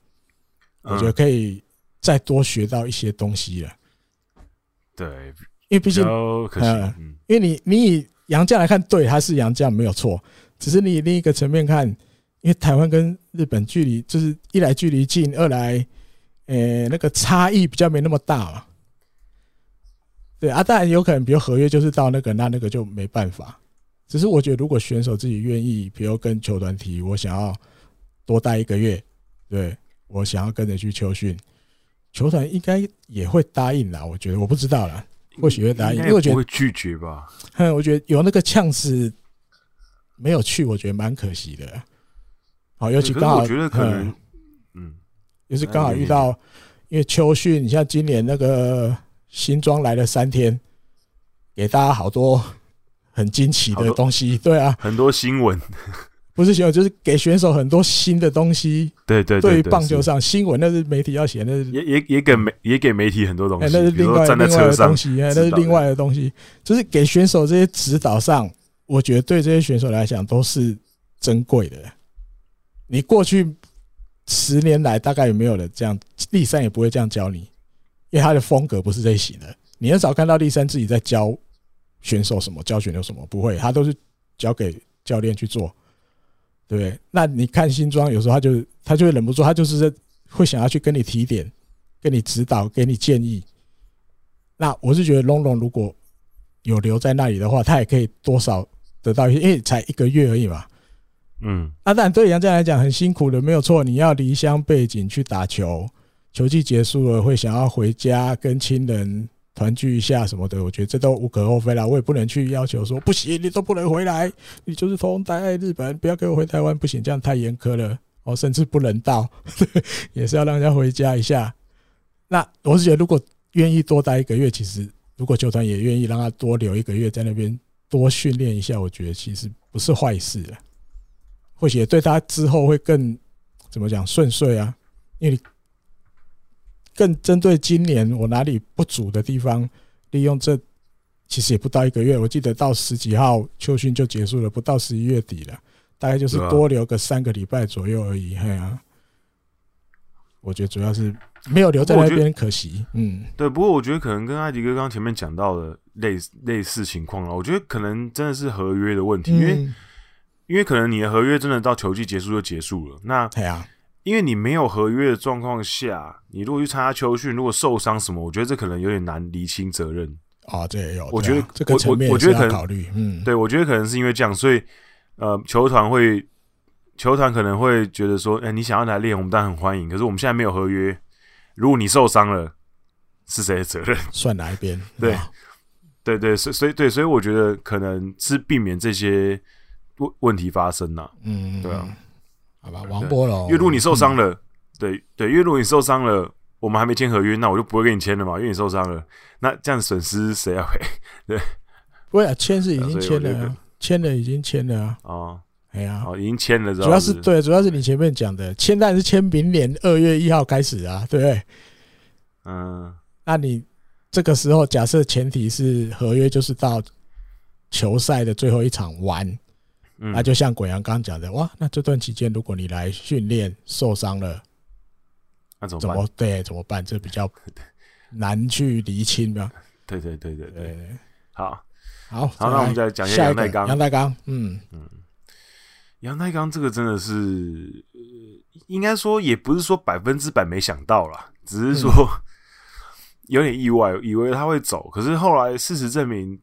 A: 我觉得可以再多学到一些东西了。
B: 对，
A: 因为毕竟，嗯，因为你你以杨将来看，对，他是杨将没有错。只是你以另一个层面看，因为台湾跟日本距离就是一来距离近，二来，呃，那个差异比较没那么大嘛。对啊，当然有可能，比如合约就是到那个，那那个就没办法。只是我觉得，如果选手自己愿意，比如跟球团提，我想要多待一个月，对，我想要跟着去秋训，球团应该也会答应啦。我觉得我不知道啦，或许会答应，因为我觉得
B: 会拒绝吧。
A: 哼，我觉得有那个呛死。没有去，我觉得蛮可惜的。好，尤其刚好，
B: 我觉得可能，嗯，
A: 也是刚好遇到，因为秋训，你像今年那个新庄来了三天，给大家好多很惊奇的东西，对啊，
B: 很多新闻，
A: 不是新闻，就是给选手很多新的东西。
B: 对对，
A: 对于棒球上新闻，那是媒体要写，那是
B: 也也也给媒也给媒体很多东西，
A: 那是另外另外的东西，那是另外的东西，就是给选手这些指导上。我觉得对这些选手来讲都是珍贵的。你过去十年来大概有没有人这样？立山也不会这样教你，因为他的风格不是这型的。你很少看到立山自己在教选手什么，教选手什么，不会，他都是交给教练去做，对不对？那你看新庄，有时候他就他就会忍不住，他就是会想要去跟你提点、跟你指导、给你建议。那我是觉得龙龙如果有留在那里的话，他也可以多少。得到一些，因为才一个月而已嘛，
B: 嗯，
A: 那当然对杨将来讲很辛苦的，没有错。你要离乡背井去打球，球季结束了会想要回家跟亲人团聚一下什么的，我觉得这都无可厚非啦。我也不能去要求说不行，你都不能回来，你就是通待在日本，不要给我回台湾，不行，这样太严苛了哦，甚至不人道，也是要让人家回家一下。那我是觉得，如果愿意多待一个月，其实如果球团也愿意让他多留一个月在那边。多训练一下，我觉得其实不是坏事的，或许对他之后会更怎么讲顺遂啊？因为你更针对今年我哪里不足的地方，利用这其实也不到一个月，我记得到十几号秋训就结束了，不到十一月底了，大概就是多留个三个礼拜左右而已。嘿啊，我觉得主要是没有留在那边可惜。嗯，
B: 对，不过我觉得可能跟艾迪哥刚刚前面讲到的。类似类似情况了，我觉得可能真的是合约的问题，因为因为可能你的合约真的到球季结束就结束了。那
A: 对啊，
B: 因为你没有合约的状况下，你如果去参加秋训，如果受伤什么，我觉得这可能有点难厘清责任
A: 啊。这也有，
B: 我觉得
A: 这个
B: 我我觉得可能
A: 考虑，嗯，
B: 对，我觉得可能是因为这样，所以呃，球团会球团可能会觉得说，哎，你想要来练，我们当然很欢迎。可是我们现在没有合约，如果你受伤了，是谁的责任？
A: 算哪一边？
B: 对。对对，所所以对，所以我觉得可能是避免这些问问题发生呐。嗯，对啊，
A: 好吧，王波龙，
B: 因为如果你受伤了，嗯、对对，因为如果你受伤了，我们还没签合约，那我就不会跟你签了嘛，因为你受伤了，那这样损失谁要赔？对，
A: 不会啊，签是已经签了，签了已经签了啊。
B: 哦，
A: 哎呀，
B: 哦，已经签了，
A: 主要是对，主要是你前面讲的签，但是签明年二月一号开始啊，对不对？
B: 嗯，
A: 那你。这个时候，假设前提是合约就是到球赛的最后一场完，那就像鬼阳刚刚讲的，哇，那这段期间如果你来训练受伤了，
B: 那怎么
A: 怎么对怎么办？这比较 难去厘清吧？
B: 对对对对对，好，
A: 好，
B: 好，那我们再讲一下阳岱钢。
A: 阳岱钢，嗯
B: 嗯，杨太刚这个真的是，应该说也不是说百分之百没想到啦，只是说。有点意外，以为他会走，可是后来事实证明，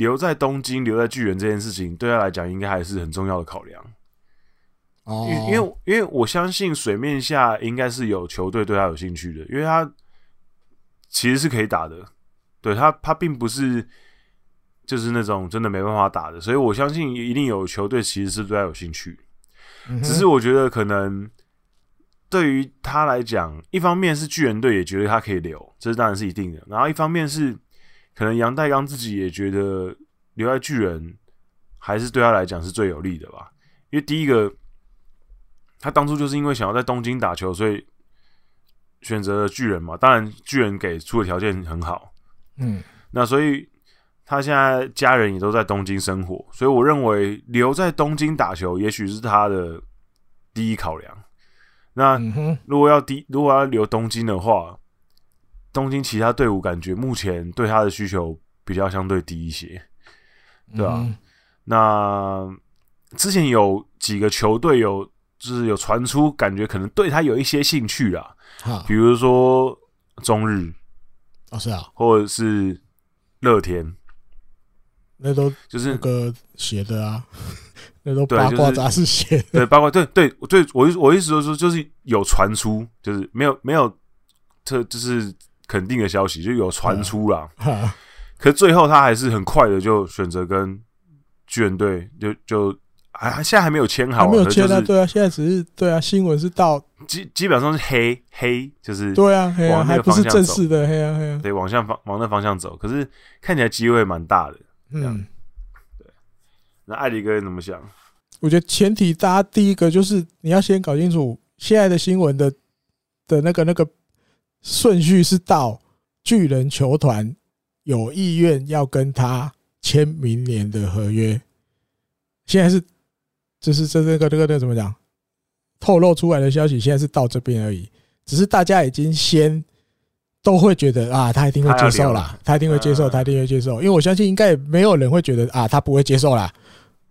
B: 留在东京、留在巨人这件事情，对他来讲应该还是很重要的考量。哦，因为因为我相信水面下应该是有球队对他有兴趣的，因为他其实是可以打的，对他他并不是就是那种真的没办法打的，所以我相信一定有球队其实是对他有兴趣，只是我觉得可能。对于他来讲，一方面是巨人队也觉得他可以留，这是当然是一定的。然后一方面是可能杨代刚自己也觉得留在巨人还是对他来讲是最有利的吧。因为第一个，他当初就是因为想要在东京打球，所以选择了巨人嘛。当然，巨人给出的条件很好，
A: 嗯，
B: 那所以他现在家人也都在东京生活，所以我认为留在东京打球，也许是他的第一考量。那如果要第，如果要留东京的话，东京其他队伍感觉目前对他的需求比较相对低一些，对吧？嗯、那之前有几个球队有就是有传出感觉可能对他有一些兴趣
A: 啊，
B: 比如说中日，
A: 哦是啊，
B: 或者是乐天，
A: 那都就是那个写的啊。那都八卦杂志写的，
B: 对八卦，对对对，我我意思就是说，就是有传出，就是没有没有特就是肯定的消息，就有传出啦。可最后他还是很快的就选择跟巨人队就就还现在还没有签好，
A: 还没有签啊？对啊，现在只是对啊，新闻是到
B: 基基本上是黑黑，就是
A: 对啊，往那个方向走，还不是正式的黑啊黑啊，
B: 对，往向方往那方向走，可是看起来机会蛮大的，嗯。那艾迪哥怎么想？
A: 我觉得前提，大家第一个就是你要先搞清楚现在的新闻的的那个那个顺序是到巨人球团有意愿要跟他签明年的合约。现在是就是这这个这个那个怎么讲？透露出来的消息现在是到这边而已，只是大家已经先都会觉得啊，他一定会接受啦，他一定会接受，他一定会接受，因为我相信应该也没有人会觉得啊，他不会接受啦。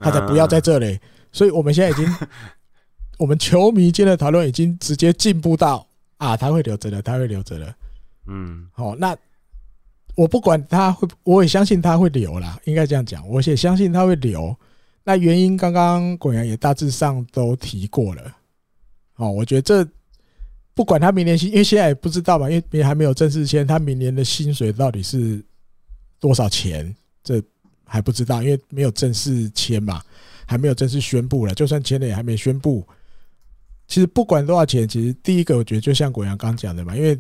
A: 他才不要在这里，所以我们现在已经，我们球迷间的讨论已经直接进步到啊，他会留着的，他会留着的。嗯，好，那我不管他会，我也相信他会留啦，应该这样讲，我也相信他会留。那原因刚刚滚阳也大致上都提过了。哦，我觉得这不管他明年薪，因为现在也不知道嘛，因为还没有正式签，他明年的薪水到底是多少钱？这。还不知道，因为没有正式签嘛，还没有正式宣布了。就算签了，也还没宣布。其实不管多少钱，其实第一个我觉得就像国阳刚讲的嘛，因为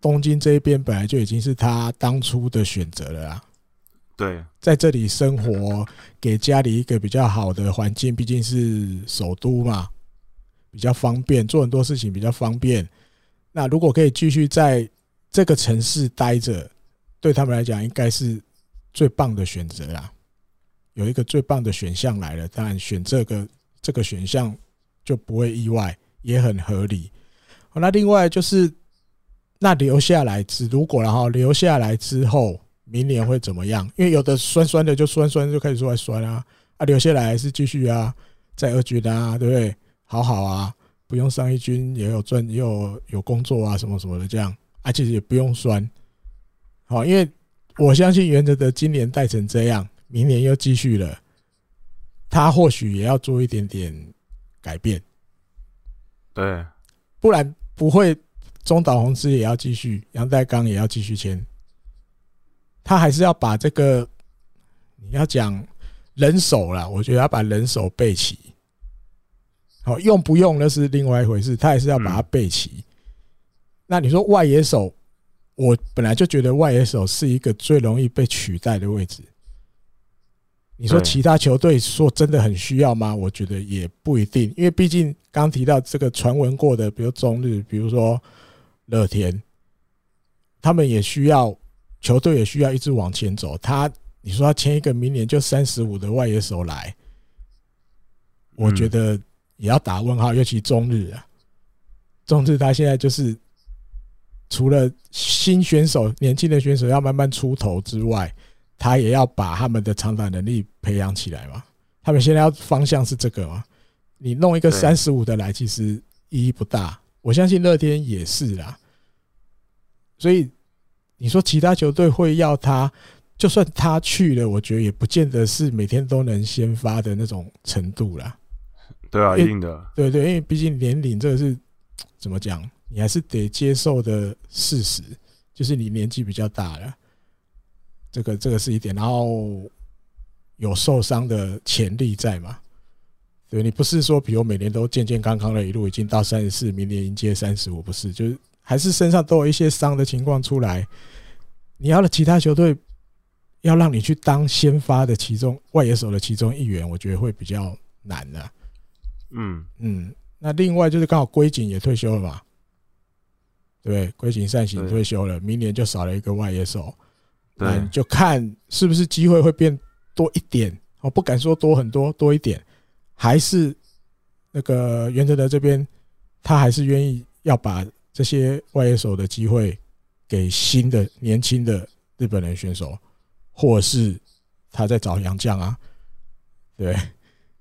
A: 东京这一边本来就已经是他当初的选择了啊。
B: 对，
A: 在这里生活，给家里一个比较好的环境，毕竟是首都嘛，比较方便，做很多事情比较方便。那如果可以继续在这个城市待着，对他们来讲，应该是。最棒的选择啦，有一个最棒的选项来了，当然选这个这个选项就不会意外，也很合理。好，那另外就是那留下来之如果然后留下来之后，明年会怎么样？因为有的酸酸的就酸酸就开始出来酸啊，啊留下来还是继续啊，在二军啊，对不对？好好啊，不用上一军也有赚也有有工作啊，什么什么的这样，啊其实也不用酸，好，因为。我相信原则的今年带成这样，明年又继续了，他或许也要做一点点改变，
B: 对，
A: 不然不会中岛宏之也要继续，杨代刚也要继续签，他还是要把这个你要讲人手啦，我觉得要把人手备齐，好用不用那是另外一回事，他还是要把它备齐。那你说外野手？我本来就觉得外野手是一个最容易被取代的位置。你说其他球队说真的很需要吗？我觉得也不一定，因为毕竟刚提到这个传闻过的，比如中日，比如说乐天，他们也需要球队也需要一直往前走。他你说他签一个明年就三十五的外野手来，我觉得也要打问号。尤其中日啊，中日他现在就是。除了新选手、年轻的选手要慢慢出头之外，他也要把他们的长打能力培养起来嘛。他们现在要方向是这个嘛？你弄一个三十五的来，其实意义不大。我相信乐天也是啦。所以你说其他球队会要他，就算他去了，我觉得也不见得是每天都能先发的那种程度啦。
B: 对啊，一定的。
A: 对对，因为毕竟年龄这个是怎么讲？你还是得接受的事实，就是你年纪比较大了，这个这个是一点。然后有受伤的潜力在嘛？对，你不是说，比如每年都健健康康的，一路已经到三十四，明年迎接三十五，不是？就是还是身上都有一些伤的情况出来。你要的其他球队要让你去当先发的其中外野手的其中一员，我觉得会比较难的。
B: 嗯
A: 嗯，那另外就是刚好龟井也退休了嘛，对，龟井善行退休了，明年就少了一个外野手，那你就看是不是机会会变多一点，我不敢说多很多，多一点，还是那个袁哲德这边，他还是愿意要把这些外野手的机会给新的年轻的日本人选手，或者是他在找洋将啊，对。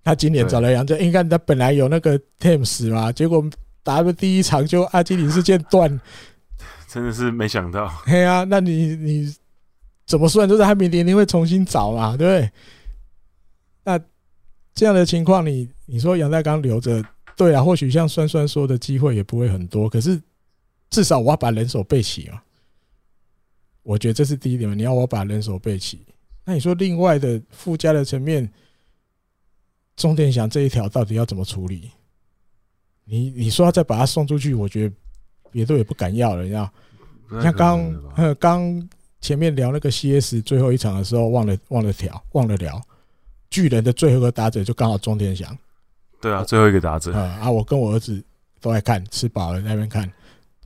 A: 他今年找了杨正，应该他本来有那个 Thames 嘛，结果打个第一场就阿基里斯腱断，
B: 真的是没想到。
A: 嘿啊，那你你怎么算？就是他明年你会重新找嘛，对不对？那这样的情况，你你说杨大刚留着，对啊，或许像酸酸说的机会也不会很多，可是至少我要把人手备齐嘛。我觉得这是第一点嘛，你要我把人手备齐。那你说另外的附加的层面？钟点想这一条到底要怎么处理？你你说要再把他送出去，我觉得别队也不敢要了。你知道，像刚刚前面聊那个 CS 最后一场的时候，忘了忘了调，忘了聊巨人的最后一个打者就刚好钟天祥。
B: 对啊，最后一个打者
A: 啊！啊我跟我儿子都在看，吃饱了在那边看，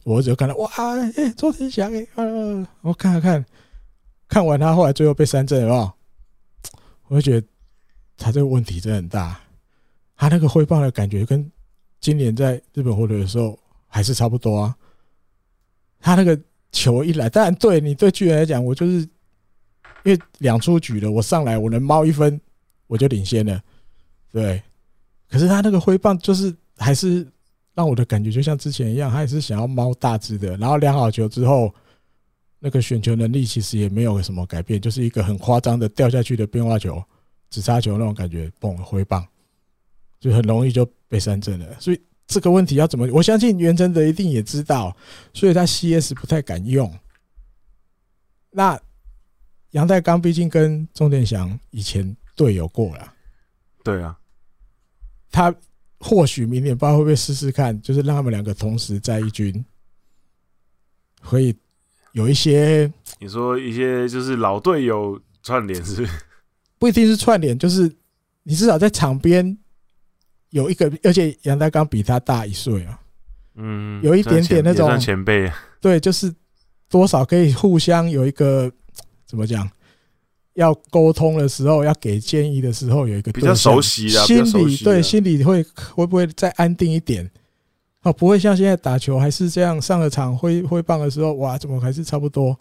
A: 我儿子就看到哇，哎，钟天祥哎，我看了看，看完他后来最后被三振了，我就觉得。他这个问题真的很大，他那个挥棒的感觉跟今年在日本火腿的时候还是差不多啊。他那个球一来，当然对你对巨人来讲，我就是因为两出局了，我上来我能猫一分，我就领先了，对。可是他那个挥棒就是还是让我的感觉就像之前一样，他也是想要猫大只的，然后量好球之后，那个选球能力其实也没有什么改变，就是一个很夸张的掉下去的变化球。直插球那种感觉，嘣，挥棒，就很容易就被三振了。所以这个问题要怎么？我相信袁成德一定也知道，所以他 CS 不太敢用。那杨代刚毕竟跟钟殿祥以前队友过了，
B: 对啊，
A: 他或许明年不知道会不会试试看，就是让他们两个同时在一军，可以有一些
B: 你说一些就是老队友串联是？不
A: 一定是串联，就是你至少在场边有一个，而且杨大刚比他大一岁啊，嗯，有一点点那种
B: 前辈，
A: 对，就是多少可以互相有一个怎么讲，要沟通的时候，要给建议的时候，有一个
B: 比较熟悉的，
A: 心里对心里会会不会再安定一点？哦，不会像现在打球还是这样，上了场挥挥棒的时候，哇，怎么还是差不多？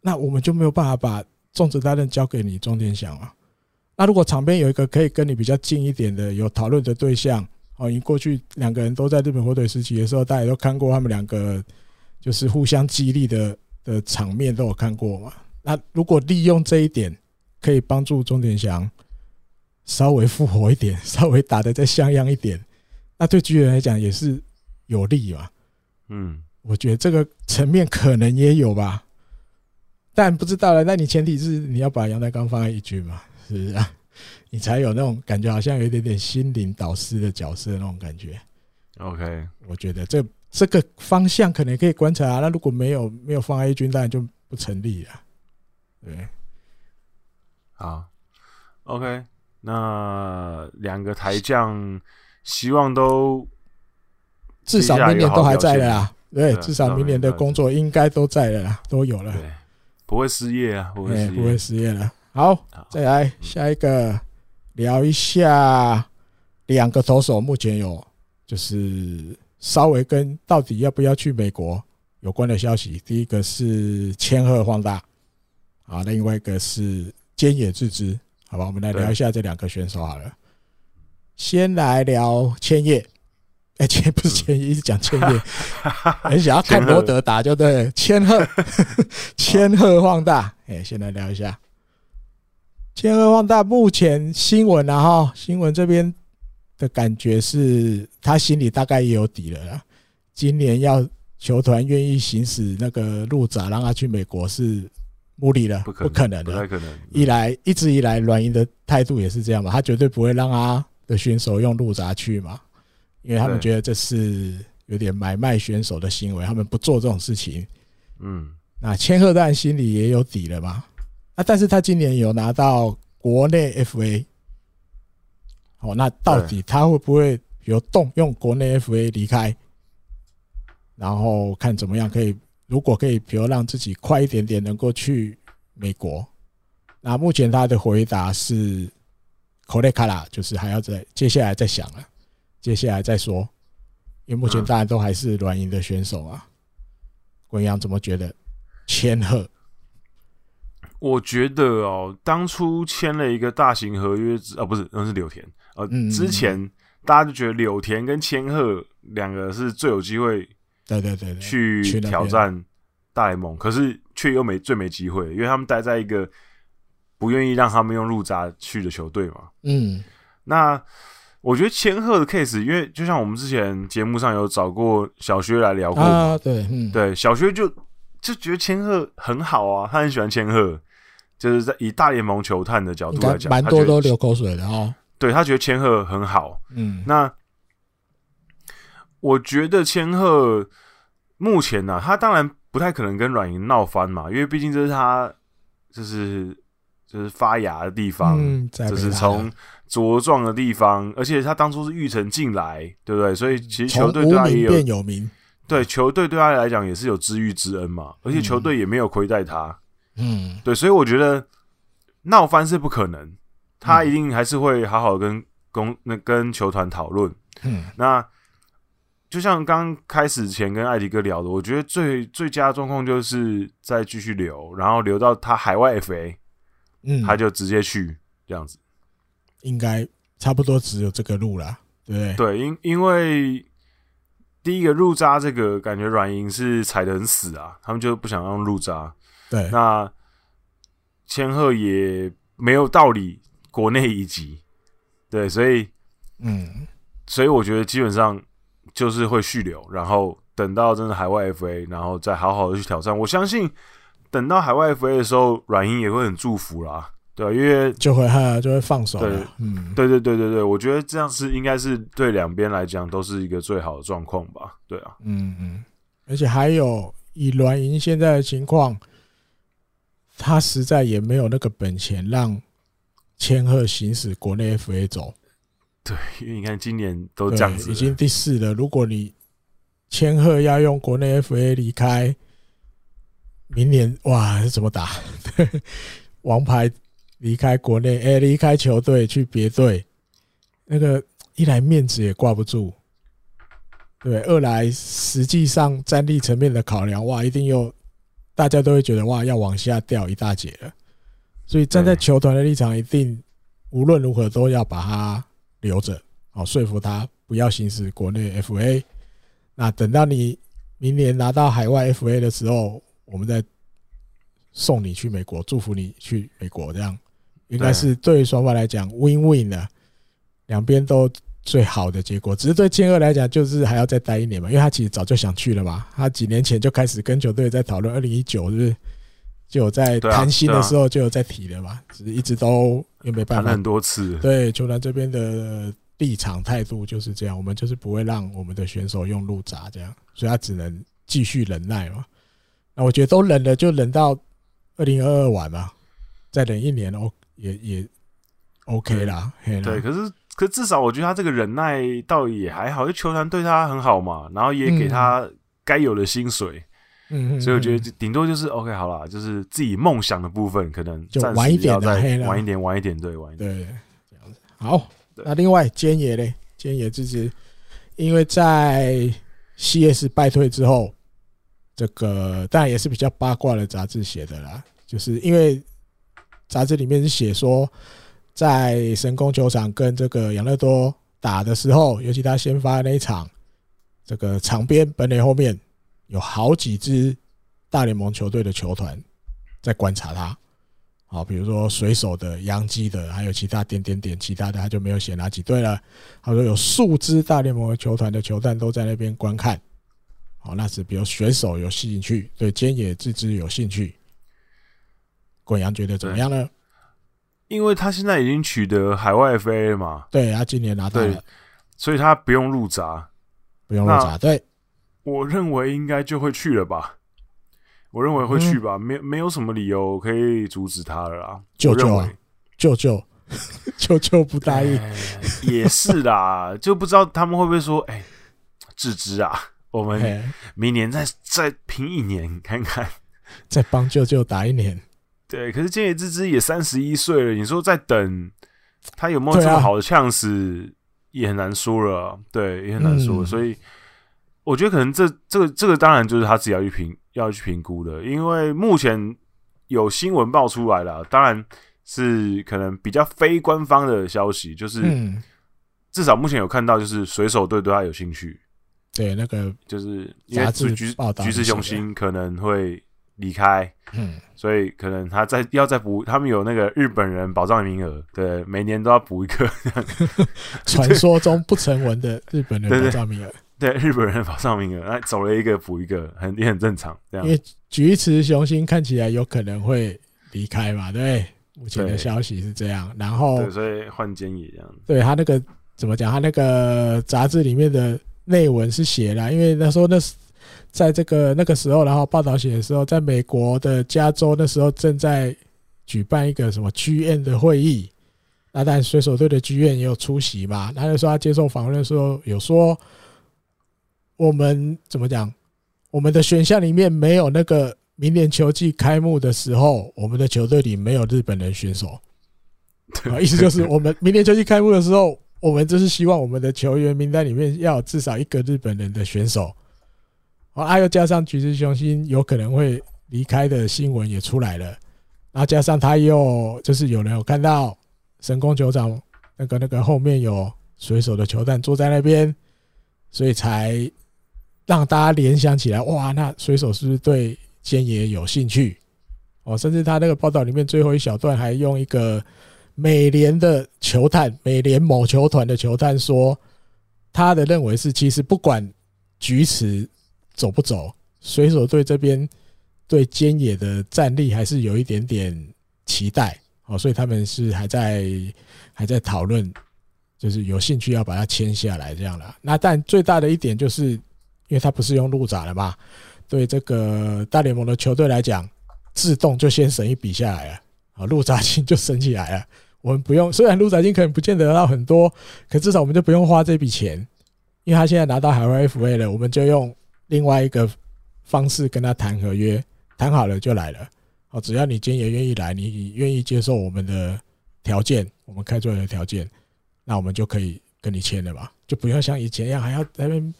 A: 那我们就没有办法把重责大任交给你钟天祥啊。那如果场边有一个可以跟你比较近一点的有讨论的对象，哦，你过去两个人都在日本火腿时期的时候，大家都看过他们两个就是互相激励的的场面都有看过嘛？那如果利用这一点，可以帮助钟点祥稍微复活一点，稍微打得再像样一点，那对巨人来讲也是有利嘛？嗯，我觉得这个层面可能也有吧，但不知道了。那你前提是你要把阳岱钢放在一军嘛？是啊，你才有那种感觉，好像有一点点心灵导师的角色那种感觉。
B: OK，
A: 我觉得这这个方向可能可以观察啊。那如果没有没有放 A 军，当然就不成立了。对，
B: 好，OK，那两个台将希望都
A: 至少明年都还在的啦。对，至少明年的工作应该都在了啦，都有了。
B: 对，不会失业啊，不会失业，
A: 不会失业了。好，再来下一个，聊一下两个投手目前有就是稍微跟到底要不要去美国有关的消息。第一个是千鹤放大，啊，另外一个是菅野智之，好吧，我们来聊一下这两个选手好了。先来聊千叶，哎，千不是千叶，一直讲千叶，很想要看罗德达就对，千鹤 千鹤放大，哎，先来聊一下。千鹤放大目前新闻啊哈，新闻这边的感觉是他心里大概也有底了啦。今年要球团愿意行使那个路闸让他去美国是无理了，不可能的，
B: 不太可能。
A: 一来一直以来软银的态度也是这样嘛，他绝对不会让他的选手用路闸去嘛，因为他们觉得这是有点买卖选手的行为，他们不做这种事情。嗯，那千鹤当然心里也有底了嘛。啊！但是他今年有拿到国内 FA，哦，那到底他会不会有动用国内 FA 离开，然后看怎么样可以，如果可以，比如让自己快一点点能够去美国。那目前他的回答是，口雷卡拉就是还要再接下来再想了，接下来再说，因为目前大家都还是软银的选手啊。滚阳怎么觉得？千贺？
B: 我觉得哦，当初签了一个大型合约，啊，不是，那是柳田。呃，之前大家就觉得柳田跟千鹤两个是最有机会，
A: 对对对，
B: 去挑战大联盟，可是却又没最没机会，因为他们待在一个不愿意让他们用入闸去的球队嘛。嗯，那我觉得千鹤的 case，因为就像我们之前节目上有找过小薛来聊过
A: 啊，对，嗯，
B: 对，小薛就就觉得千鹤很好啊，他很喜欢千贺。就是在以大联盟球探的角度来讲，
A: 蛮多都流口水的哦。
B: 对，他觉得千鹤很好，嗯，那我觉得千鹤目前呢、啊，他当然不太可能跟软银闹翻嘛，因为毕竟这是他就是就是发芽的地方，嗯、就是从茁壮的地方，而且他当初是育成进来，对不对？所以其实球队对他也有
A: 有名，
B: 对球队对他来讲也是有知遇之恩嘛，而且球队也没有亏待他。嗯，对，所以我觉得闹翻是不可能，他一定还是会好好跟公那跟球团讨论。嗯，那就像刚开始前跟艾迪哥聊的，我觉得最最佳状况就是再继续留，然后留到他海外 FA，嗯，他就直接去这样子，
A: 应该差不多只有这个路了，对
B: 对，因因为第一个入渣这个感觉软银是踩的很死啊，他们就不想让入札。
A: 对，
B: 那千鹤也没有道理，国内一级，对，所以，嗯，所以我觉得基本上就是会续留，然后等到真的海外 FA，然后再好好的去挑战。我相信等到海外 FA 的时候，软银也会很祝福啦，对，因为
A: 就会哈就会放手，
B: 对，嗯，对对对对对，我觉得这样是应该是对两边来讲都是一个最好的状况吧，对啊，
A: 嗯嗯，而且还有以软银现在的情况。他实在也没有那个本钱让千鹤行使国内 FA 走，
B: 对，因为你看今年都这样子，
A: 已经第四了。如果你千鹤要用国内 FA 离开，明年哇，这怎么打？王牌离开国内，哎，离开球队去别队，那个一来面子也挂不住，对，二来实际上战力层面的考量，哇，一定又。大家都会觉得哇，要往下掉一大截了，所以站在球团的立场，一定无论如何都要把它留着，好说服他不要行使国内 FA。那等到你明年拿到海外 FA 的时候，我们再送你去美国，祝福你去美国，这样应该是对双方来讲 win win 的，两边都。最好的结果，只是对千鹤来讲，就是还要再待一年嘛，因为他其实早就想去了嘛。他几年前就开始跟球队在讨论，二零一九是不是就有在谈薪的时候就有在提了嘛？只是一直都又没办法。
B: 谈很多次。
A: 对，球团这边的立场态度就是这样，我们就是不会让我们的选手用路闸这样，所以他只能继续忍耐嘛。那我觉得都忍了，就忍到二零二二完嘛，再忍一年哦，也也 OK 啦。
B: 对，可是。可至少我觉得他这个忍耐倒也还好，就球团对他很好嘛，然后也给他该有的薪水，嗯，所以我觉得顶多就是 OK 好啦，就是自己梦想的部分可能
A: 就晚一点，
B: 再晚一点，晚一点，对，晚一点，
A: 对，这样子。好，那另外菅野嘞，菅野就是因为在 CS 败退之后，这个当然也是比较八卦的杂志写的啦，就是因为杂志里面是写说。在神宫球场跟这个养乐多打的时候，尤其他先发那一场，这个场边本垒后面有好几支大联盟球队的球团在观察他。好，比如说水手的、洋基的，还有其他点点点，其他的他就没有写哪几队了。他说有数支大联盟球团的球探都在那边观看。好，那是比如选手有兴趣，对菅野智之有兴趣。滚阳觉得怎么样呢？
B: 因为他现在已经取得海外 FA 了嘛，
A: 对，他今年拿到了，
B: 所以他不用入闸，
A: 不用入闸。对，
B: 我认为应该就会去了吧，我认为会去吧，没没有什么理由可以阻止他了啦。
A: 舅舅，舅舅，舅舅不答应，
B: 也是啦，就不知道他们会不会说，哎、欸，志之啊，我们明年再再拼一年看看，
A: 再帮舅舅打一年。
B: 对，可是菅野智之也三十一岁了，你说再等他有没有这么好的呛死，也很难说了、啊。对，也很难说。嗯、所以我觉得可能这这个这个当然就是他自己要去评要去评估的，因为目前有新闻爆出来了，当然是可能比较非官方的消息，就是至少目前有看到，就是水手队对他有兴趣。
A: 对，那个
B: 就是因为菊菊池雄心可能会。离开，嗯，所以可能他在要再补，他们有那个日本人保障名额，对，每年都要补一个。
A: 传说中不成文的日本人保障名额，
B: 对，日本人保障名额，那走了一个补一个，很也很正常。这样，
A: 因为菊池雄心看起来有可能会离开嘛，对，目前的消息是这样。然后，
B: 对，所以换菅野这样。
A: 对他那个怎么讲？他那个杂志里面的内文是写了，因为那时候那是。在这个那个时候，然后报道写的时候，在美国的加州那时候正在举办一个什么剧院的会议，那但水手队的剧院也有出席嘛。他就说他接受访问的时候有说，我们怎么讲？我们的选项里面没有那个明年球季开幕的时候，我们的球队里没有日本人选手。意思就 是我们明年球季开幕的时候，我们就是希望我们的球员名单里面要有至少一个日本人的选手。啊，又加上橘子雄心有可能会离开的新闻也出来了，然后加上他又就是有人有看到神宫球场那个那个后面有水手的球探坐在那边，所以才让大家联想起来，哇，那水手是不是对菅野有兴趣？哦，甚至他那个报道里面最后一小段还用一个美联的球探，美联某球团的球探说，他的认为是其实不管菊池。走不走？水手队这边对菅野的战力还是有一点点期待哦，所以他们是还在还在讨论，就是有兴趣要把它签下来这样了。那但最大的一点就是，因为他不是用入札了嘛，对这个大联盟的球队来讲，自动就先省一笔下来了啊，入札金就省起来了。我们不用，虽然入札金可能不见得到很多，可至少我们就不用花这笔钱，因为他现在拿到海外 FA 了，我们就用。另外一个方式跟他谈合约，谈好了就来了。哦，只要你菅野愿意来，你愿意接受我们的条件，我们开出来的条件，那我们就可以跟你签了吧，就不要像以前一样还要在那边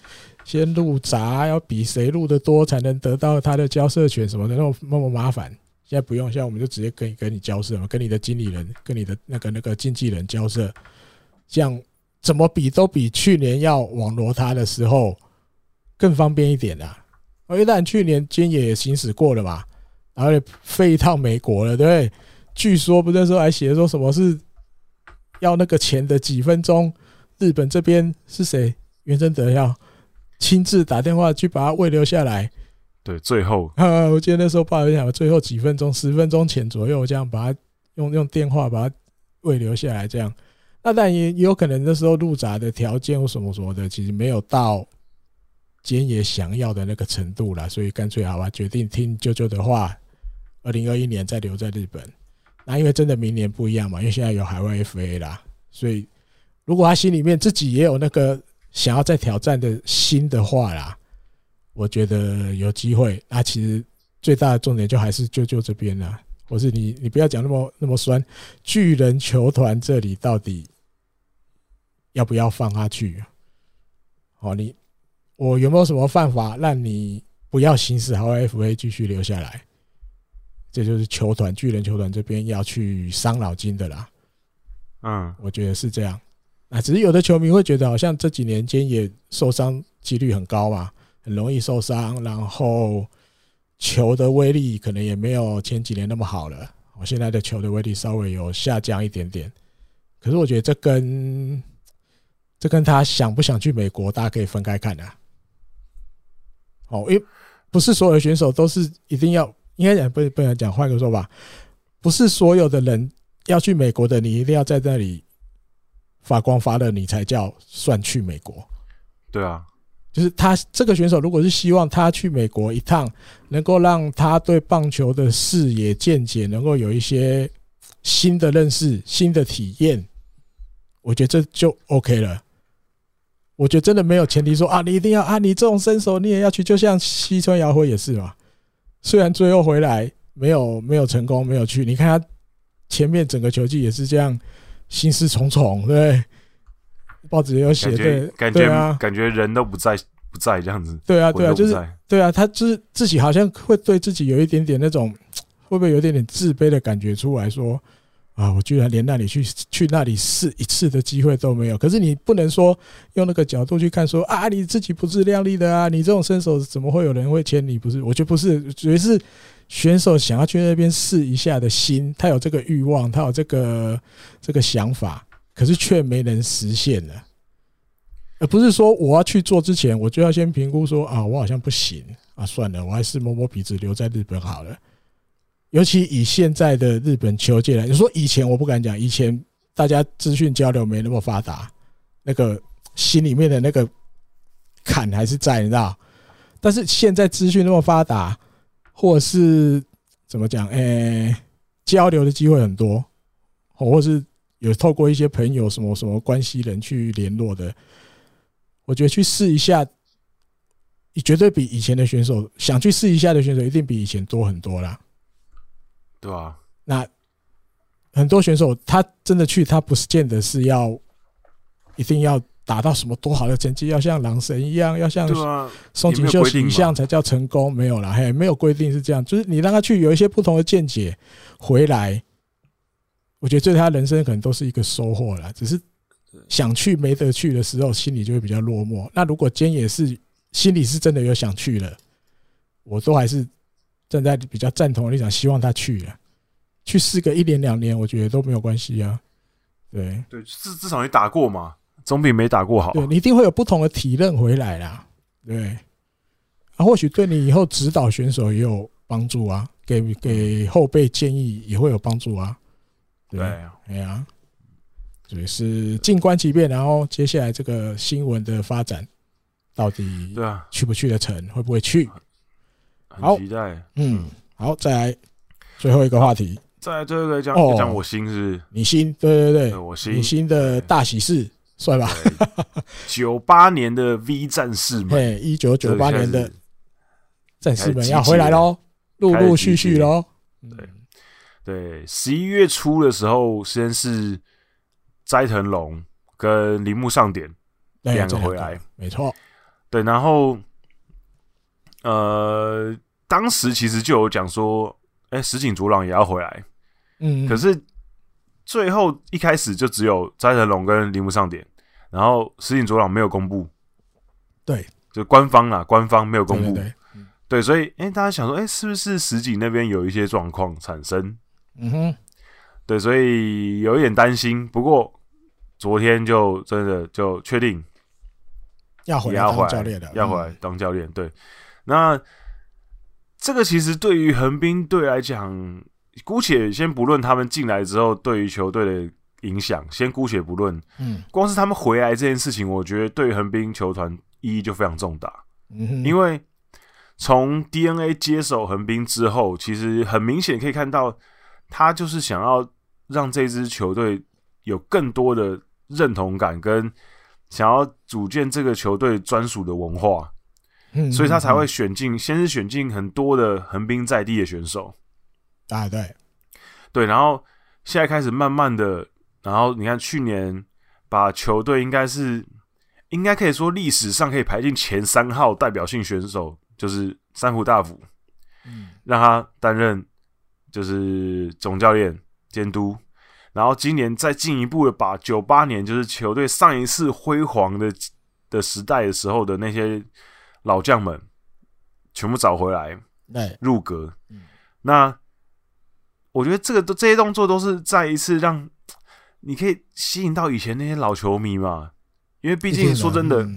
A: 先入闸，要比谁入的多才能得到他的交涉权什么的，那么那么麻烦。现在不用，现在我们就直接跟跟你交涉嘛，跟你的经理人、跟你的那个那个经纪人交涉，这样怎么比都比去年要网罗他的时候。更方便一点啦，我一旦去年菅野也行驶过了嘛，然后飞一趟美国了，对不对？据说不是说还写说什么是要那个钱的几分钟，日本这边是谁？袁贞德要亲自打电话去把他慰留下来。
B: 对，最后
A: 啊，我记得那时候爸爸讲，最后几分钟，十分钟前左右，这样把他用用电话把他慰留下来，这样。那但也也有可能那时候入闸的条件或什么什么的，其实没有到。今也想要的那个程度了，所以干脆好吧，决定听舅舅的话，二零二一年再留在日本。那因为真的明年不一样嘛，因为现在有海外 FA 啦，所以如果他心里面自己也有那个想要再挑战的心的话啦，我觉得有机会。那其实最大的重点就还是舅舅这边啦，或是你你不要讲那么那么酸，巨人球团这里到底要不要放他去？好，你。我有没有什么办法让你不要行使海外 FA 继续留下来？这就是球团巨人球团这边要去伤脑筋的啦。嗯，我觉得是这样。啊，只是有的球迷会觉得，好像这几年间也受伤几率很高嘛，很容易受伤，然后球的威力可能也没有前几年那么好了。我现在的球的威力稍微有下降一点点，可是我觉得这跟这跟他想不想去美国，大家可以分开看的。哦，因为不是所有的选手都是一定要，应该讲不不能讲，换个说法，不是所有的人要去美国的，你一定要在那里发光发热，你才叫算去美国。
B: 对啊，
A: 就是他这个选手，如果是希望他去美国一趟，能够让他对棒球的视野见解能够有一些新的认识、新的体验，我觉得这就 OK 了。我觉得真的没有前提说啊，你一定要啊，你这种身手你也要去，就像西村遥辉也是嘛。虽然最后回来没有 没有成功，没有去，你看他前面整个球季也是这样，心事重重，对。报纸也有写，对，
B: 感觉啊，感觉人都不在不在这样子。
A: 对啊，对啊，就是对啊，他就是自己好像会对自己有一点点那种，会不会有一点点自卑的感觉出来说。啊！我居然连那里去去那里试一次的机会都没有。可是你不能说用那个角度去看，说啊，你自己不自量力的啊！你这种身手怎么会有人会签你？不是，我觉得不是，主要是选手想要去那边试一下的心，他有这个欲望，他有这个这个想法，可是却没能实现了。而不是说我要去做之前，我就要先评估说啊，我好像不行啊，算了，我还是摸摸鼻子留在日本好了。尤其以现在的日本球界来，你说以前我不敢讲，以前大家资讯交流没那么发达，那个心里面的那个坎还是在，你知道？但是现在资讯那么发达，或者是怎么讲？诶，交流的机会很多，或是有透过一些朋友什么什么关系人去联络的，我觉得去试一下，你绝对比以前的选手想去试一下的选手一定比以前多很多啦。
B: 对啊，
A: 那很多选手他真的去，他不是见得是要一定要达到什么多好的成绩，要像狼神一样，要像松井秀喜一样才叫成功。没有啦，嘿，没有规定是这样，就是你让他去有一些不同的见解，回来，我觉得对他人生可能都是一个收获了。只是想去没得去的时候，心里就会比较落寞。那如果今天也是心里是真的有想去了，我都还是。站在比较赞同的立场，希望他去了，去试个一年两年，我觉得都没有关系啊。对
B: 对，至至少你打过嘛，总比没打过好。
A: 对，你一定会有不同的体认回来啦。对，啊，或许对你以后指导选手也有帮助啊，给给后辈建议也会有帮助啊。对，哎呀，所以是静观其变，然后接下来这个新闻的发展，到底对啊，去不去得成，会不会去？
B: 好，期待。
A: 嗯，好，再来最后一个话题。
B: 再来最后一个讲讲我心是是？
A: 你心，对对对，
B: 我心，
A: 你心的大喜事，帅吧？
B: 九八年的 V 战士们，
A: 对，一九九八年的战士们要回来喽，陆陆续续喽。
B: 对对，十一月初的时候，先是斋藤龙跟铃木上典两个回来，
A: 没错。
B: 对，然后呃。当时其实就有讲说，哎，石井竹朗也要回来，嗯，可是最后一开始就只有斋藤龙跟铃木上典，然后石井竹朗没有公布，
A: 对，
B: 就官方啊，官方没有公布，对，所以哎，大家想说，哎，是不是石井那边有一些状况产生？嗯哼，对，所以有一点担心。不过昨天就真的就确定
A: 要回来当教练了，
B: 要回来当教练，对，那。这个其实对于横滨队来讲，姑且先不论他们进来之后对于球队的影响，先姑且不论。嗯，光是他们回来这件事情，我觉得对于横滨球团意义就非常重大。嗯，因为从 DNA 接手横滨之后，其实很明显可以看到，他就是想要让这支球队有更多的认同感，跟想要组建这个球队专属的文化。所以他才会选进，先是选进很多的横滨在地的选手，
A: 啊，对，
B: 对，然后现在开始慢慢的，然后你看去年把球队应该是应该可以说历史上可以排进前三号代表性选手，就是三浦大辅，嗯，让他担任就是总教练监督，然后今年再进一步的把九八年就是球队上一次辉煌的的时代的时候的那些。老将们全部找回来，入阁。那我觉得这个都这些动作都是再一次让你可以吸引到以前那些老球迷嘛。因为毕竟说真的，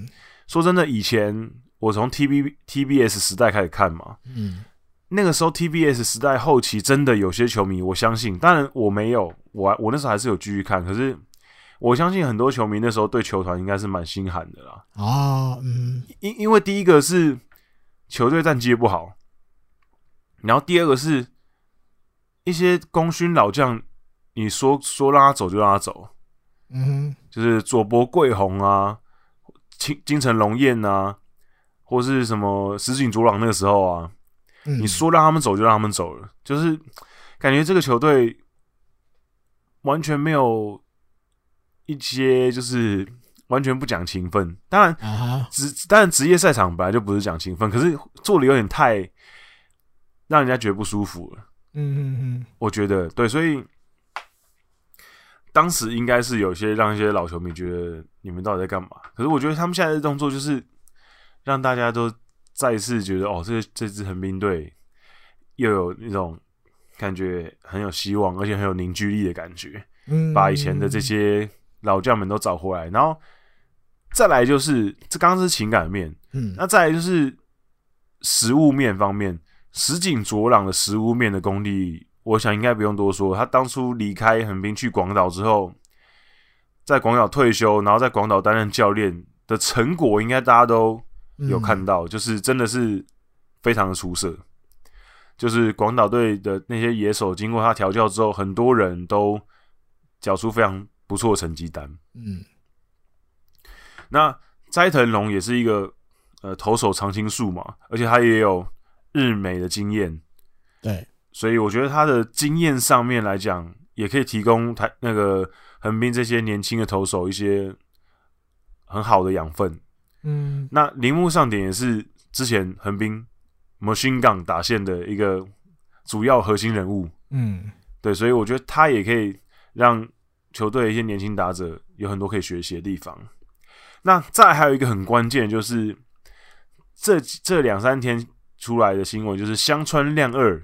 B: 说真的，以前我从 T B T B S 时代开始看嘛，嗯，那个时候 T B S 时代后期真的有些球迷，我相信，当然我没有，我我那时候还是有继续看，可是。我相信很多球迷那时候对球团应该是蛮心寒的啦。
A: 啊，嗯，
B: 因因为第一个是球队战绩不好，然后第二个是一些功勋老将你说说让他走就让他走，
A: 嗯，
B: 就是佐伯贵弘啊，金金城龙彦啊，或是什么石井卓朗那个时候啊，嗯、你说让他们走就让他们走了，就是感觉这个球队完全没有一些就是完全不讲情分。当然，职、uh. 当然职业赛场本来就不是讲情分，可是做的有点太让人家觉得不舒服了。嗯嗯嗯，我觉得对，所以当时应该是有些让一些老球迷觉得你们到底在干嘛？可是我觉得他们现在的动作就是让大家都再一次觉得哦，这这支横滨队又有那种感觉很有希望，而且很有凝聚力的感觉。嗯，把以前的这些老将们都找回来，然后再来就是这刚刚是情感面，嗯，那再来就是实物面方面。石井卓朗的实物面的功力，我想应该不用多说。他当初离开横滨去广岛之后，在广岛退休，然后在广岛担任教练的成果，应该大家都有看到，嗯、就是真的是非常的出色。就是广岛队的那些野手，经过他调教之后，很多人都缴出非常不错成绩单。嗯，那斋藤龙也是一个呃投手常青树嘛，而且他也有。日美的经验，
A: 对，
B: 所以我觉得他的经验上面来讲，也可以提供台那个横滨这些年轻的投手一些很好的养分。嗯，那铃木尚典也是之前横滨 Machine Gun 打线的一个主要核心人物。嗯，对，所以我觉得他也可以让球队的一些年轻打者有很多可以学习的地方。那再还有一个很关键，就是这这两三天。出来的新闻就是香川亮二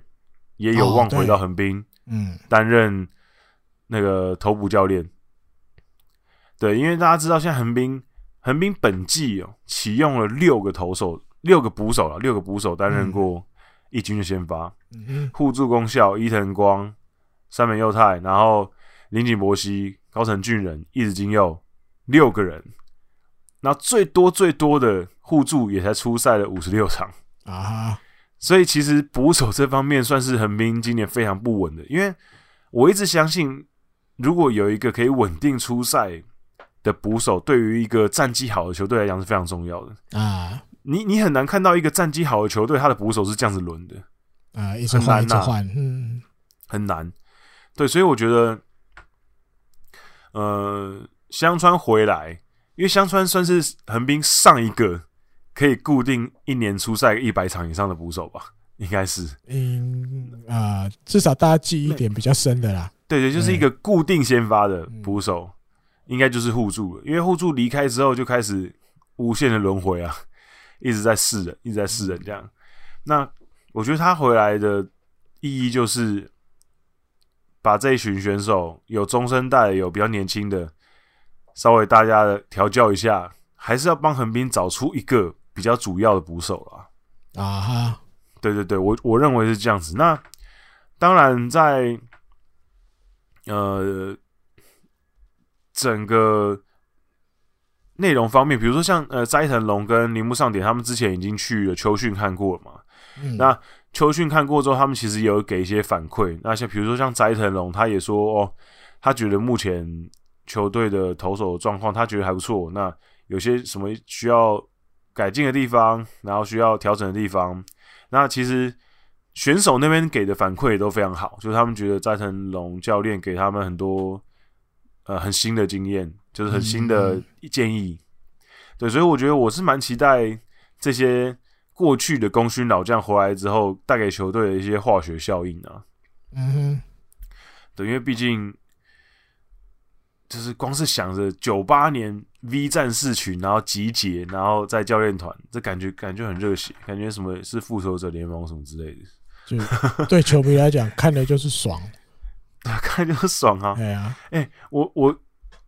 B: 也有望回到横滨，嗯，担任那个投捕教练。对，因为大家知道现在横滨横滨本季哦启用了六个投手，六个捕手了，六个捕手担任过一军的先发，互助功效、伊藤光、三本佑太，然后林井博希、高城俊人、一直金佑六个人，那最多最多的互助也才出赛了五十六场。啊，所以其实捕手这方面算是横滨今年非常不稳的，因为我一直相信，如果有一个可以稳定出赛的捕手，对于一个战绩好的球队来讲是非常重要的啊。你你很难看到一个战绩好的球队，他的捕手是这样子轮的啊，一直换一直换，嗯，很难。对，所以我觉得，呃，香川回来，因为香川算是横滨上一个。可以固定一年出赛一百场以上的捕手吧？应该是，
A: 嗯啊、呃，至少大家记忆点比较深的啦。
B: 对对，就是一个固定先发的捕手，嗯、应该就是互助了。因为互助离开之后就开始无限的轮回啊，一直在试人，一直在试人这样。那我觉得他回来的意义就是把这一群选手，有中生代，有比较年轻的，稍微大家的调教一下，还是要帮横滨找出一个。比较主要的捕手了啊哈，对对对，我我认为是这样子。那当然在呃整个内容方面，比如说像呃斋藤龙跟铃木上典，他们之前已经去了秋训看过了嘛。嗯、那秋训看过之后，他们其实也有给一些反馈。那像比如说像斋藤龙，他也说哦，他觉得目前球队的投手状况，他觉得还不错。那有些什么需要改进的地方，然后需要调整的地方，那其实选手那边给的反馈也都非常好，就是他们觉得斋藤龙教练给他们很多呃很新的经验，就是很新的建议。对，所以我觉得我是蛮期待这些过去的功勋老将回来之后带给球队的一些化学效应啊。嗯哼，对，因为毕竟。就是光是想着九八年 V 战士群，然后集结，然后在教练团，这感觉感觉很热血，感觉什么是复仇者联盟什么之类的。
A: 就对球迷来讲，看的就是爽，
B: 看就是爽啊！
A: 对啊，
B: 哎、欸，我我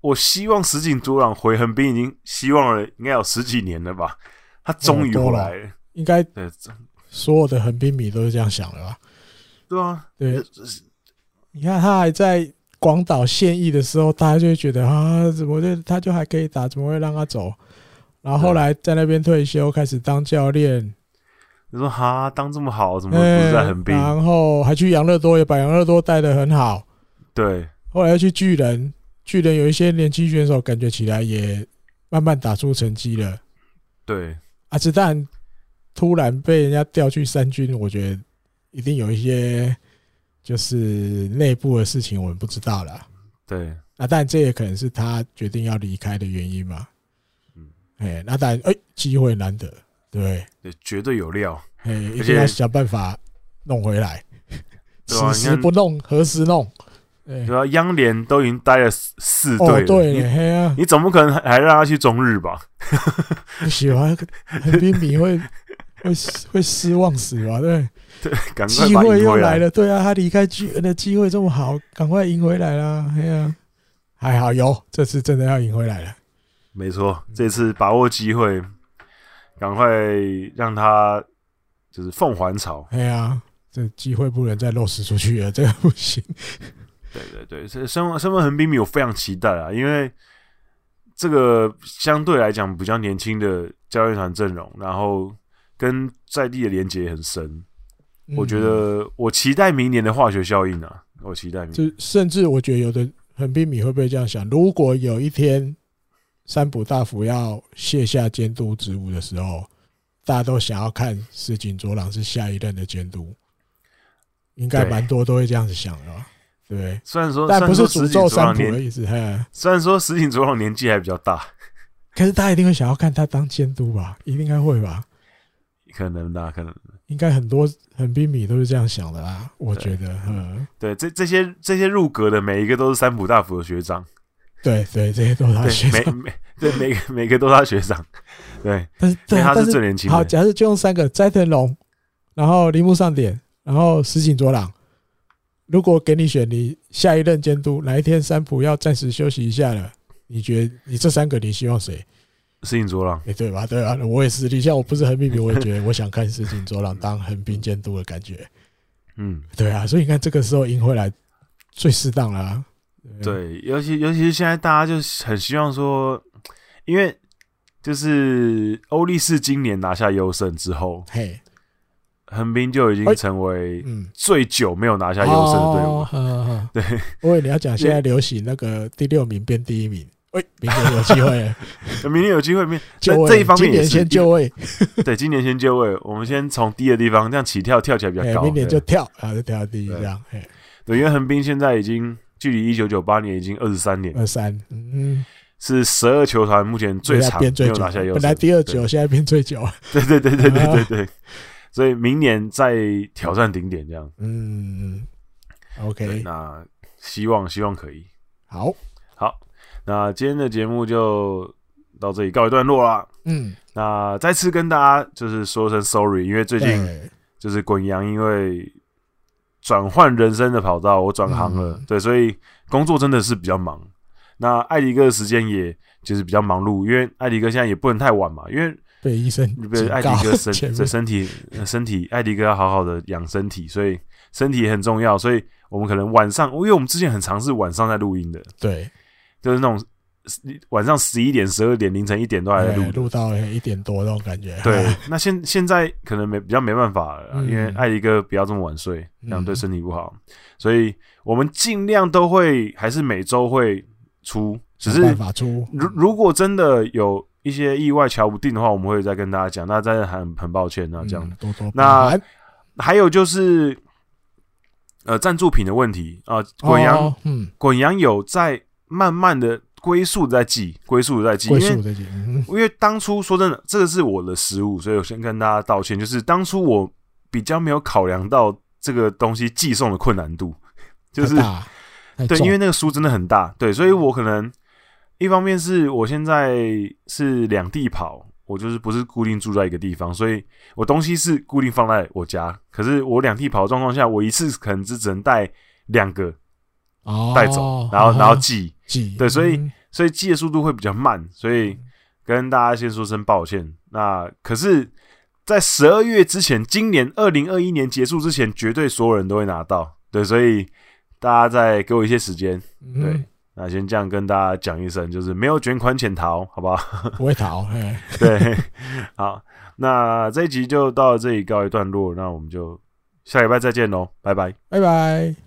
B: 我希望石井卓朗回横滨已经希望了，应该有十几年了吧？他终于回来了，
A: 了应该对所有的横滨迷都是这样想的吧？
B: 对啊，
A: 对，你看他还在。广岛现役的时候，大家就会觉得啊，怎么就他就还可以打，怎么会让他走？然后后来在那边退休，开始当教练。
B: 你说哈，当这么好，怎么不是在横滨？
A: 然后还去养乐多，也把养乐多带得很好。
B: 对
A: 后来又去巨人，巨人有一些年轻选手，感觉起来也慢慢打出成绩了。
B: 对，
A: 啊，子弹突然被人家调去三军，我觉得一定有一些就是内部的事情，我们不知道了。
B: 对，
A: 啊，但这也可能是他决定要离开的原因嘛。嗯，哎，那当然，哎，机会难得，对，
B: 对，绝对有料，
A: 哎，一定要想办法弄回来。此时不弄，何时弄？
B: 对啊，央联都已经待了四队了，
A: 对，
B: 你你总不可能还让他去中日吧？
A: 不喜欢横滨米会会会失望死吧？对
B: 对，赶快
A: 机会又来了，对啊，他离开巨人的机会这么好，赶快赢回来啦！哎呀，还好有，这次真的要赢回来了。
B: 没错，这次把握机会，赶快让他就是凤还巢。
A: 哎呀。这机会不能再漏失出去了，这个不行。
B: 对对对，这身身份横滨迷，我非常期待啊，因为这个相对来讲比较年轻的教练团阵容，然后跟在地的连接也很深。我觉得我期待明年的化学效应啊，我期待明年。
A: 就甚至我觉得有的横滨米会不会这样想？如果有一天三浦大辅要卸下监督职务的时候，大家都想要看石井卓朗是下一任的监督。应该蛮多都会这样子想的，对。
B: 虽然说，
A: 但不是诅咒三浦的意思。
B: 虽然说石井卓朗年纪还比较大，
A: 可是大家一定会想要看他当监督吧？一定应该会吧？
B: 可能啦，可能。
A: 应该很多横滨迷都是这样想的啦。我觉得，嗯，
B: 对，这这些这些入阁的每一个都是三浦大辅的学长。
A: 对对，这些都是他学长。
B: 每每对每个 每个都是他学长。对，
A: 但是
B: 对他是最年轻的。
A: 好，假设就用三个斋藤龙，然后铃木上典。然后石井卓朗，如果给你选，你下一任监督哪一天三浦要暂时休息一下了，你觉得你这三个你希望谁？
B: 石井卓朗，
A: 哎，对吧？对啊，我也是。你像我不是横滨迷，我也觉得我想看石井卓朗当横滨监督的感觉。嗯，对啊，所以你看这个时候赢回来最适当了啊。
B: 对，尤其尤其是现在大家就很希望说，因为就是欧力士今年拿下优胜之后，嘿。横滨就已经成为最久没有拿下优胜的队伍。
A: 嗯，对。因为你要讲现在流行那个第六名变第一名，喂，明年 有机会，
B: 明年有机会变。这一方面今年
A: 先就位。
B: 对，今年先就位。我们先从低的地方这样起跳，跳起来比较高。
A: 明年就跳，然后就跳到第一这样。
B: 对，因为横滨现在已经距离一九九八年已经二十三年。
A: 二三，嗯，
B: 是十二球团目前最长没有拿下优势。
A: 本来第二久，现在变最久。
B: 对对对对对对对。所以明年再挑战顶点，这样。
A: 嗯，OK，
B: 那希望希望可以。
A: 好，
B: 好，那今天的节目就到这里告一段落啦。嗯，那再次跟大家就是说声 sorry，因为最近就是滚阳因为转换人生的跑道，我转行了。嗯、对，所以工作真的是比较忙。那艾迪哥的时间也就是比较忙碌，因为艾迪哥现在也不能太晚嘛，因为。
A: 被医生，
B: 被艾迪哥身这身体身体，艾迪哥要好好的养身体，所以身体也很重要。所以我们可能晚上，因为我们之前很常是晚上在录音的，
A: 对，
B: 就是那种晚上十一点、十二点、凌晨一点都还在录，
A: 录到一点多那种感觉。
B: 对，那现现在可能没比较没办法了，因为艾迪哥不要这么晚睡，这样对身体不好。所以我们尽量都会还是每周会出，只是如如果真的有。一些意外瞧不定的话，我们会再跟大家讲。那真的很很抱歉啊，这样。
A: 多多
B: 那还有就是，呃，赞助品的问题啊，滚阳，嗯，滚羊有在慢慢的龟速在记，龟速在记，因为因为当初说真的，这个是我的失误，所以我先跟大家道歉。就是当初我比较没有考量到这个东西寄送的困难度，就是对，因为那个书真的很大，对，所以我可能。一方面是我现在是两地跑，我就是不是固定住在一个地方，所以我东西是固定放在我家。可是我两地跑的状况下，我一次可能只只能带两个带走，然后然后寄寄对，所以所以记的速度会比较慢，所以跟大家先说声抱歉。那可是，在十二月之前，今年二零二一年结束之前，绝对所有人都会拿到。对，所以大家再给我一些时间，对。那先这样跟大家讲一声，就是没有卷款潜逃，好不好？
A: 不会逃，
B: 对，好，那这一集就到这里告一段落，那我们就下礼拜再见喽，拜拜，
A: 拜拜。